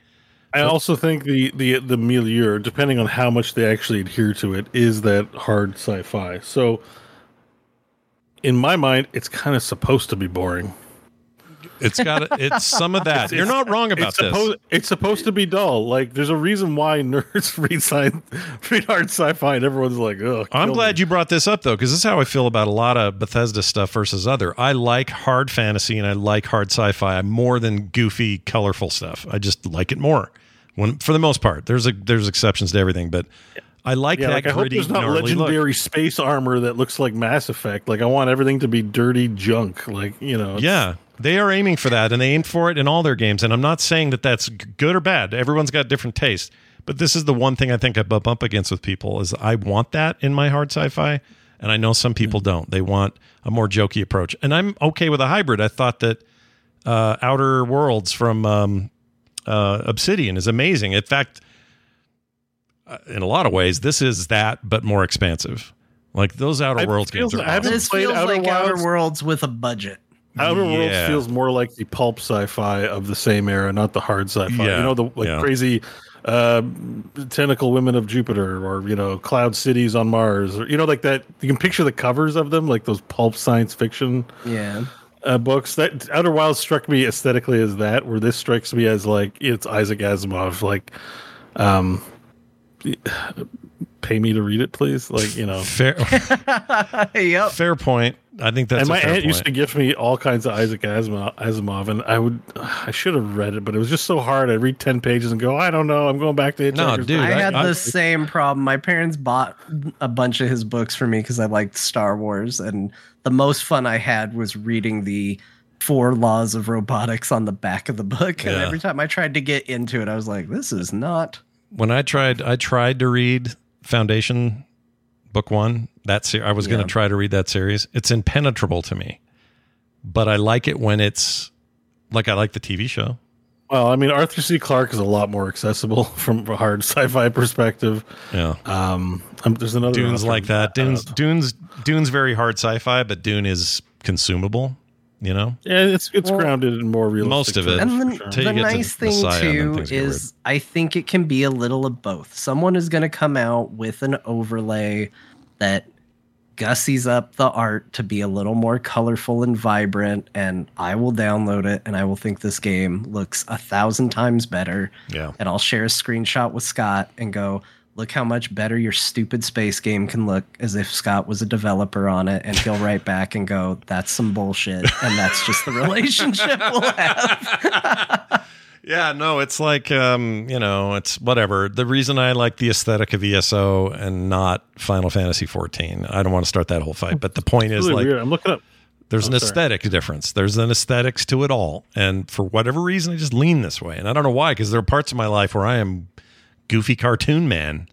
I also think the the the milieu, depending on how much they actually adhere to it, is that hard sci-fi. So, in my mind, it's kind of supposed to be boring. It's got it's some of <laughs> that. You're not wrong about it's this. supposed, It's supposed to be dull. Like, there's a reason why nerds <laughs> read science, read hard sci-fi, and everyone's like, "Oh." I'm glad you brought this up though, because this is how I feel about a lot of Bethesda stuff versus other. I like hard fantasy and I like hard sci-fi more than goofy, colorful stuff. I just like it more. When for the most part, there's a there's exceptions to everything, but I like Yeah, that like I hope gritty, there's not legendary look. space armor that looks like Mass Effect. Like I want everything to be dirty junk. Like you know, Yeah, they are aiming for that, and they aim for it in all their games. And I'm not saying that that's good or bad. Everyone's got different tastes, but this is the one thing I think I bump up against with people is I want that in my hard sci-fi, and I know some people don't. They want a more jokey approach, and I'm okay with a hybrid. I thought that uh, Outer Worlds from um, uh, Obsidian is amazing. In fact, uh, in a lot of ways, this is that, but more expansive. Like those Outer I Worlds feel- games are I haven't awesome. This played feels Outer like Outer Worlds with a budget. Outer Worlds feels more like the pulp sci-fi of the same era, not the hard sci-fi. Yeah, You know, the like yeah. crazy uh, tentacle women of Jupiter, or you know, cloud cities on Mars, or you know, like that. You can picture the covers of them, like those pulp science fiction Yeah. uh, books. That Outer Wilds struck me aesthetically as that, where this strikes me as like it's Isaac Asimov. Like, um, <sighs> pay me to read it, please. Like, you know. Fair, <laughs> yep. fair point. I think that's and a my fair aunt used to point. gift me all kinds of Isaac Asimov, Asimov, and I would, I should have read it, but it was just so hard. I'd read ten pages and go, I don't know, I'm going back to No, dude, I I- had I- the same problem. My parents bought a bunch of his books for me because I liked Star Wars, and the most fun I had was reading the four laws of robotics on the back of the book. And Yeah. every time I tried to get into it, I was like, "This is not." when I tried, I tried to read Foundation Book One. That ser- I was going to try to read that series. It's impenetrable to me, but I like it when it's like I like the TV show. Well, I mean, Arthur C. Clarke is a lot more accessible <laughs> from a hard sci-fi perspective. Yeah, Um, um, there's another Dune's like that. Dune's Dune's Dune's very hard sci-fi, but Dune is consumable. You know, yeah, it's it's Well, grounded in more realistic. most of it. And the, sure. The get to nice thing Messiah too is I think it can be a little of both. Someone is going to come out with an overlay that gussies up the art to be a little more colorful and vibrant, and I will download it and I will think this game looks a thousand times better. yeah. And I'll share a screenshot with Scott and go, look how much better your stupid space game can look as if Scott was a developer on it. And he'll write back and go, that's some bullshit. And that's just the relationship we'll have. <laughs> Yeah, no, it's like um, you know, it's whatever. The reason I like the aesthetic of ESO and not Final Fantasy 14. I don't want to start that whole fight, but the point It's is really like weird. I'm looking up. there's Oh, an sorry. aesthetic difference. There's an aesthetics to it all. And for whatever reason I just lean this way. And I don't know why cuz there are parts of my life where I am goofy cartoon man.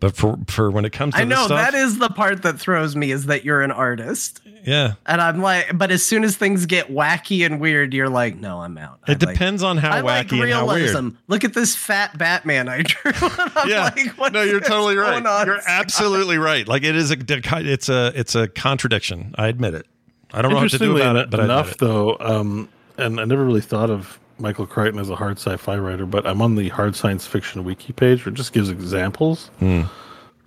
But for for when it comes to I this know stuff, that is the part that throws me is that you're an artist. yeah. And I'm like, but as soon as things get wacky and weird, you're like, no, I'm out. I It like- depends on how I like wacky and how weird. Look at this fat Batman I drew. <laughs> I'm <laughs> yeah. like, what no, you're totally right. on? You're absolutely right. Like it is a it's a it's a contradiction. I admit it. I don't know what to do about it, but I admit enough it. though, um, and I never really thought of Michael Crichton as a hard sci-fi writer, but I'm on the hard science fiction wiki page, which just gives examples,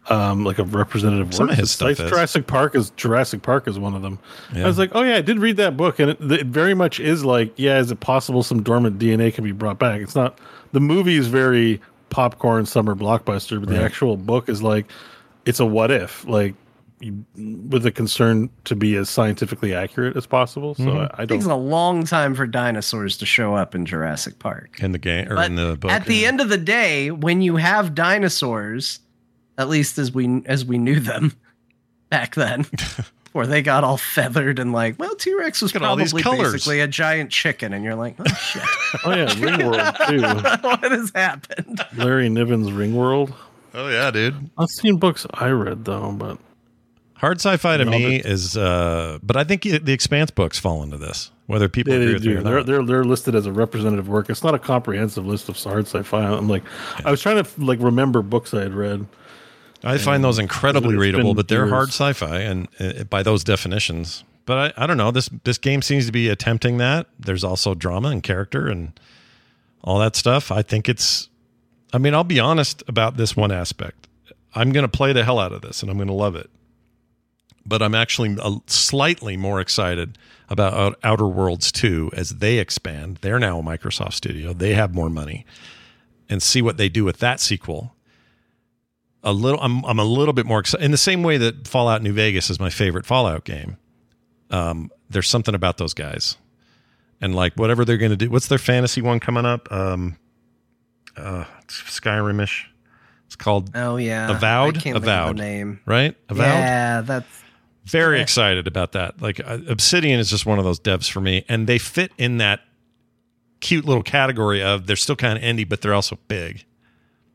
um, like of representative. Some of his stuff is. Jurassic Park is Jurassic Park is one of them. Yeah. I was like, oh yeah, I did read that book, and it, it very much is like, yeah, is it possible some dormant DNA can be brought back? It's not. The movie is very popcorn summer blockbuster, but the actual book is like, it's a what if, like. You, with a concern to be as scientifically accurate as possible, so Mm-hmm. I, I It don't. takes a long time for dinosaurs to show up in Jurassic Park. in the game or But in the book. at the end of the day, when you have dinosaurs, at least as we as we knew them <laughs> back then, <laughs> before they got all feathered and like, well, T Rex was Look at all these probably basically a giant chicken, and you're like, oh shit, <laughs> Oh yeah, Ringworld too. what has happened? Larry Niven's Ringworld. Oh yeah, dude. I've seen books I read though, but Hard sci-fi to me is, uh, but I think the Expanse books fall into this. Whether people they, agree they with me do. or They're, not. they're they're listed as a representative work. It's not a comprehensive list of hard sci-fi. I'm like, I was trying to like remember books I had read. I find those incredibly readable, but they're years. hard sci-fi, and uh, by those definitions. But I, I don't know. This this game seems to be attempting that. There's also drama and character and all that stuff. I think it's. I mean, I'll be honest about this one aspect. I'm going to play the hell out of this, and I'm going to love it. But I'm actually a, slightly more excited about Outer Worlds 2 as they expand. They're now a Microsoft studio. They have more money, and see what they do with that sequel a little I'm I'm a little bit more excited in the same way that Fallout New Vegas is my favorite Fallout game. Um, there's something about those guys, and like whatever they're going to do. What's their fantasy one coming up? Um, uh, it's Skyrimish. It's called Oh yeah, Avowed? Avowed. name. right. Avowed. Yeah, that's Very excited about that. Like uh, Obsidian is just one of those devs for me, and they fit in that cute little category of they're still kind of indie, but they're also big.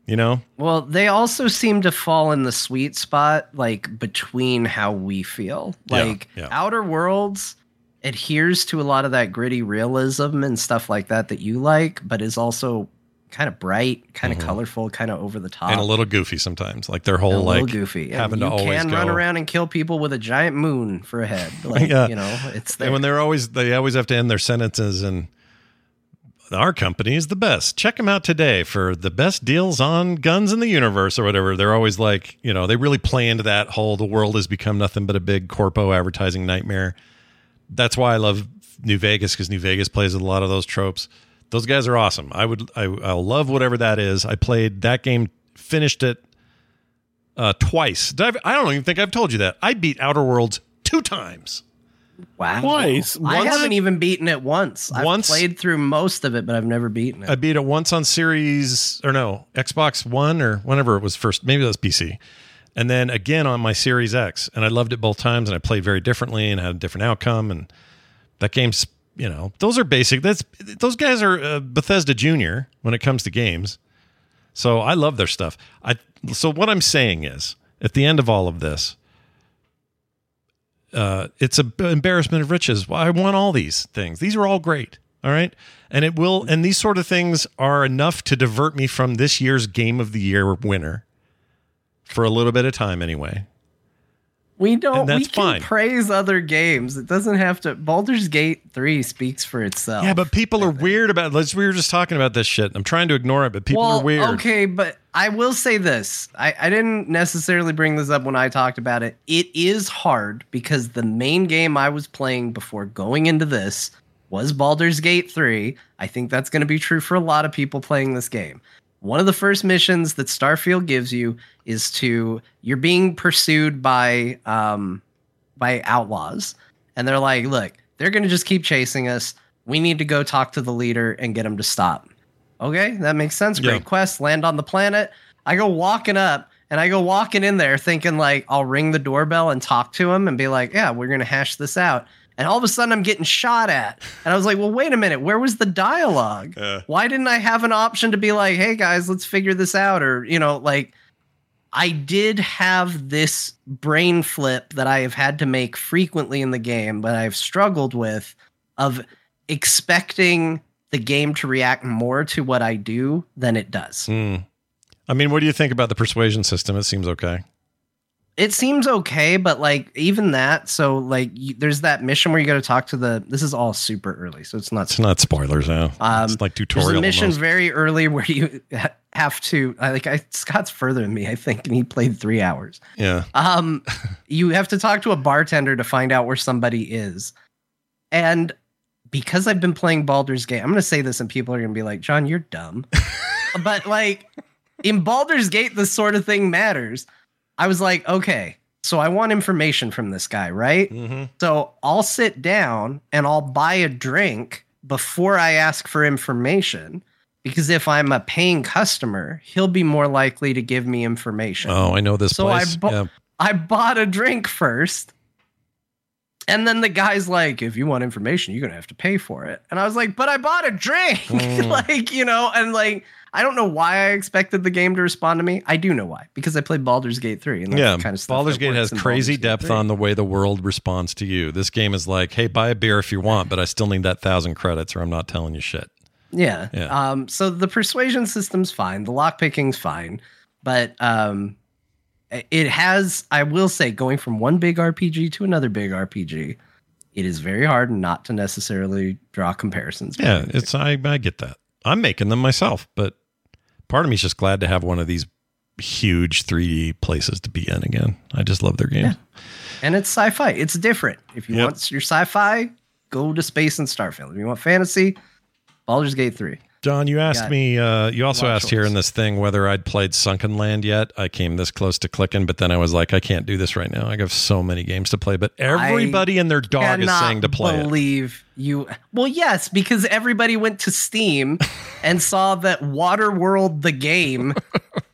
You know? Well, they also seem to fall in the sweet spot, like between how we feel. Yeah, Like yeah. Outer Worlds adheres to a lot of that gritty realism and stuff like that that you like, but is also kind of bright, kind of colorful, kind of over the top, Mm-hmm. and a little goofy sometimes. Like their whole a like goofy. Having you to always can go. run around and kill people with a giant moon for a head. <laughs> Like, Yeah. you know, it's there. And when they're always they always have to end their sentences and our company is the best. Check them out today for the best deals on guns in the universe or whatever. They're always like, you know, they really play into that whole the world has become nothing but a big corpo advertising nightmare. That's why I love New Vegas because New Vegas plays with a lot of those tropes. Those guys are awesome. I would I I'll love whatever that is. I played that game, finished it uh, twice. Did I, I don't even think I've told you that. I beat Outer Worlds two times. wow. Twice. Once, I haven't even beaten it once. I've Once? played through most of it, but I've never beaten it. I beat it once on Series or no Xbox One or whenever it was first. Maybe that was PC, and then again on my Series X. And I loved it both times. And I played very differently and had a different outcome. And that game's you know those are basic. That's those guys are uh, Bethesda Junior when it comes to games. So I love their stuff. I so what I'm saying is at the end of all of this. Uh, it's a b- embarrassment of riches. I want all these things. These are all great. All right. And it will, and these sort of things are enough to divert me from this year's game of the year winner for a little bit of time anyway. We don't. and that's we can fine. praise other games. It doesn't have to. Baldur's Gate Three speaks for itself. Yeah, but people are weird about let's we were just talking about this shit. I'm trying to ignore it, but people well, are weird. Okay, but I will say this. I, I didn't necessarily bring this up when I talked about it. It is hard because the main game I was playing before going into this was Baldur's Gate 3. I think that's going to be true for a lot of people playing this game. One of the first missions that Starfield gives you is to you're being pursued by um by outlaws and they're like, "Look, they're to just keep chasing us. We need to go talk to the leader and get him to stop." Okay, that makes sense. Great Yeah. quest. Land on the planet. I go walking up and I go walking in there thinking like I'll ring the doorbell and talk to him and be like, yeah, we're gonna hash this out. And all of a sudden I'm getting shot at. And I was like, well, wait a minute, where was the dialogue? Uh. Why didn't I have an option to be like, hey guys, let's figure this out? Or, you know, like I did have this brain flip that I have had to make frequently in the game, but I've struggled with of expecting the game to react more to what I do than it does. Hmm. I mean, what do you think about the persuasion system? It seems okay. It seems okay, but like even that, so like you, there's that mission where you got to talk to the. This is all super early, so it's not. It's not spoilers, yeah. Um, it's like There's a mission almost. very early <laughs> where you have to. Like I, Scott's further than me, I think, and he played three hours. yeah. Um, <laughs> you have to talk to a bartender to find out where somebody is. And because I've been playing Baldur's Gate, I'm going to say this and people are going to be like, Jon, you're dumb. <laughs> but like in Baldur's Gate, this sort of thing matters. I was like, okay, so I want information from this guy, right? Mm-hmm. So I'll sit down and I'll buy a drink before I ask for information. Because if I'm a paying customer, he'll be more likely to give me information. Oh, I know this So I place. bu- yeah. I bought a drink first. And then the guy's like, if you want information, you're going to have to pay for it. And I was like, but I bought a drink. <laughs> Mm. like, you know, and like, I don't know why I expected the game to respond to me. I do know why, because I played Baldur's Gate 3. And that's Yeah, kind of stuff Baldur's Gate has crazy Baldur's depth on the way the world responds to you. This game is like, hey, buy a beer if you want, but I still need that thousand credits, or I'm not telling you shit. Yeah. Yeah. Um, so the persuasion system's fine. The lockpicking's fine. But um, it has, I will say, going from one big RPG to another big RPG, it is very hard not to necessarily draw comparisons. Yeah, it's I I get that. I'm making them myself, but part of me is just glad to have one of these huge 3D places to be in again. I just love their games. and it's sci-fi. It's different. If you Yep. want your sci-fi, go to space and Starfield. If you want fantasy, Baldur's Gate 3. Jon, you asked me. Uh, you also asked here in this thing whether I'd played Sunken Land yet. I came this close to clicking, but then I was like, I can't do this right now. I have so many games to play. But everybody and their dog is saying to play it. believe you. Well, yes, because everybody went to Steam and saw that Waterworld the game. <laughs>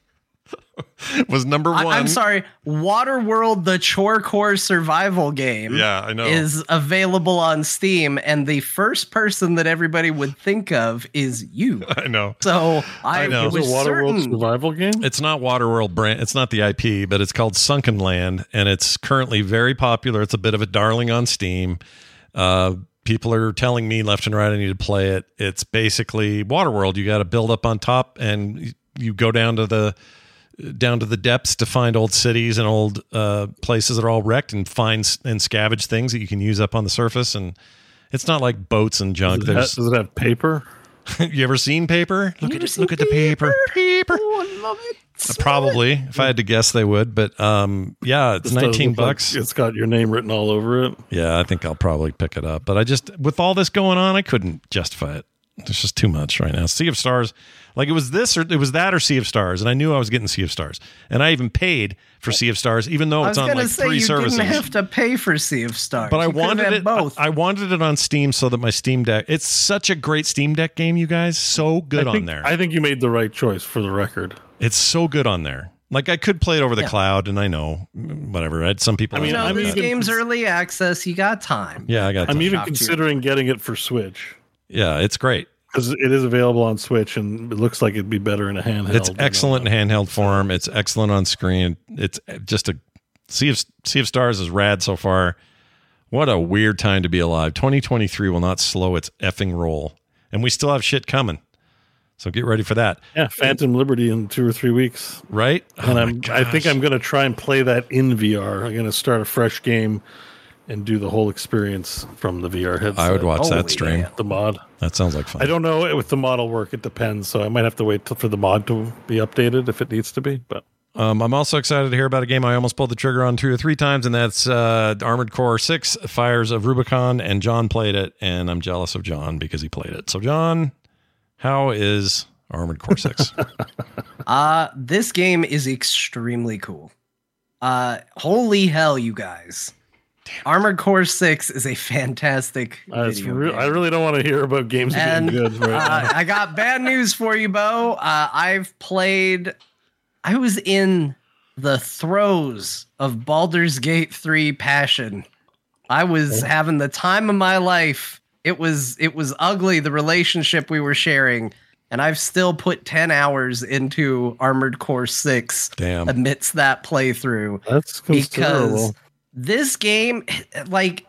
<laughs> Was number one. I, am sorry, Waterworld the Chorecore survival game. Yeah, I know. Is available on Steam, and the first person that everybody would think of is you. <laughs> I know. So I, I know. Is was it Waterworld certain. survival game? It's not Waterworld brand. It's not the IP, but it's called Sunken Land, and it's currently very popular. It's a bit of a darling on Steam. Uh, people are telling me left and right I need to play it. It's basically Waterworld. You got to build up on top, and you go down to the down to the depths to find old cities and old uh, places that are all wrecked, and find and scavenge things that you can use up on the surface. And it's not like boats and junk. Does it, have, There's does it have paper? <laughs> you ever seen paper? Look at it. Look at the paper. Paper. Oh, I love it. Uh, Probably, if I had to guess, they would. But um, yeah, it's This nineteen look like bucks. it's got your name written all over it. Yeah, I think I'll probably pick it up. But I just, with all this going on, I couldn't justify it. There's just too much right now. Sea of Stars, like it was this or it was that or Sea of Stars, and I knew I was getting Sea of Stars, and I even paid for Sea of Stars, even though I it's was on gonna like say three you services. didn't have to pay for Sea of Stars. but I You could've wanted it both. I wanted it on Steam so that my Steam Deck. It's such a great Steam Deck game, you guys. So good I on think, there. I think you made the right choice for the record. it's so good on there. Like I could play it over the Yeah. cloud, and I know whatever. I had some people. I mean, you know, I'm game's early access. You got time. yeah, I got. I'm even Talk considering getting it for Switch yeah, it's great. because it is available on Switch, and it looks like it'd be better in a handheld. It's excellent in handheld form. It's excellent on screen. It's just a Sea of Sea of Stars is rad so far. What a weird time to be alive. 2023 will not slow its effing roll, and we still have shit coming. So get ready for that, Yeah, Phantom Liberty in two or three weeks, right? and Oh I'm. I think. I'm going to try and play that in VR. I'm going to start a fresh game and do the whole experience from the VR headset. I would watch Holy that stream. damn. the mod. That sounds like fun. I don't know with the model work. It depends. So I might have to wait till, for the mod to be updated if it needs to be. But Um, I'm also excited to hear about a game I almost pulled the trigger on two or three times, and that's uh, Armored Core 6 Fires of Rubicon. And Jon played it, and I'm jealous of Jon because he played it. So, Jon, how is Armored Core 6? <laughs> Uh this game is extremely cool. Uh holy hell, you guys. Armored Core 6 is a fantastic uh, re- game. I really don't want to hear about games and being good right uh, now. I got bad news for you, Beau. Uh, I've played. I was in the throes of Baldur's Gate 3 passion. I was having the time of my life. It was it was ugly the relationship we were sharing, and I've still put 10 hours into Armored Core 6 Damn. amidst that playthrough That's because. This game <sighs> like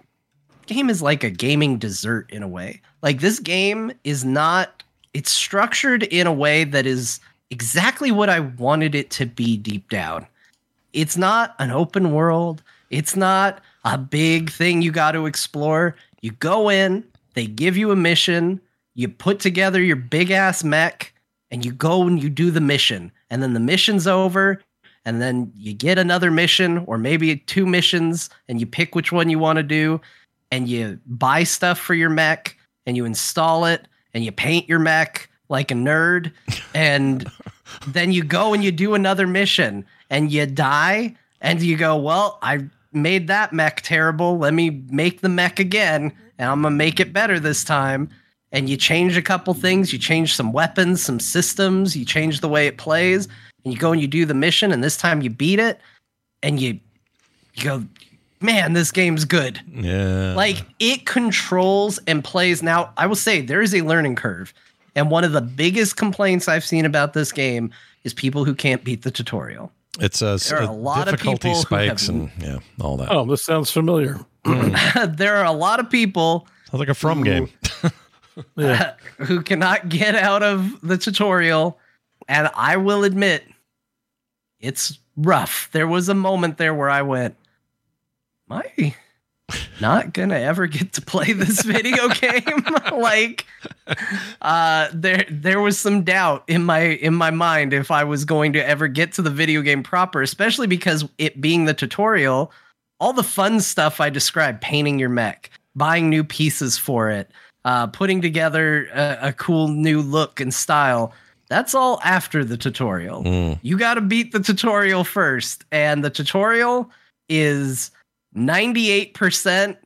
game is like a gaming dessert in a way. Like this game is not it's structured in a way that is exactly what i wanted it to be deep down. It's not an open world. It's not a big thing you got to explore. You go in they give you a mission you put together your big ass mech and you go and you do the mission. And then the mission's over and then you get another mission or maybe two missions and you pick which one you want to do and you buy stuff for your mech and you install it and you paint your mech like a nerd <laughs> and then you go and you do another mission and you die and you go well i made that mech terrible. Let me make the mech again and i'm gonna make it better this time. And you change a couple things. You change some weapons some systems. You change the way it plays and you go and you do the mission and this time you beat it and you you go man this game's good yeah. like it controls and plays now i will say there is a learning curve and one of the biggest complaints i've seen about this game is people who can't beat the tutorial it's a, there are a lot of difficulty people who have- spikes and yeah, all that. Oh, this sounds familiar. <clears throat> <laughs> there are a lot of people Sounds like a From game. <laughs> Yeah. <laughs> who cannot get out of the tutorial. And I will admit, it's rough. There was a moment there where I went, Am I not gonna ever get to play this video <laughs> game? <laughs> like uh there there was some doubt in my in my mind if I was going to ever get to the video game proper, especially because it being the tutorial, all the fun stuff I described, painting your mech, buying new pieces for it, uh, putting together a, a cool new look and style. That's all after the tutorial. Mm. You got to beat the tutorial first. And the tutorial is 98%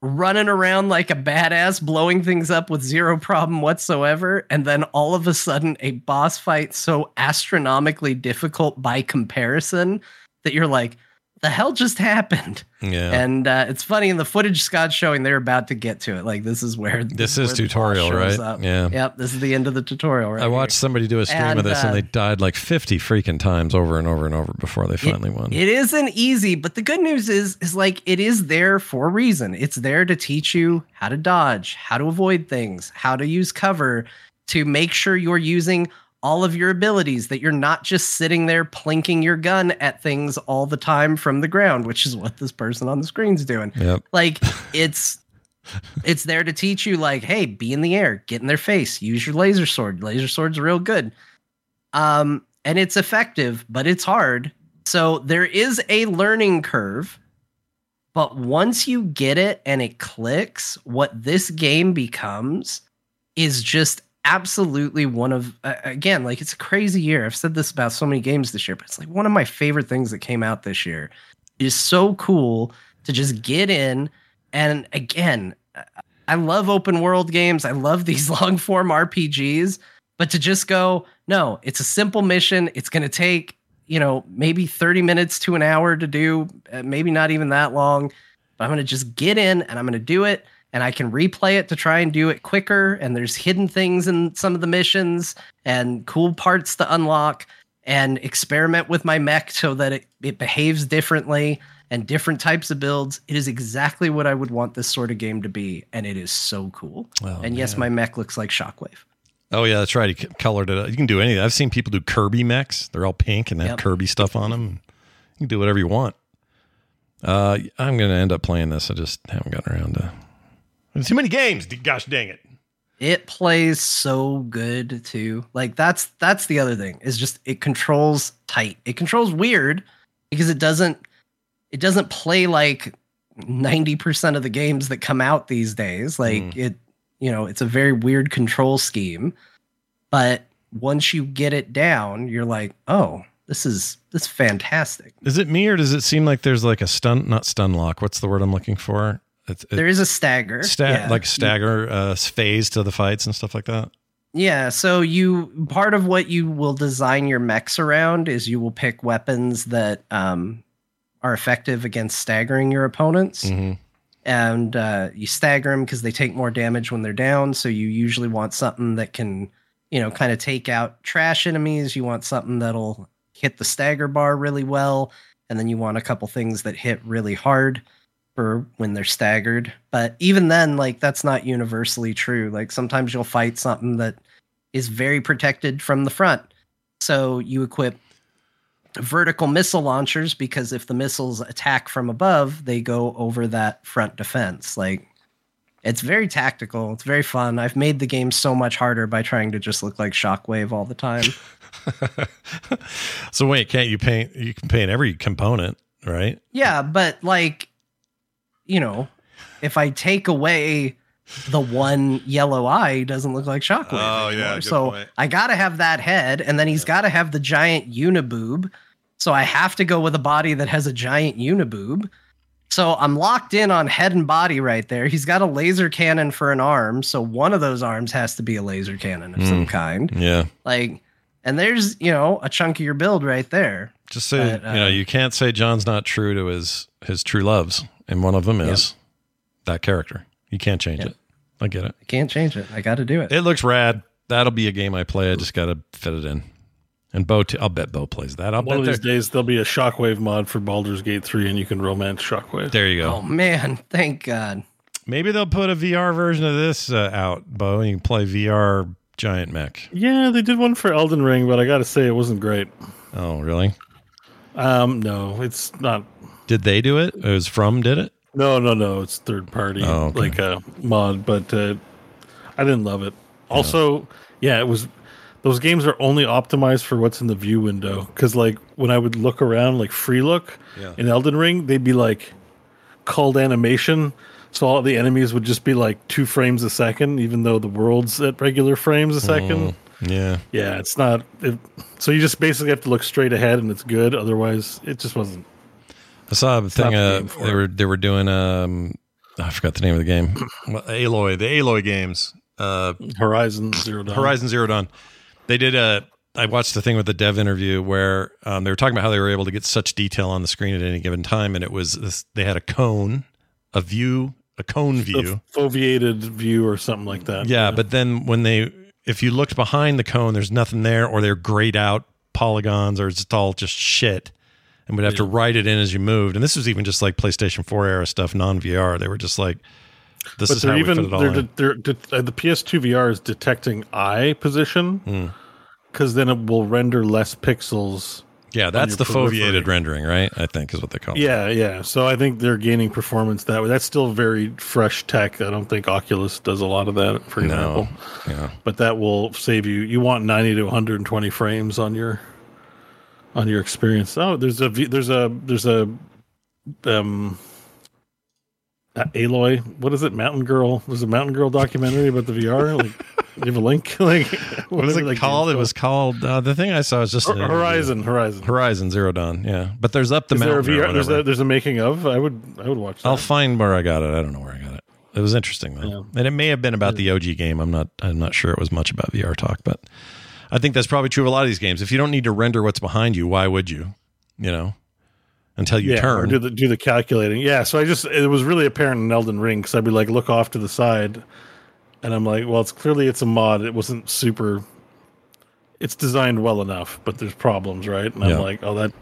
running around like a badass, blowing things up with zero problem whatsoever. And then all of a sudden, a boss fight so astronomically difficult by comparison that you're like, the hell just happened? Yeah. And uh, it's funny in the footage Scott's showing, they're about to get to it. Like this is where This is tutorial, shows right? up. Yeah. Yep. This is the end of the tutorial, right? I watched somebody do a stream And, of this and uh, they died like 50 freaking times over and over and over before they finally won. It isn't easy, but the good news is is like it is there for a reason. It's there to teach you how to dodge, how to avoid things, how to use cover, to make sure you're using all of your abilities that you're not just sitting there plinking your gun at things all the time from the ground, which is what this person on the screen's doing. Yep. Like <laughs> it's it's there to teach you like, hey, be in the air, get in their face, use your laser sword. Laser sword's real good. Um, and it's effective, but it's hard. So there is a learning curve. But once you get it and it clicks, what this game becomes is just absolutely one of uh, again, like it's a crazy year. I've said this about so many games this year, but it's like one of my favorite things that came out this year. It is so cool to just get in and again, I love open world games. I love these <laughs> long form RPGs, but to just go, no, it's a simple mission. It's going to take, you know, maybe 30 minutes to an hour to do, uh, maybe not even that long, but I'm going to just get in and I'm going to do it. And I can replay it to try and do it quicker. And there's hidden things in some of the missions and cool parts to unlock and experiment with my mech so that it, it behaves differently and different types of builds. It is exactly what I would want this sort of game to be, and it is so cool. Oh, and yes, man. my mech looks like Shockwave. Oh yeah, that's right. He colored it. You can do anything. I've seen people do Kirby mechs. They're all pink and have Yep. Kirby stuff on them. You can do whatever you want. Uh, I'm gonna end up playing this. I just haven't gotten around to. There's too many games. Gosh dang it! It plays so good too. Like that's that's the other thing. Is just it controls tight. It controls weird because it doesn't it doesn't play like 90% of the games that come out these days. Like mm. it you know, it's a very weird control scheme. But once you get it down, you're like, "Oh, this is this is fantastic." Is it me or does it seem like there's like a stun? Not stun lock. What's the word I'm looking for? It's it, There is a stagger. sta- Yeah. like stagger uh, phase to the fights and stuff like that. Yeah, so you part of what you will design your mechs around is you will pick weapons that um, are effective against staggering your opponents, Mm-hmm. and uh, you stagger them because they take more damage when they're down. So you usually want something that can, you know, kind of take out trash enemies. You want something that'll hit the stagger bar really well, and then you want a couple things that hit really hard for when they're staggered. But even then, like that's not universally true. Like sometimes you'll fight something that is very protected from the front. So you equip vertical missile launchers because if the missiles attack from above, they go over that front defense. Like it's very tactical. It's very fun. I've made the game so much harder by trying to just look like Shockwave all the time. <laughs> So wait, can't you paint? You can paint every component, right? Yeah, but like, you know, if I take away the one yellow eye, he doesn't look like Shockwave. Oh, yeah, anymore. good So point. I gotta have that head, and then he's gotta have the giant uniboob. So I have to go with a body that has a giant uniboob. So I'm locked in on head and body right there. He's got a laser cannon for an arm, so one of those arms has to be a laser cannon of Hmm. some kind. Yeah. Like, and there's you know a chunk of your build right there. Just say But, you know uh, you can't say Jon's not true to his his true loves, and one of them is that character. You can't change it. I get it. I can't change it. I got to do it. It looks rad. That'll be a game I play. I just got to fit it in. And Beau, t- I'll bet Beau plays that. I'll One bet of these days there'll be a Shockwave mod for Baldur's Gate 3 and you can romance Shockwave. There you go. Oh man, thank God. Maybe they'll put a VR version of this uh, out, Beau, you can play VR giant mech. Yeah, they did one for Elden Ring, but I got to say it wasn't great. Oh, really? Um, no, it's not. Did they do it? It was from did it? No, no, no. It's third party, Oh, okay. like a mod, but uh, I didn't love it. Also, yeah, it was. Those games are only optimized for what's in the view window. Because like when I would look around, like free look Yeah. in Elden Ring, they'd be like called animation. So all the enemies would just be like two frames a second, even though the world's at regular frames a second. Yeah. Yeah, it's not. It, so you just basically have to look straight ahead, and it's good. Otherwise, it just wasn't. I saw a thing. Uh, they were they were doing. Um, I forgot the name of the game. <clears throat> Well, Aloy, the Aloy games. Uh, Horizon Zero Dawn. Horizon Zero Dawn. They did a I watched the thing with the dev interview where um, they were talking about how they were able to get such detail on the screen at any given time, and it was this, they had a cone, a view, a cone view, A foveated view or something like that. yeah, but then when they, if you looked behind the cone, there's nothing there, or they're grayed out polygons, or it's all just shit, and would have to write it in as you moved. And this was even just like PlayStation 4 era stuff, non VR. They were just like, this but is how they're we fit even it all they're, they're, they're, uh, the PS2 VR is detecting eye position Hmm. because then it will render less pixels. Yeah, that's the foveated rendering, right? I think is what they call it. Yeah, yeah. So I think they're gaining performance that way. That's still very fresh tech. I don't think Oculus does a lot of that, for No. example. Yeah. But that will save you. You want 90 to 120 frames on your on your experience. Oh, there's a there's a there's a um uh, Aloy. What is it? Mountain Girl. There's a Mountain Girl documentary about the VR. Like, <laughs> you have a link. <laughs> Like, What was it that called? It was called uh, the thing I saw was just Hor- an interview. Horizon. Horizon. Horizon Zero Dawn. Yeah, but there's up the Is there a mountain. VR? There's a, there's a making of. I would I would watch that. I'll find where I got it. I don't know where I got it. It was interesting though, and it may have been about the OG game. I'm not. I'm not sure it was much about VR talk, but I think that's probably true of a lot of these games. If you don't need to render what's behind you, why would you? You know, until you yeah, turn. do the do the calculating. Yeah, so I just it was really apparent in Elden Ring because I'd be like, look off to the side, and I'm like, well, it's clearly it's a mod. It wasn't super. It's designed well enough, but there's problems, right? And I'm Yeah. like, oh, that.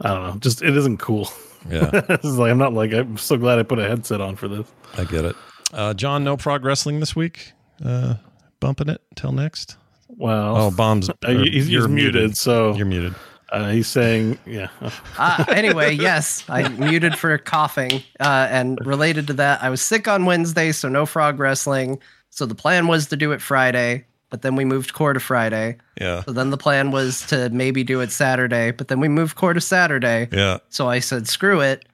I don't know. Just it isn't cool. yeah, <laughs> it's like I'm not like I'm so glad I put a headset on for this. I get it. Uh, Jon, no frog wrestling this week. Uh, bumping it till next. Wow. Oh, bombs. <laughs> Uh, he's, he's you're muted, so You're muted. uh, he's saying, yeah. <laughs> Uh, anyway, yes, I muted for coughing. Uh, and related to that, I was sick on Wednesday, so no frog wrestling. So the plan was to do it Friday, but then we moved core to Friday. Yeah, So then the plan was to maybe do it Saturday, but then we moved core to Saturday. yeah. So I said, screw it.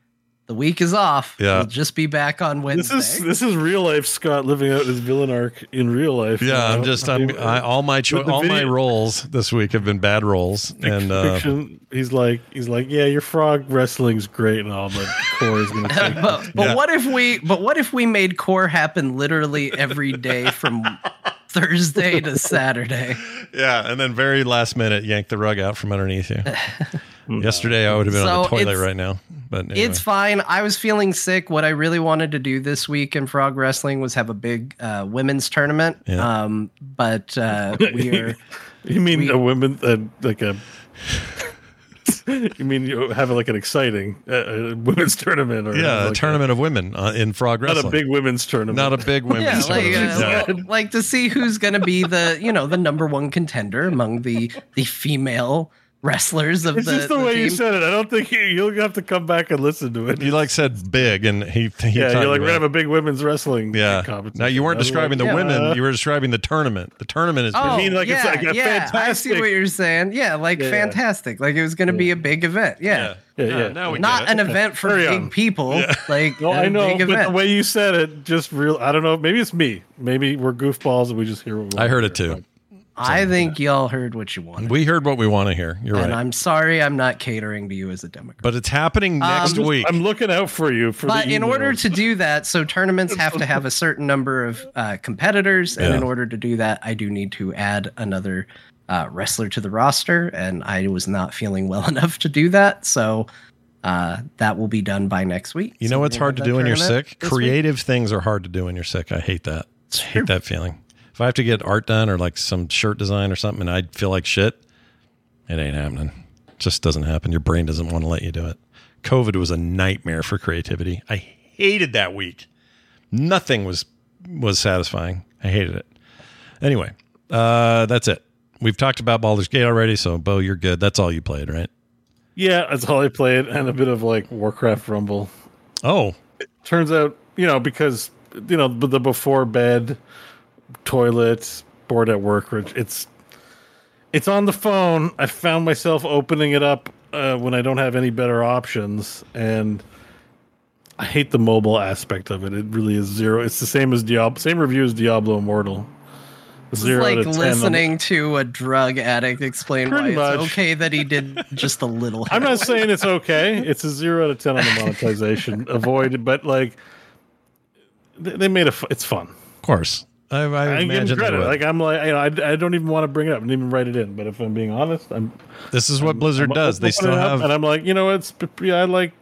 The week is off. Yeah. We'll just be back on Wednesday. This Wednesday. is this is real life Scott living out his villain arc in real life. you Yeah, I'm just I I'm I, all my cho- with the all my roles this week have been bad roles, and uh, fiction, he's like he's like yeah your frog wrestling's great and all but core is gonna <laughs> take but but Yeah. what if we but what if we made core happen literally every day from <laughs> Thursday to Saturday? yeah, and then very last minute yank the rug out from underneath you. <laughs> Yesterday I would have been on the toilet right now, but anyway. It's fine. I was feeling sick. What I really wanted to do this week in frog wrestling was have a big uh, women's tournament. Yeah. Um, but uh, <laughs> we are you mean we- a women uh, like a <laughs> you mean you have like an exciting uh, uh, women's tournament or yeah, like a tournament of women uh, in frog wrestling. not a big women's tournament not a big yeah, women's like, tournament. uh, No. like to see who's going to be the you know the number one contender among the the female wrestlers of it's the, just the, the way you said it I don't think you, you'll have to come back and listen to it You like said big, and he, he yeah you're like we're gonna have a big women's wrestling yeah. competition Now you weren't I describing like, the yeah. women; you were describing the tournament. The tournament is. Oh, mean like it's yeah, like a yeah, I see what you're saying. Yeah, like Yeah, yeah. fantastic. Like it was going to be a big event. Yeah. Yeah, Yeah, yeah. now we Not an it. event for Carry big on. people. <laughs> Like No, a I know, but event. the way you said it, just real. I don't know. Maybe it's me. Maybe we're goofballs and we just hear. What we I heard it hear. too. I think y'all heard what you wanted. We heard what we want to hear. You're right. and right, I'm sorry I'm not catering to you as a Democrat. but it's happening next Um, week. I'm looking out for you. For But the in order to do that, so tournaments have to have a certain number of uh, competitors, and in order to do that, I do need to add another uh, wrestler to the roster, and I was not feeling well <laughs> enough to do that, so uh, that will be done by next week. You know we're what's hard to do when you're sick? this week. Creative things are hard to do when you're sick. I hate that. I hate that feeling. If I have to get art done or like some shirt design or something and I feel like shit, it ain't happening. It just doesn't happen. Your brain doesn't want to let you do it. COVID was a nightmare for creativity. I hated that week. Nothing was was satisfying. I hated it. Anyway, uh, that's it. We've talked about Baldur's Gate already, so Beau, you're good. That's all you played, right? yeah, that's all I played, and a bit of like Warcraft Rumble. Oh, Turns out, you know, because you know the before bed, toilet, bored at work. which It's it's on the phone. I found myself opening it up uh, when I don't have any better options, and I hate the mobile aspect of it. It really is zero. It's the same as Diablo. Same review as Diablo Immortal. It's Zero like out of 10 on- listening to a drug addict explain why Pretty it's okay that he did just a little. I'm not saying it's okay. It's a zero out of ten on the <laughs> monetization. Avoid, but like they they made a. It's fun. of course. I, I, I give him credit. Like I'm like, you know, I, I don't even want to bring it up. and even write it in. But if I'm being honest, I'm. this is what Blizzard I'm does. They still have and I'm like, you know, it's yeah, I like,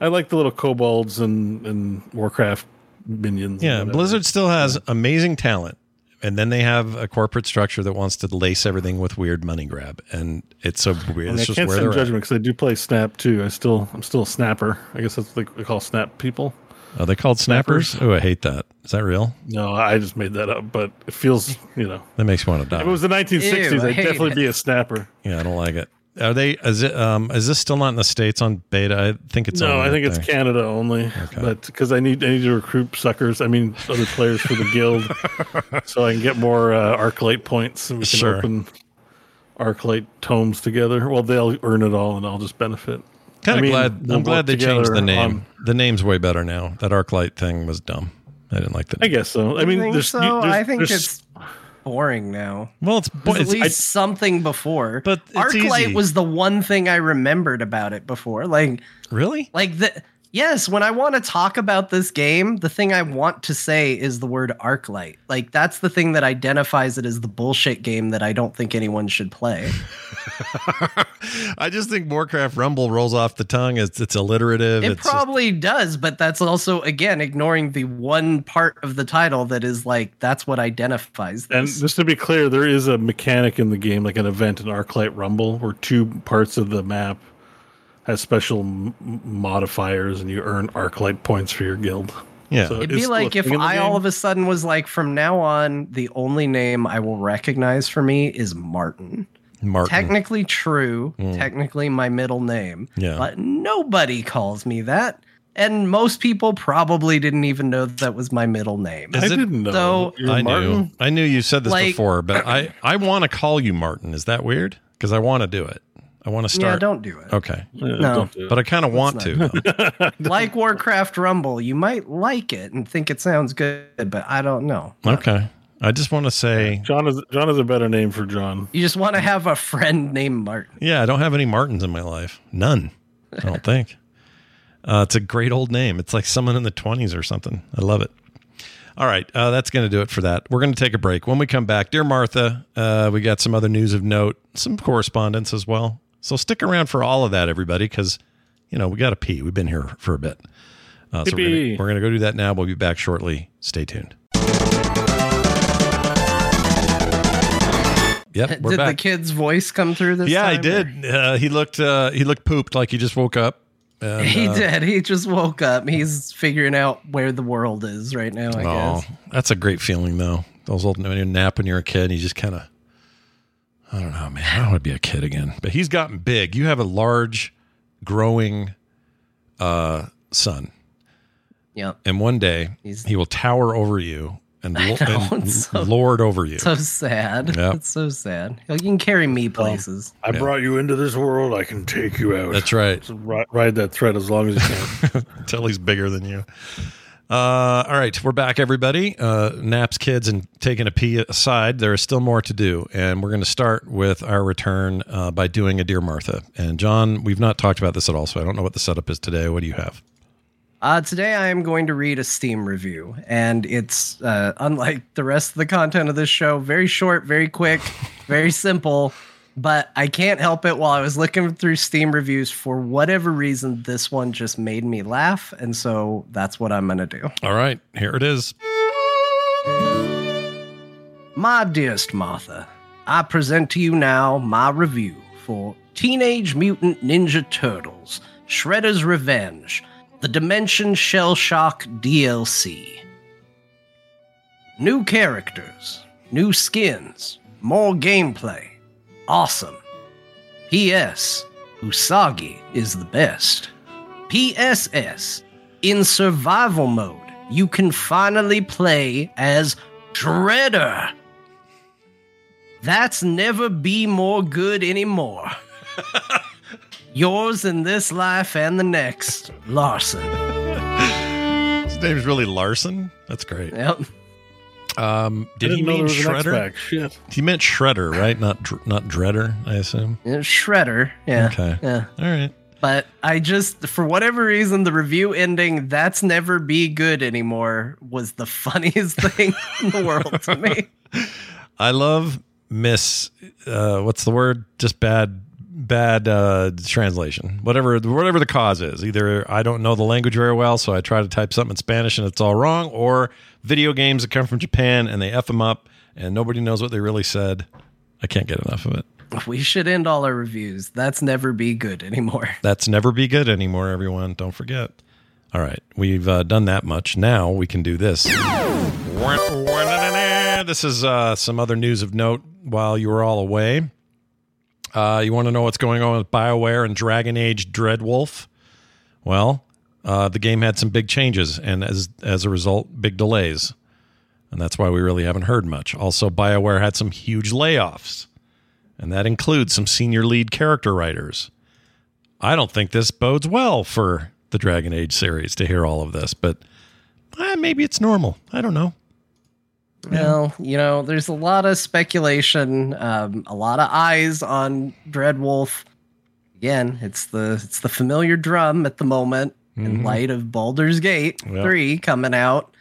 I like the little kobolds and and Warcraft minions. Yeah. Blizzard still has amazing talent, and then they have a corporate structure that wants to lace everything with weird money grab, and it's so weird. And It's I just can't where sit they're in at. judgment because I do play Snap too. I still, I'm still a snapper. I guess that's what they call snap people. Are they called snappers? Snappers. Oh, I hate that. Is that real? No, I just made that up, but it feels, you know, That makes me want to die. if it was the 1960s, Ew, I I'd definitely it. be a snapper. yeah, I don't like it. Are they? Is it? Um, is this still not in the states on beta? I think it's. no, I think it's there. Canada only. Okay. But because I need, I need to recruit suckers. I mean, other players for the guild, <laughs> so I can get more uh, Arclight points, and we can Sure. open Arclight tomes together. Well, they'll earn it all, and I'll just benefit. Kind I of mean, glad. we'll I'm glad they changed the name. on- the name's way better now. That ArcLight thing was dumb. I didn't like that. I guess so. I mean, I think there's, so. there's- I think there's- it's boring now. well, it's, There's at it's least something before. But it's ArcLight easy. was the one thing I remembered about it before. Like, really. like the yes, when I want to talk about this game, the thing I want to say is the word ArcLight. Like that's the thing that identifies it as the bullshit game that I don't think anyone should play. <laughs> I just think Warcraft Rumble rolls off the tongue. It's it's alliterative. It it's just- probably does, but that's also again ignoring the one part of the title that is like that's what identifies And just to be clear, there is a mechanic in the game, like an event in Arclight Rumble, where two parts of the map has special m- modifiers, and you earn arc light points for your guild. yeah. So It'd be like if thing in I all of a sudden was like, from now on, the only name I will recognize for me is Martin. Martin. Technically true, mm. technically my middle name, Yeah. but nobody calls me that. And most people probably didn't even know that was my middle name. I it- didn't know. So- You're I knew. I knew you said this Like- before, but I <clears throat> I want to call you Martin. Is that weird? Because I want to do it. I want to start. Yeah, don't do it. Okay, Yeah, No. don't do it. but I kind of want to. <laughs> like Warcraft Rumble, you might like it and think it sounds good, but I don't know. okay. I just want to say, Jon is Jon is a better name for Jon. You just want to have a friend named Martin. yeah, I don't have any Martins in my life. None. I don't think. <laughs> Uh, it's a great old name. It's like someone in the 20s or something. I love it. All right, uh, that's going to do it for that. We're going to take a break. When we come back, dear Martha, uh, we got some other news of note, some correspondence as well. So stick around for all of that, everybody, because you know we got to pee. We've been here for a bit, uh, so we're gonna, going to go do that now. We'll be back shortly. Stay tuned. Yep, we're did back. the kid's voice come through this yeah, time? he did. Uh, he looked uh, he looked pooped like he just woke up. And, He uh, did. He just woke up. He's figuring out where the world is right now, I Oh, guess. that's a great feeling, though. Those old when you nap when you're a kid, and you just kind of, I don't know, man. I don't want to be a kid again. But he's gotten big. You have a large, growing, uh, son, Yep. and one day He's- he will tower over you and, <laughs> lo- know, and so- lord over you. So sad. Yep. It's so sad. You can carry me places. I brought you into this world. I can take you out. That's right. So ri- ride that thread as long as you can. <laughs> Until he's bigger than you. Uh, all right, we're back, everybody. Uh, naps, kids, and taking a pee aside, there is still more to do, and we're going to start with our return uh, by doing a Dear Martha. And Jon, we've not talked about this at all, so I don't know what the setup is today. What do you have? Uh, today I am going to read a Steam review, and it's uh, unlike the rest of the content of this show. Very short, very quick, <laughs> very simple. But I can't help it. While I was looking through Steam reviews, for whatever reason, this one just made me laugh, and so that's what I'm gonna do. All right, here it is. My dearest Martha, I present to you now my review for Teenage Mutant Ninja Turtles Shredder's Revenge, the Dimension Shell Shock DLC. New characters, new skins, more gameplay. Awesome. P.S. Usagi is the best. P.S.S. In survival mode, you can finally play as Shredder. That's never be more good anymore. <laughs> Yours in this life and the next, Larson. His name's really Larson. That's great. Yep. Um, did he mean there was an Shredder? Shit. He meant Shredder, right? Not dr- not Dreader, I assume. Yeah, Shredder. Yeah. Okay. Yeah. All right. But I just, for whatever reason, the review ending, that's never be good anymore, was the <laughs> funniest thing in the world to me. <laughs> I love miss. Uh, what's the word? Just bad, bad uh, translation. Whatever, whatever the cause is. Either I don't know the language very well, so I try to type something in Spanish and it's all wrong, or video games that come from Japan and they f them up and nobody knows what they really said. I can't get enough of it. We should end all our reviews. That's never be good anymore. <laughs> That's never be good anymore, everyone. Don't forget. All right, we've uh, done that much. Now we can do this. This is uh, some other news of note while you were all away. Uh, you want to know what's going on with BioWare and Dragon Age Dreadwolf? Well, uh, the game had some big changes, and as as a result, big delays, and that's why we really haven't heard much. Also, BioWare had some huge layoffs, and that includes some senior lead character writers. I don't think this bodes well for the Dragon Age series to hear all of this, but eh, maybe it's normal. I don't know. Well, you know, there's a lot of speculation, um, a lot of eyes on Dreadwolf. Again, it's the it's the familiar drum at the moment in Mhm. light of Baldur's Gate Yeah. 3 coming out.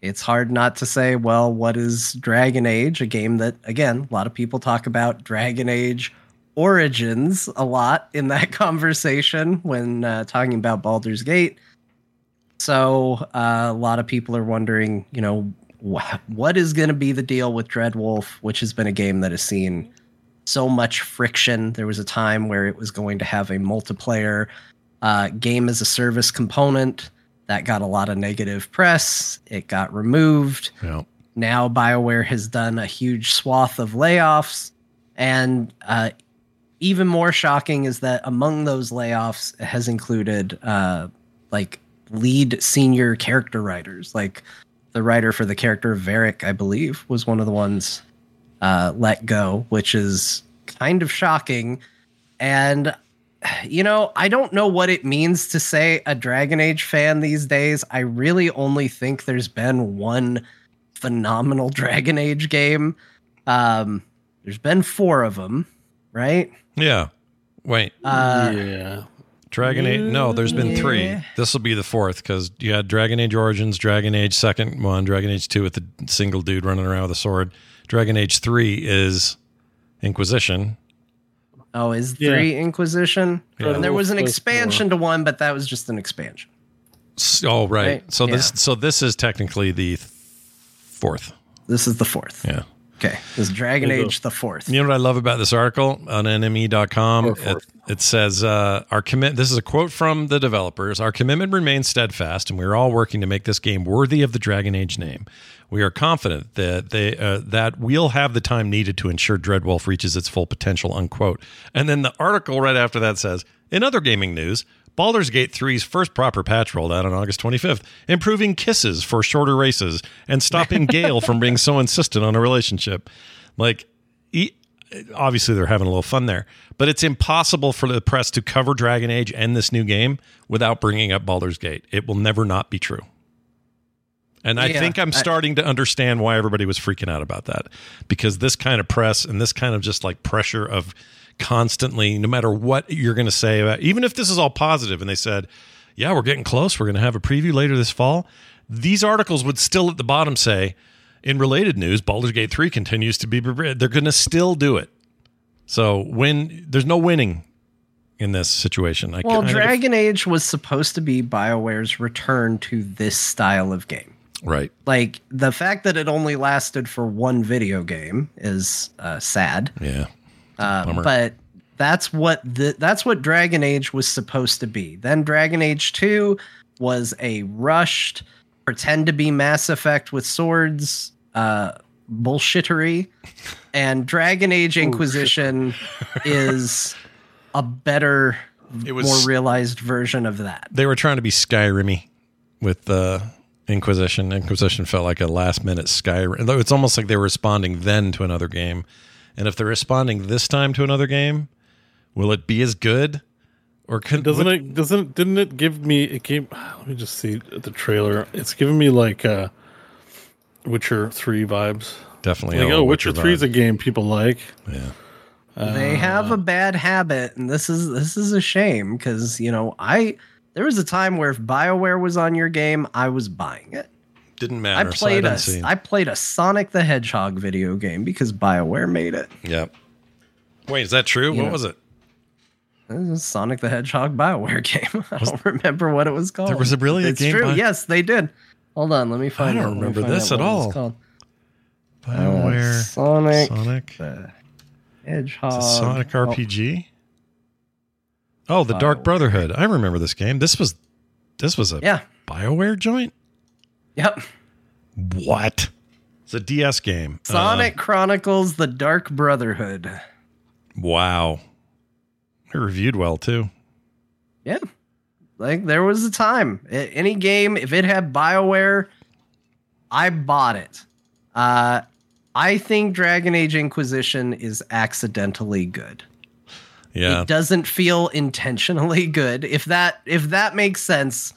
It's hard not to say, well, what is Dragon Age? A game that again, a lot of people talk about Dragon Age Origins a lot in that <laughs> conversation when uh, talking about Baldur's Gate. So uh, a lot of people are wondering, you know, what is going to be the deal with Dreadwolf, which has been a game that has seen so much friction. There was a time where it was going to have a multiplayer uh, game as a service component that got a lot of negative press. It got removed. Yeah. Now BioWare has done a huge swath of layoffs, and uh, even more shocking is that among those layoffs has included uh, like lead senior character writers, like the writer for the character of Varric, I believe, was one of the ones uh, let go, which is kind of shocking. And you know, I don't know what it means to say a Dragon Age fan these days. I really only think there's been one phenomenal <laughs> Dragon Age game. Um, there's been four of them, right? Yeah. Wait. Uh, yeah. Dragon Age. No, there's been three. This will be the fourth because you had Dragon Age Origins, Dragon Age Second One, Dragon Age Two with the single dude running around with a sword. Dragon Age Three is Inquisition. Oh, is Yeah. three Inquisition? Yeah. And there was an Wolf expansion to one, but that was just an expansion. S- Oh, right. Right, So this yeah. so this is technically the th- fourth. This is the fourth. Yeah. Okay. This is Dragon There you go. Age the fourth. You know what I love about this article on NME.com? Or It, it says, uh, "Our commit." This is a quote from the developers. Our commitment remains steadfast, and we are all working to make this game worthy of the Dragon Age name. We are confident that they uh, that we'll have the time needed to ensure Dreadwolf reaches its full potential. Unquote. And then the article right after that says, "In other gaming news." Baldur's Gate 3's first proper patch rolled out on August 25th, improving kisses for shorter races and stopping <laughs> Gale from being so insistent on a relationship. Like, e- obviously they're having a little fun there, but it's impossible for the press to cover Dragon Age and this new game without bringing up Baldur's Gate. It will never not be true. And I Yeah, think I'm I- starting to understand why everybody was freaking out about that because this kind of press and this kind of just like pressure of constantly, no matter what you're going to say about, even if this is all positive and they said, yeah, we're getting close, we're going to have a preview later this fall, these articles would still at the bottom say, in related news, Baldur's Gate 3 continues to be, they're going to still do it. So when there's no winning in this situation. I Well, Dragon Age was supposed to be BioWare's return to this style of game. right. Like the fact that it only lasted for one video game is uh, sad. Yeah. Uh, but that's what the that's what Dragon Age was supposed to be. Then Dragon Age 2 was a rushed pretend to be Mass Effect with swords uh bullshittery and Dragon Age Inquisition is a better It was- more realized version of that. They were trying to be Skyrim with the Inquisition. Inquisition felt like a last minute Skyrim. It's almost like they were responding then to another game. And if they're responding this time to another game, will it be as good? Or can, Doesn't would- it? Doesn't didn't it give me? It gave. <sighs> Let me just see the trailer. It's giving me like uh, Witcher Three vibes. definitely Like, a oh, Witcher vibe. Three is a game people like. yeah. they have a bad habit, and this is this is a shame because you know I there was a time where if Bioware was on your game, I was buying it. Didn't matter. so played. I played a Sonic the Hedgehog video game because Bioware made it. Yep. Wait, is that true? You what know, was it? This is Sonic the Hedgehog Bioware <laughs> game. I don't remember what it was called. There was a- really a it's game true. by- Yes, they did. Hold on, let me find. I don't out- remember this at what it was all. called. Bioware. Uh, Sonic Sonic. the Hedgehog. A Sonic Oh, RPG. Oh, the Dark Brotherhood. I remember this game. This was this was a yeah. Bioware joint. Yep. What? It's a DS game. Sonic Chronicles: The Dark Brotherhood. Uh, wow. It reviewed well too. Yeah. Like there was a time. A- Any game, if it had BioWare, I bought it. Uh I think Dragon Age Inquisition is accidentally good. Yeah. It doesn't feel intentionally <laughs> good. If that if that makes sense,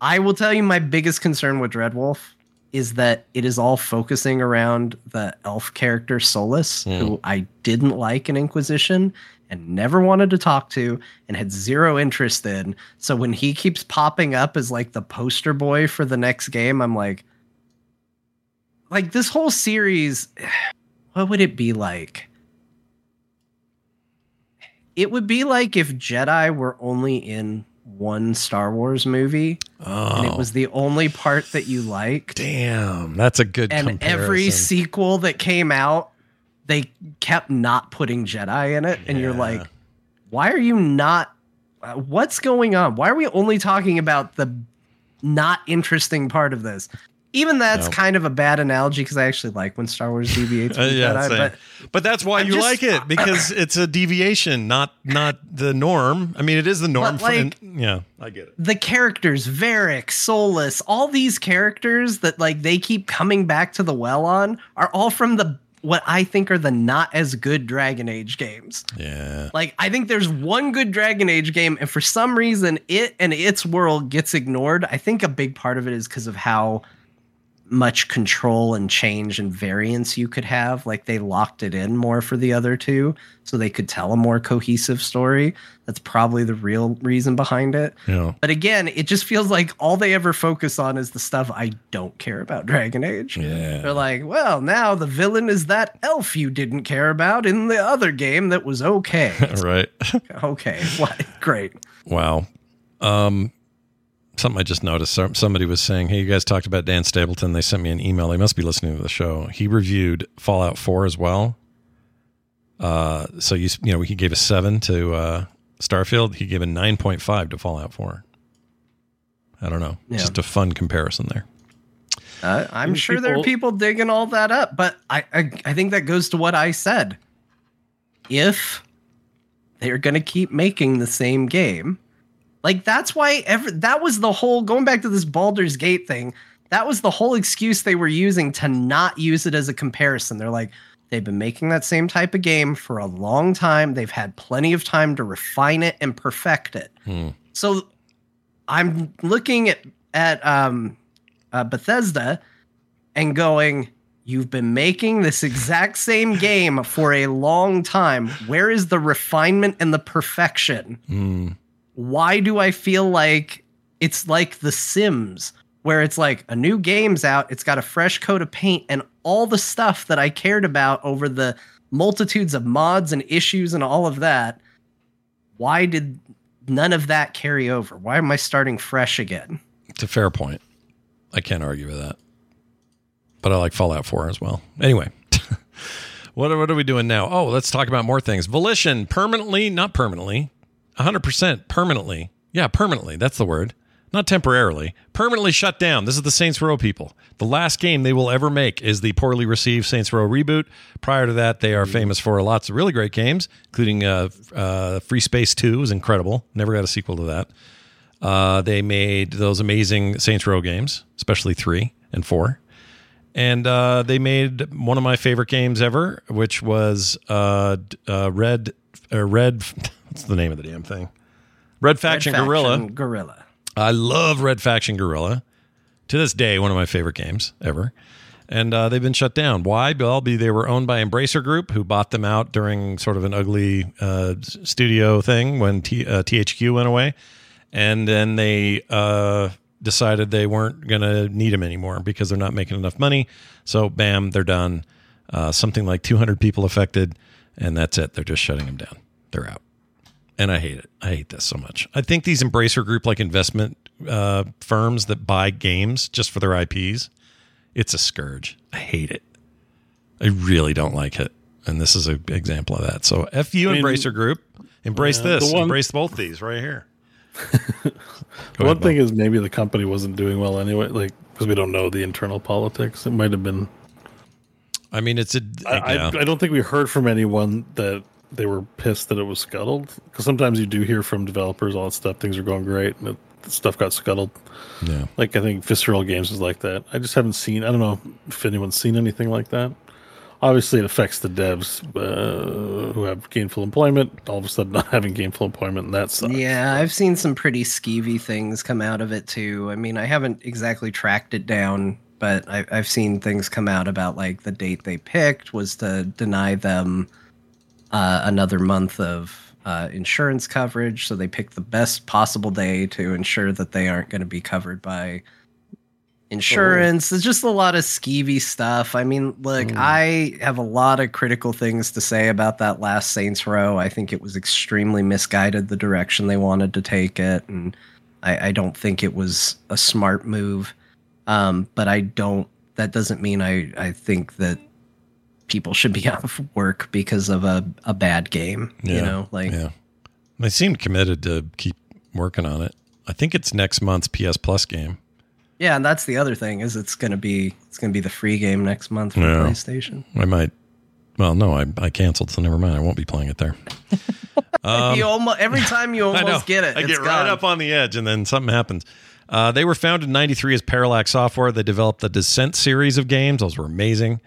I will tell you my biggest concern with Dreadwolf is that it is all focusing around the elf character Solas, hmm. who I didn't like in Inquisition and never wanted to talk to and had zero interest in. So when he keeps popping up as like the poster boy for the next game, I'm like like this whole series <sighs> what would it be like? It would be like if Jedi were only in one Star Wars movie oh, and it was the only part that you liked. damn. That's a good And every sequel that came out, they kept not putting Jedi in it. And you're like, why are you not? uh, what's going on? Why are we only talking about the not interesting part of this? Even that's No. kind of a bad analogy because I actually like when Star Wars deviates Uh, from yeah, Jedi. But but that's why I'm you just- like it <coughs> because it's a deviation, not not the norm. I mean, it is the norm. But, for, like- yeah, I get it. the characters, Varric, Solas, all these characters that like they keep coming back to the well on are all from the what I think are the not as good Dragon Age games. Yeah, Like I think there's one good Dragon Age game, and for some reason it and its world gets ignored. I think a big part of it is because of how much control and change and variance you could have. Like they locked it in more for the other two, so they could tell a more cohesive story. That's probably the real reason behind it. yeah. But again, it just feels like all they ever focus on is the stuff I don't care about Dragon Age. Yeah. They're like, well, now the villain is that elf you didn't care about in the other game that was okay. <laughs> right. <laughs> okay, what? Great. Wow. Um, something I just noticed. Somebody was saying, "Hey, you guys talked about Dan Stapleton." They sent me an email. They must be listening to the show. He reviewed Fallout Four as well. Uh, so you you know he gave a seven to uh, Starfield. He gave a nine point five to Fallout Four. I don't know. Yeah. Just a fun comparison there. Uh, I'm Maybe sure there are people- people digging all that up, but I, I, I think that goes to what I said. If they're going to keep making the same game, like that's why ever that was the whole going back to this Baldur's Gate thing. That was the whole excuse they were using to not use it as a comparison. They're like, they've been making that same type of game for a long time. They've had plenty of time to refine it and perfect it. Hmm. So I'm looking at at um, uh, Bethesda and going, "You've been making this exact same game for a long time. Where is the refinement and the perfection? Hmm. Why do I feel like it's like The Sims?" Where it's like a new game's out, it's got a fresh coat of paint, and all the stuff that I cared about over the multitudes of mods and issues and all of that. Why did none of that carry over? Why am I starting fresh again? It's a fair point. I can't argue with that. But I like Fallout 4 as well. Anyway, <laughs> what, are- what are we doing now? Oh, let's talk about more things. Volition permanently, not permanently, 100% permanently. Yeah, permanently. That's the word. Not temporarily. Permanently shut down. This is the Saints Row people. The last game they will ever make is the poorly received Saints Row reboot. Prior to that, they are famous for lots of really great games, including uh, uh, Free Space 2 was incredible. Never got a sequel to that. Uh, they made those amazing Saints Row games, especially three and four. And uh, they made one of my favorite games ever, which was uh, uh, Red. Uh, Red. <laughs> What's the name of the damn thing? Red Faction, Red Guerrilla. Faction Guerrilla. I love Red Faction Guerrilla. To this day, one of my favorite games ever. and uh, they've been shut down. Why? Well, be- they were owned by Embracer Group, who bought them out during sort of an ugly uh, studio thing when T- uh, THQ went away, and then they uh, decided they weren't going to need them anymore because they're not making enough money. So, bam, they're done. Uh, something like 200 people affected, and that's it. They're just shutting them down. They're out and I hate it. I hate this so much. I think these embracer group like investment uh, firms that buy games just for their IPs, it's a scourge. I hate it. I really don't like it, and this is an example of that. So, f you, I mean, embracer group. Embrace yeah, this. the one- Embrace both these right here. <laughs> One ahead, thing is maybe the company wasn't doing well anyway, like because we don't know the internal politics. It might have been. I mean, it's a. I, yeah. I, I don't think we heard from anyone that they were pissed that it was scuttled. Because sometimes you do hear from developers, all that stuff, things are going great, and it, stuff got scuttled. yeah. Like I think Visceral Games is like that. I just haven't seen. I don't know if anyone's seen anything like that. Obviously, it affects the devs uh, who have gainful employment. All of a sudden, <laughs> not having gainful employment, and that sucks. Yeah, I've seen some pretty skeevy things come out of it too. I mean, I haven't exactly tracked it down, but I, I've seen things come out about like the date they picked was to deny them uh, another month of uh, insurance coverage. So they pick the best possible day to ensure that they aren't going to be covered by insurance. There's just a lot of skeevy stuff. I mean, look, I have a lot of critical things to say about that last Saints Row. I think it was extremely misguided the direction they wanted to take it, and I, I don't think it was a smart move. Um, but I don't. That doesn't mean I I think that people should be <laughs> out of work because of a, a bad game. You know, like yeah. They seemed committed to keep working on it. I think it's next month's PS Plus game. Yeah, and that's the other thing is it's gonna be it's gonna be the free game next month for Yeah. PlayStation. I might. Well, no, I, I canceled, so never mind. I won't be playing it there. <laughs> you almost every time you <laughs> Um, almost know. get it, I it's get right up on the edge, and then something happens. Uh, they were founded in '93 as Parallax Software. They developed the Descent series of games; those were amazing.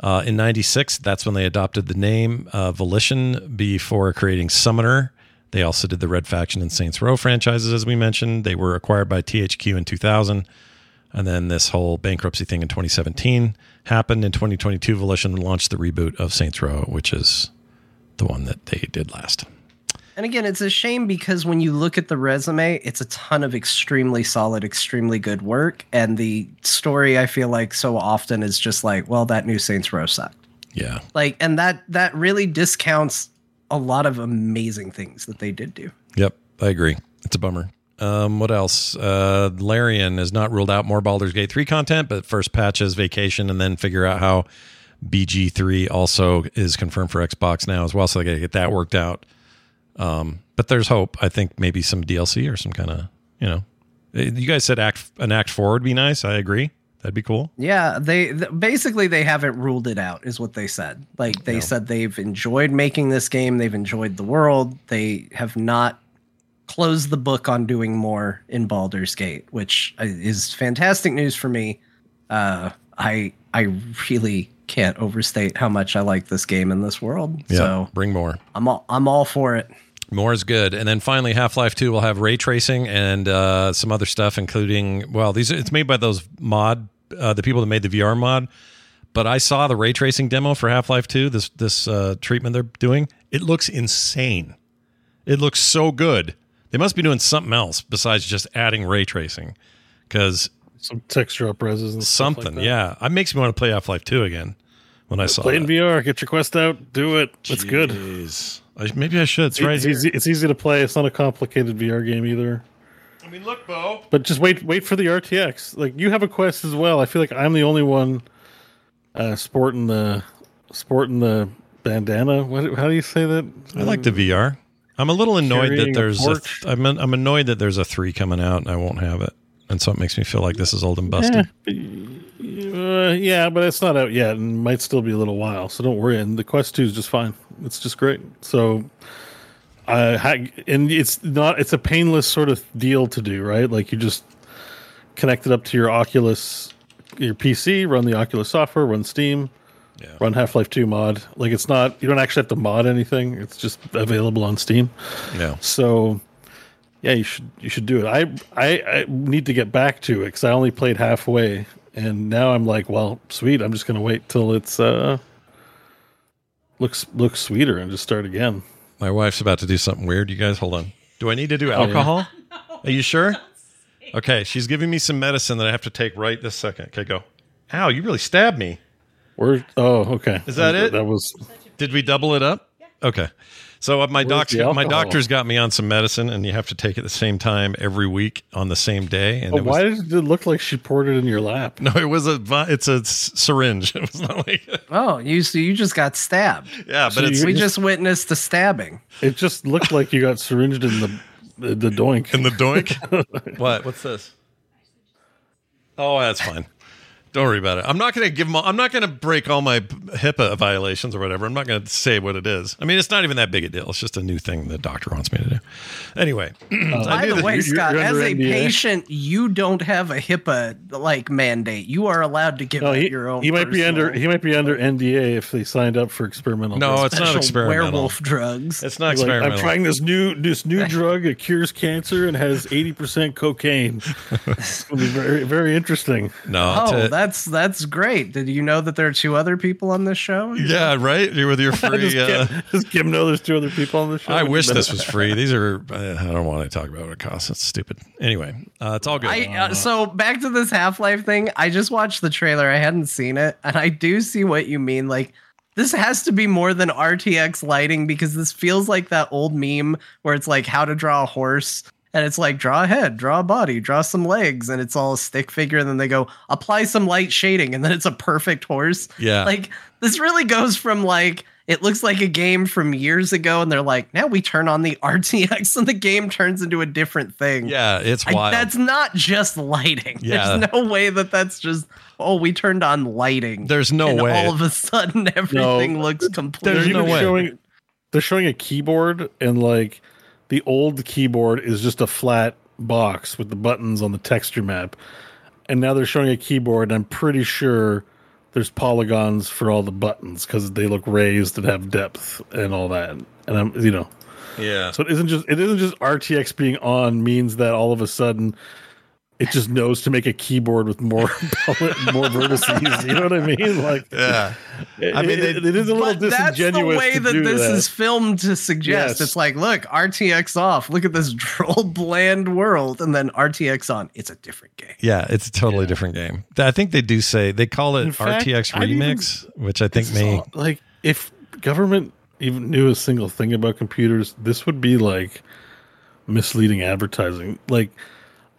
Uh, in '96, that's when they adopted the name uh, Volition before creating Summoner. They also did the Red Faction and Saints Row franchises, as we mentioned. They were acquired by THQ in 2000. And then this whole bankruptcy thing in 2017 happened. In 2022, Volition launched the reboot of Saints Row, which is the one that they did last. And again, it's a shame because when you look at the resume, it's a ton of extremely solid, extremely good work. And the story, I feel like, so often is just like, well, that new Saints Row sucked. Yeah. Like, and that that really discounts a lot of amazing things that they did do. Yep, I agree. It's a bummer. Um, what else? Uh, Larian has not ruled out more Baldur's Gate 3 content, but first patch is vacation and then figure out how BG3 also is confirmed for Xbox now as well. So they got to get that worked out. Um, but there's hope. I think maybe some DLC or some kind of, you know, Eh, you guys said act an act four would be nice. I agree. That'd be cool. Yeah, they th- basically they haven't ruled it out, is what they said. Like they said they've enjoyed making this game, they've enjoyed the world, they have not closed the book on doing more in Baldur's Gate, which uh, is fantastic news for me. Uh, I I really can't overstate how much I like this game and this world. Yeah. So bring more. I'm all I'm all for it. More is good. And then finally, Half Life 2 will have ray tracing and uh, some other stuff, including, well, these it's made by those mod, uh, the people that made the VR mod. But I saw the ray tracing demo for Half Life 2, this, this uh, treatment they're doing. It looks insane. It looks so good. They must be doing something else besides just adding ray tracing because Some texture upreses and stuff like something, that. yeah. It makes me want to play Half Life 2 again when I saw Play in. VR. Get your quest out. Do it. It's good. I, maybe I should. It's right it's here. easy. It's easy to play. It's not a complicated VR game either. I mean, look, Beau. But just wait, wait for the RTX. Like you have a quest as well. I feel like I'm the only one uh, sporting the sporting the bandana. What? How do you say that? I like the VR. I'm a little annoyed that there's a torch? I'm I'm annoyed that there's a three coming out and I won't have it, and so it makes me feel like this is old and busted. Uh, yeah, but it's not out yet and might still be a little while. So don't worry. And the Quest Two is just fine. It's just great. So, uh, and it's not. It's a painless sort of deal to do, right? Like you just connect it up to your Oculus, your PC, run the Oculus software, run Steam, Yeah. run Half Life Two mod. Like it's not. You don't actually have to mod anything. It's just available on Steam. Yeah, So, yeah, you should you should do it. I I, I need to get back to it because I only played halfway, and now I'm like, well, sweet. I'm just gonna wait till it's uh looks looks sweeter and just start again. My wife's about to do something weird. You guys, hold on. Do I need to do Oh, yeah. alcohol? <laughs> Are you sure? Okay, she's giving me some medicine that I have to take right this second. Okay, go. Ow, you really stabbed me. Where? Oh, okay. Is that it? That was. Did we double it up? Okay. So uh, my Where's doctor, the my alcohol? doctor's got me on some medicine, and you have to take it the same time every week on the same day. And But it was, why did it look like she poured it in your lap? <laughs> No, it was a. It's a syringe. <laughs> It was not like. Oh, you so you just got stabbed. Yeah, So but it's We just witnessed the stabbing. It just looked like you got syringed in the the, the doink. in the doink. <laughs> what? What's this? Oh, that's fine. Don't worry about it. I'm not going to give them. All, I'm not going to break all my HIPAA violations or whatever. I'm not going to say what it is. I mean, it's not even that big a deal. It's just a new thing the doctor wants me to do. Anyway, I <clears throat> By uh, the way, you're- Scott, you're as a NDA. patient, you don't have a HIPAA like mandate. You are allowed to give No, he, your own. he might be under he might be under NDA if they signed up for experimental. no, drugs. it's not experimental. werewolf drugs. It's not He's like, experimental. I'm trying this new this new drug that cures cancer and has 80% cocaine. <laughs> it's going to be very very interesting. no. oh, to- that's that's great. Did you know that there are two other people on this show? yeah, right. You're with your <laughs> free. just, Uh, Kim, <laughs> just Kim know there's two other people on the show. I wish this was free. These are. uh, I don't want to talk about what it costs. It's stupid. Anyway, uh, it's all good. I uh, so back to this Half Life thing. I just watched the trailer. I hadn't seen it, and I do see what you mean. Like this has to be more than RTX lighting because this feels like that old meme where it's like how to draw a horse. And it's like draw a head, draw a body, draw some legs, and it's all a stick figure. And then they go apply some light shading, and then it's a perfect horse. Yeah. Like this really goes from like it looks like a game from years ago, and they're like, now we turn on the <laughs> RTX, and the game turns into a different thing. yeah, it's I- wild. that's not just lighting. Yeah. There's no way that that's just oh we turned on lighting. There's no and way. all of a sudden <laughs> everything looks completely. There's they're no even way. showing they're showing a keyboard and like the old keyboard is just a flat box with the buttons on the texture map. And now they're showing a keyboard and i'm pretty sure there's polygons for all the buttons because they look raised and have depth and all that. And i'm you know. Yeah. so it isn't just it isn't just rtx being on means that all of a sudden it just knows to make a keyboard with more <laughs> more vertices you know what i mean like Yeah. I mean, it, they- it is a little disingenuous. that's the way to that this that. is filmed to suggest. Yes. It's like, look, RTX off. Look at this <laughs> droll, bland world, and then RTX on. It's a different game. Yeah, it's a totally different game. I think they do say they call it fact, RTX I'd even- Remix, which I think may. all- like if government even knew a single thing about computers, this would be like misleading advertising. Like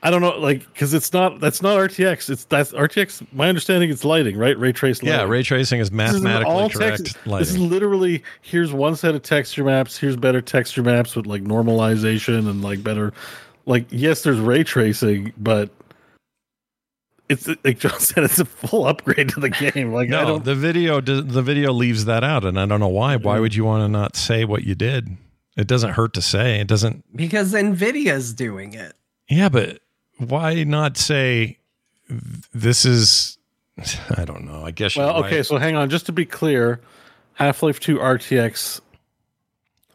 I don't know, like because it's not that's not RTX. It's that's RTX. My understanding, it's lighting, right? Ray trace. Yeah, ray tracing is This is mathematically all correct text- This is literally here's one set of texture maps. Here's better texture maps with like normalization and like better. Like yes, there's ray tracing, but it's like Jon said, it's a full upgrade to the game. Like I No, don't. the video the video leaves that out, and I don't know why. Why mm-hmm. would you want to not say what you did? It doesn't hurt to say. It doesn't. Because Nvidia's doing it. Yeah, but why not say this is? I don't know. I guess. Well, you're okay, right. so hang on. Just to be clear, Half Life 2 RTX,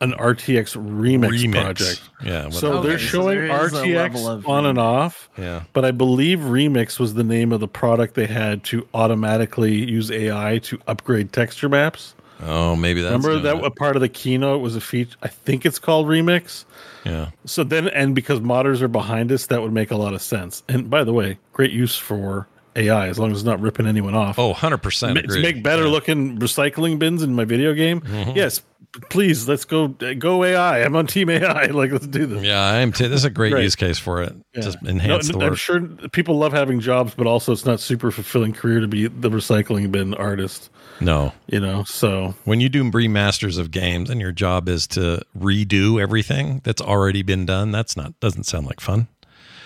an RTX remix, remix project. Yeah. what- So Okay, they're showing there is a level RTX of on and off, yeah. but I believe Remix was the name of the product they had to automatically use AI to upgrade texture maps. Oh, maybe that's. Remember that doing a part of the keynote was a feature? I think it's called Remix. Yeah. So then, and because modders are behind us, that would make a lot of sense. And by the way, great use for AI as long as it's not ripping anyone off. Oh, 100 percent. Ma- to make better looking recycling bins in my video game. Mm-hmm. Yes, please let's go go AI. I'm on team AI. <laughs> Like let's do this. Yeah, I am. T- this is a great use case for it. Yeah. Just No, enhance the I'm sure people love having jobs, but also it's not super fulfilling career to be the recycling bin artist. No, You know, so when you do remasters of games and your job is to redo everything that's already been done, that's not doesn't sound like fun.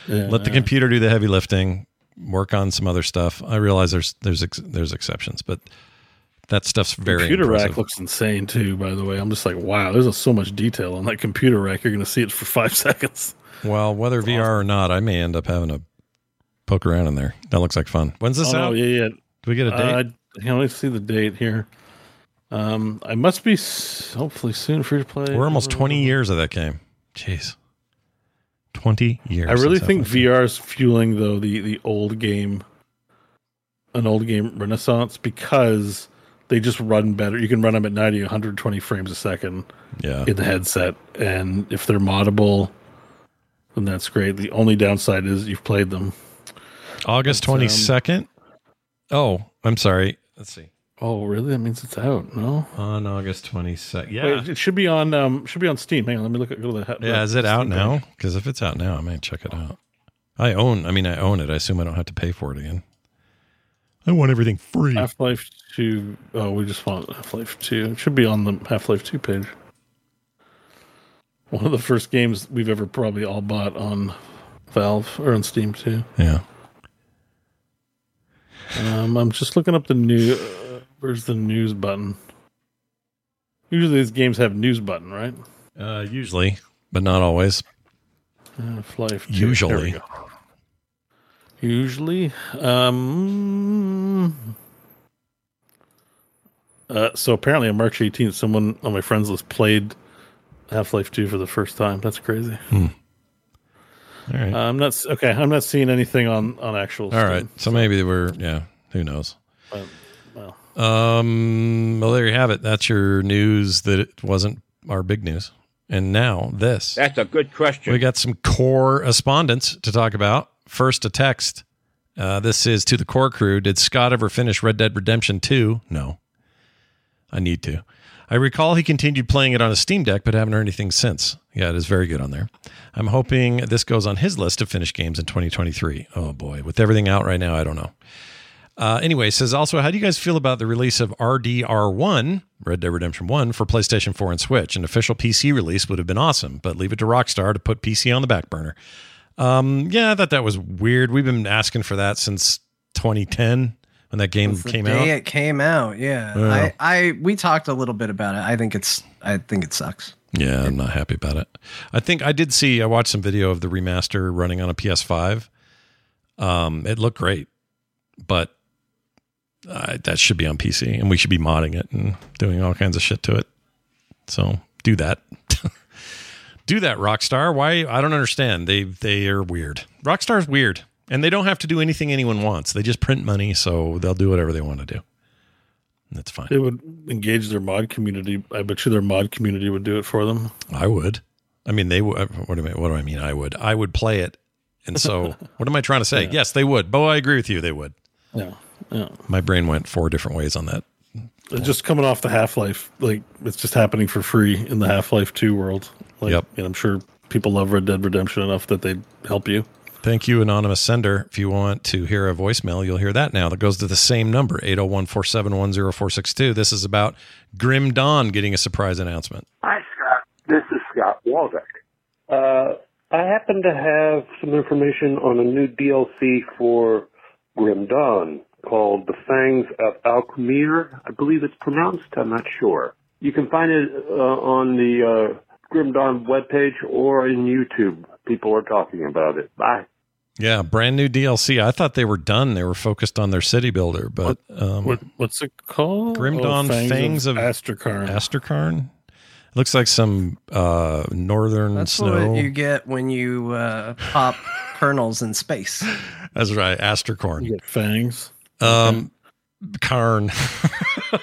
yeah, Let the computer do the heavy lifting. Work on some other stuff. I realize there's there's ex- there's exceptions, but that stuff's very computer impressive. rack looks insane too. By the way, I'm just like, wow, there's so much detail on that computer rack. You're going to see it for <laughs> five seconds. well, whether VR or not, I may end up having to poke around in there. That looks like fun. When's this Oh, out? yeah, yeah. Do we get a date? Uh, hang on, let's see the date here. Um, I must be s- hopefully soon free to play. We're almost 20 years of that game. Jeez. 20 years. I really think VR is fueling though the the old game an old game Renaissance because they just run better. You can run them at 90, 120 frames a second Yeah. in the headset, and if they're moddable, then that's great. The only downside is you've played them. August But, um, 22nd. oh, I'm sorry. Let's see. Oh, really? That means it's out. No, On August 22nd. Yeah. Wait, it should be on. Um, should be on Steam. Hang on, let me look at go to the. yeah, is it out Steam now? Because if it's out now, I might check it out. I own, I mean, I own it. I assume I don't have to pay for it again. I want everything free. Half Life Two. Oh, we just want Half Life Two. It should be on the Half Life Two page. One of the first games we've ever probably all bought on Valve or on Steam too. Yeah. Um, I'm just looking up the new. Uh, where's the news button? Usually these games have news button, right? Uh, usually, but not always. Half Life. Usually. Usually. Um. Uh, so apparently on March 18th, someone on my friends list played Half Life 2 for the first time. That's crazy. All right. Uh, I'm not okay. I'm not seeing anything on on actual. All right. So maybe we're, yeah, who knows? But, well, Um, well, there you have it. That's your news that it wasn't our big news. And now this. That's a good question. We got some correspondence to talk about. First, a text. Uh, this is to the core crew. Did Scott ever finish Red Dead Redemption 2? No. I need to. I recall he continued playing it on a Steam Deck, but haven't heard anything since. Yeah, it is very good on there. I'm hoping this goes on his list of finished games in 2023. Oh boy, with everything out right now, I don't know. Uh, anyway, says also, how do you guys feel about the release of RDR1, Red Dead Redemption 1, for PlayStation 4 and Switch? An official PC release would have been awesome, but leave it to Rockstar to put PC on the back burner. Um, yeah, I thought that was weird. We've been asking for that since 2010 when that game came day out. it came out. Yeah. Yeah. I, I we talked a little bit about it. I think it's I think it sucks. Yeah, I'm not happy about it. I think I did see, I watched some video of the remaster running on a PS5. Um, it looked great, but uh, that should be on PC and we should be modding it and doing all kinds of shit to it. So do that. <laughs> do that, Rockstar. Why? I don't understand. They they are weird. Rockstar's weird, and they don't have to do anything anyone wants. They just print money, so they'll do whatever they want to do. That's fine. they would engage their mod community. I bet you their mod community would do it for them. I would. I mean, they would. Uh, what do I? What do I mean? I would. I would play it. And so, <laughs> what am I trying to say? Yes, they would. Beau, I agree with you. They would. Yeah, yeah. My brain went four different ways on that. It's just coming off the Half Life, like it's just happening for free in the Half Life Two world. Like, Yep. And I'm sure people love Red Dead Redemption enough that they'd help you. Thank you, anonymous sender. If you want to hear a voicemail, you'll hear that now. That goes to the same number, 801 471 0462. This is about Grim Dawn getting a surprise announcement. Hi, Scott. This is Scott Waldeck. Uh, I happen to have some information on a new DLC for Grim Dawn called The Fangs of Alchemir. I believe it's pronounced. I'm not sure. You can find it uh, on the uh, Grim Dawn webpage or in YouTube. People are talking about it. Bye. Yeah, brand new DLC. I thought they were done. They were focused on their city builder, but um, What, what's it called? Grim Oh, Dawn Fangs, of, Asterkarn. Asterkarn? Looks like some uh, northern That's snow. what you get when you uh, pop <laughs> kernels in space. That's right, Astracorn. You get fangs. Um, Karn.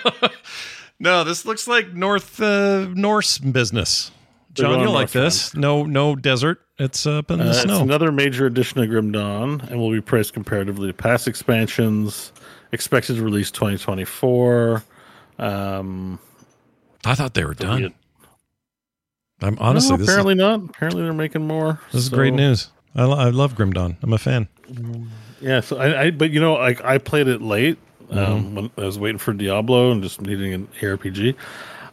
<laughs> no, this looks like North uh, Norse business. Jon, you'll like this. No, no desert. It's up in the Uh, it's snow. another major addition to Grim Dawn and will be priced comparatively to past expansions. Expected to release 2024. Um, I thought they were so done. I'm honestly, No, this, apparently not. Apparently they're making more. is, this is great news. I, lo- I love Grim Dawn. I'm a fan. Yeah, so I, I but you know, like I played it late Mm-hmm. um, when I was waiting for Diablo and just needing an ARPG.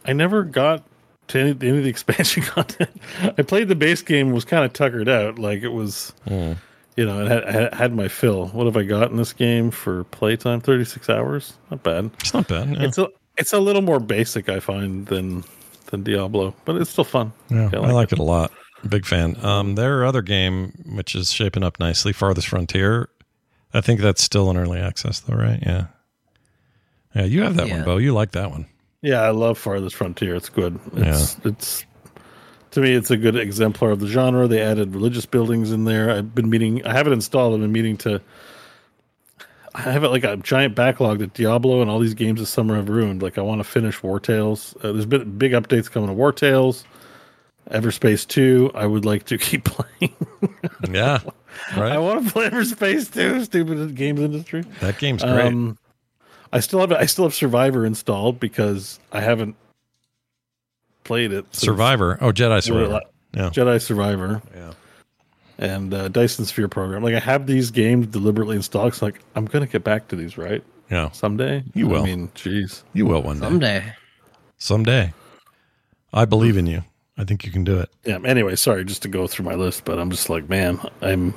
I never got to any, any of the <laughs> expansion content. I played the base game, was kind of tuckered out, like it was, Mm. you know, it had, had had my fill. What have I got in this game for playtime? Thirty six hours, not bad. It's not bad. Yeah, It's a it's a little more basic, I find, than than Diablo, but it's still fun. Yeah, I I like like it a lot. Big fan. Um, their other game, which is shaping up nicely, Farthest Frontier. I think that's still in early access, though, right? Yeah. Yeah, you have that one, Yeah. Beau. You like that one. Yeah, I love Farthest Frontier. It's good. It's it's to me it's a good exemplar of the genre. They added religious buildings in there. I've been meaning I have it installed, I've been meaning to I have it like a giant backlog that Diablo and all these games this summer have ruined. Like I want to finish Wartales. Uh, there's been big updates coming to Wartales. Everspace 2, I would like to <laughs> keep playing. Yeah. <laughs> Right. I want to play Everspace 2, stupid games industry. that game's great. Um, I still have I still have Survivor installed because I haven't played it. Survivor. Oh, Jedi Survivor. Yeah. Jedi Survivor. Yeah. And uh, Dyson Sphere program. Like I have these games deliberately installed. So like I'm gonna get back to these, right? Yeah. Someday. You will. I mean, jeez. You will one day. Someday. Someday. I believe in you. I think you can do it. Yeah. Anyway, sorry, just to go through my list, but I'm just like, man, I'm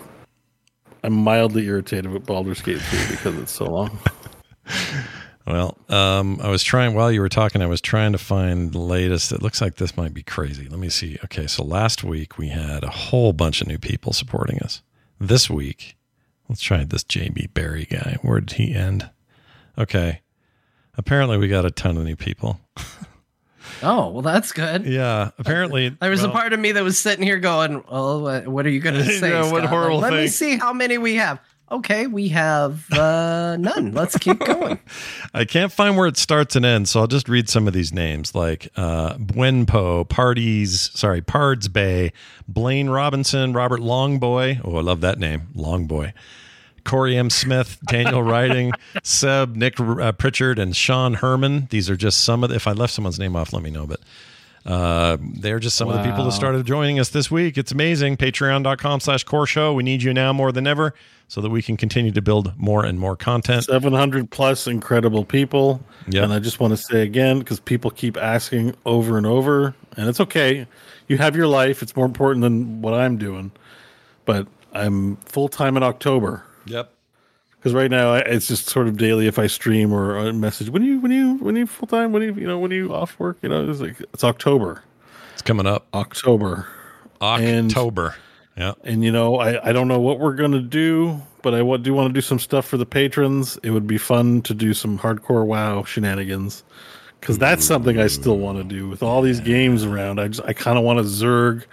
I'm mildly irritated with Baldur's Gate 3 because it's so long. <laughs> Well, um, I was trying while you were talking. I was trying to find the latest. It looks like this might be crazy. Let me see. Okay, so last week we had a whole bunch of new people supporting us. This week, let's try this JB Barry guy. Where did he end? Okay, apparently we got a ton of new people. <laughs> Oh, well, that's good. Yeah, apparently There was well, a part of me that was sitting here going, "Well, what, what are you going <laughs> to say? Yeah, what Scott? horrible Let me see how many we have." Okay, we have uh, none. Let's keep <laughs> going. I can't find where it starts and ends, so I'll just read some of these names like uh, Buenpo, Parties, sorry, Pards Bay, Blaine Robinson, Robert Longboy. Oh, I love that name, Longboy. Corey M. Smith, Daniel Writing, <laughs> Seb, Nick uh, Pritchard, and Sean Herman. These are just some of the, if I left someone's name off, let me know. But uh, they're just some of the people that started joining us this week. It's amazing. Patreon.com slash core show. We need you now more than ever so that we can continue to build more and more content. 700 plus incredible people. Yeah. And I just want to say again, because people keep asking over and over, and it's okay. You have your life, it's more important than what I'm doing. But I'm full time in October. Yep. Because right now it's just sort of daily if I stream or a message. When you when you when you full time when you you know when you off work you know it's like it's October It's coming up. October And- October. yeah. and you know I I don't know what we're gonna do but I do want to do some stuff for the patrons. It would be fun to do some hardcore WoW shenanigans because that's something I still want to do with all these games around. I just I kind of want to zerg.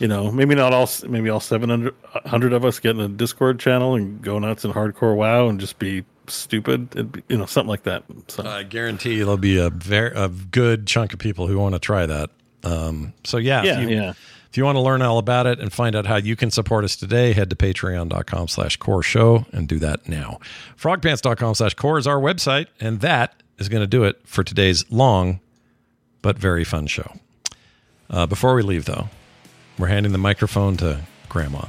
You know, maybe not all, maybe all 700 of us get in a Discord channel and go nuts in hardcore WoW and just be stupid. It'd be, you know, something like that. So, I guarantee there'll be a very a good chunk of people who want to try that. Um, so yeah, yeah, if you, yeah. if you want to learn all about it and find out how you can support us today, head to patreon.com slash core show and do that now. Frogpants.com slash core is our website, and that is going to do it for today's long but very fun show. Uh, before we leave, though, we're handing the microphone to Grandma,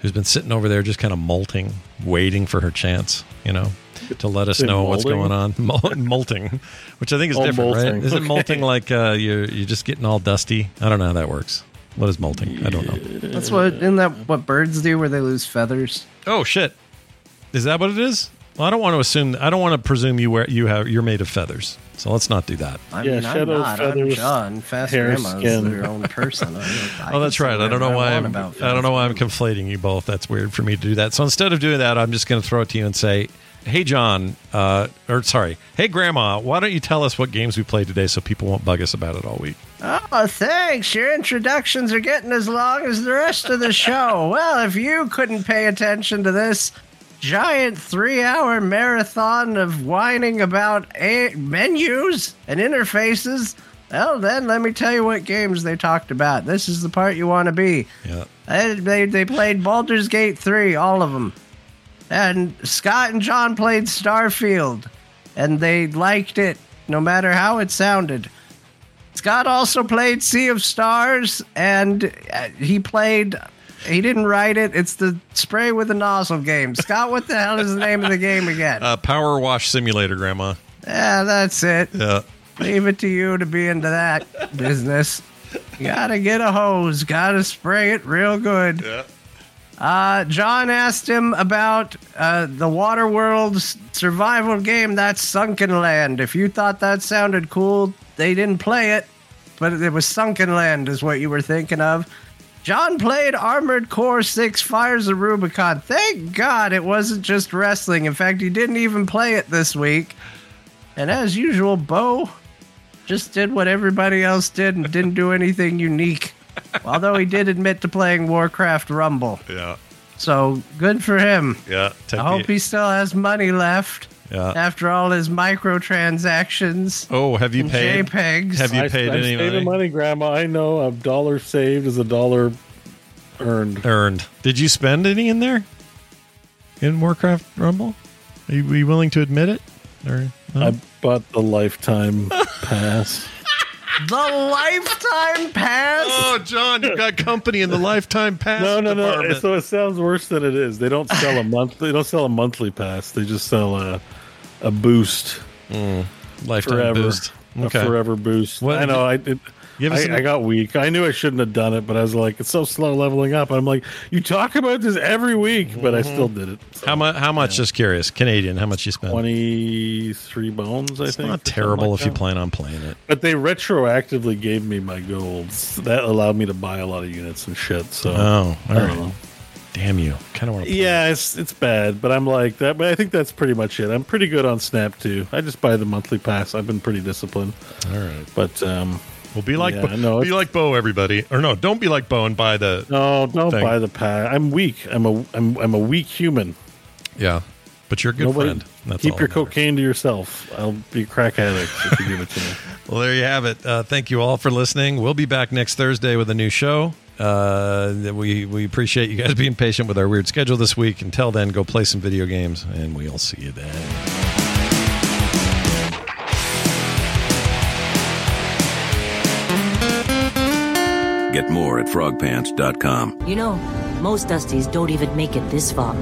who's been sitting over there just kind of molting, waiting for her chance, you know, to let us Say know what's going on. <laughs> Mol- molting, which I think is Oh, different, right? Isn't Okay. molting like uh, you're, you're just getting all dusty? I don't know how that works. What is molting? I don't know. That's what isn't that what birds do where they lose feathers? Oh shit! Is that what it is? Well, I don't want to assume. I don't want to presume you wear you have you're made of feathers. So let's not do that. I Yeah, mean, I'm shadows, not. I'm feathers, Jon. Fast hair, Grandma's skin. their own person. I, <laughs> I Oh, that's right. I don't know why I'm. about I don't know why I'm conflating you both. That's weird for me to do that. So instead of doing that, I'm just going to throw it to you and say, "Hey, Jon, uh, or sorry, hey, Grandma, why don't you tell us what games we played today so people won't bug us about it all week?" Oh, thanks. Your introductions are getting as long as the rest of the show. <laughs> well, if you couldn't pay attention to this giant three hour marathon of whining about a- menus and interfaces, well, then let me tell you what games they talked about. This is the part you want to be. Yeah. They, they, they played Baldur's Gate 3, all of them. And Scott and Jon played Starfield, and they liked it no matter how it sounded. Scott also played Sea of Stars, and uh, he played. He didn't write it. It's the spray with the nozzle game. Scott, what the hell is the name of the game again? Uh, PowerWash Simulator, Grandma. yeah, that's it. Yeah. Leave it to you to be into that business. You gotta get a hose. Gotta spray it real good. Yeah. Uh, Jon asked him about uh, the Waterworld survival game. That's Sunken Land. If you thought that sounded cool, they didn't play it, but it was Sunken Land, is what you were thinking of. Jon played Armored Core 6 Fires of Rubicon. Thank God it wasn't just wrestling. In fact, he didn't even play it this week. And as usual, Beau just did what everybody else did and didn't do anything unique. <laughs> Although he did admit to playing Warcraft Rumble. Yeah. So good for him. Yeah. I hope he still has money left Yeah. after all his microtransactions. Oh, have you paid? JPEGs. Have you I, paid I'm any saving money? money, Grandma. I know a dollar saved is a dollar earned. Earned. Did you spend any in there? In Warcraft Rumble? Are you, are you willing to admit it? Or no? I bought the lifetime <laughs> pass. The lifetime pass. Oh, Jon, you've got company in the lifetime pass No, no, no. department. So it sounds worse than it is. They don't sell a <laughs> month. They don't sell a monthly pass. They just sell a a boost hmm. lifetime forever. boost. A forever boost. What- I know. I did. I, an- I got weak. I knew I shouldn't have done it, but I was like, it's so slow leveling up. I'm like, you talk about this every week, but I still did it. So, How much? How much? Just curious. Canadian. How much you spent? Twenty three bones. I It's think. not terrible like if you plan on playing it. But they retroactively gave me my golds. That allowed me to buy a lot of units and shit. So Oh, all I don't right. know. Damn you! Kind of want to. Yeah, it's it's bad, but I'm like that. But I think that's pretty much it. I'm pretty good on Snap too. I just buy the monthly pass. I've been pretty disciplined. All right. But um, Well, be like Yeah, Beau, no, be like Beau, everybody, or no, don't be like Beau and buy the. no, don't Thing. buy the pass. I'm weak. I'm a I'm I'm a weak human. Yeah, but you're a good Nobody- friend. That's keep your cocaine to yourself. I'll be a crack addict if you give it to me. <laughs> Well, there you have it. Uh, thank you all for listening. We'll be back next Thursday with a new show. Uh, we we appreciate you guys being patient with our weird schedule this week. Until then, go play some video games, and we'll see you then. Get more at frogpants.com. You know, most Dusties don't even make it this far.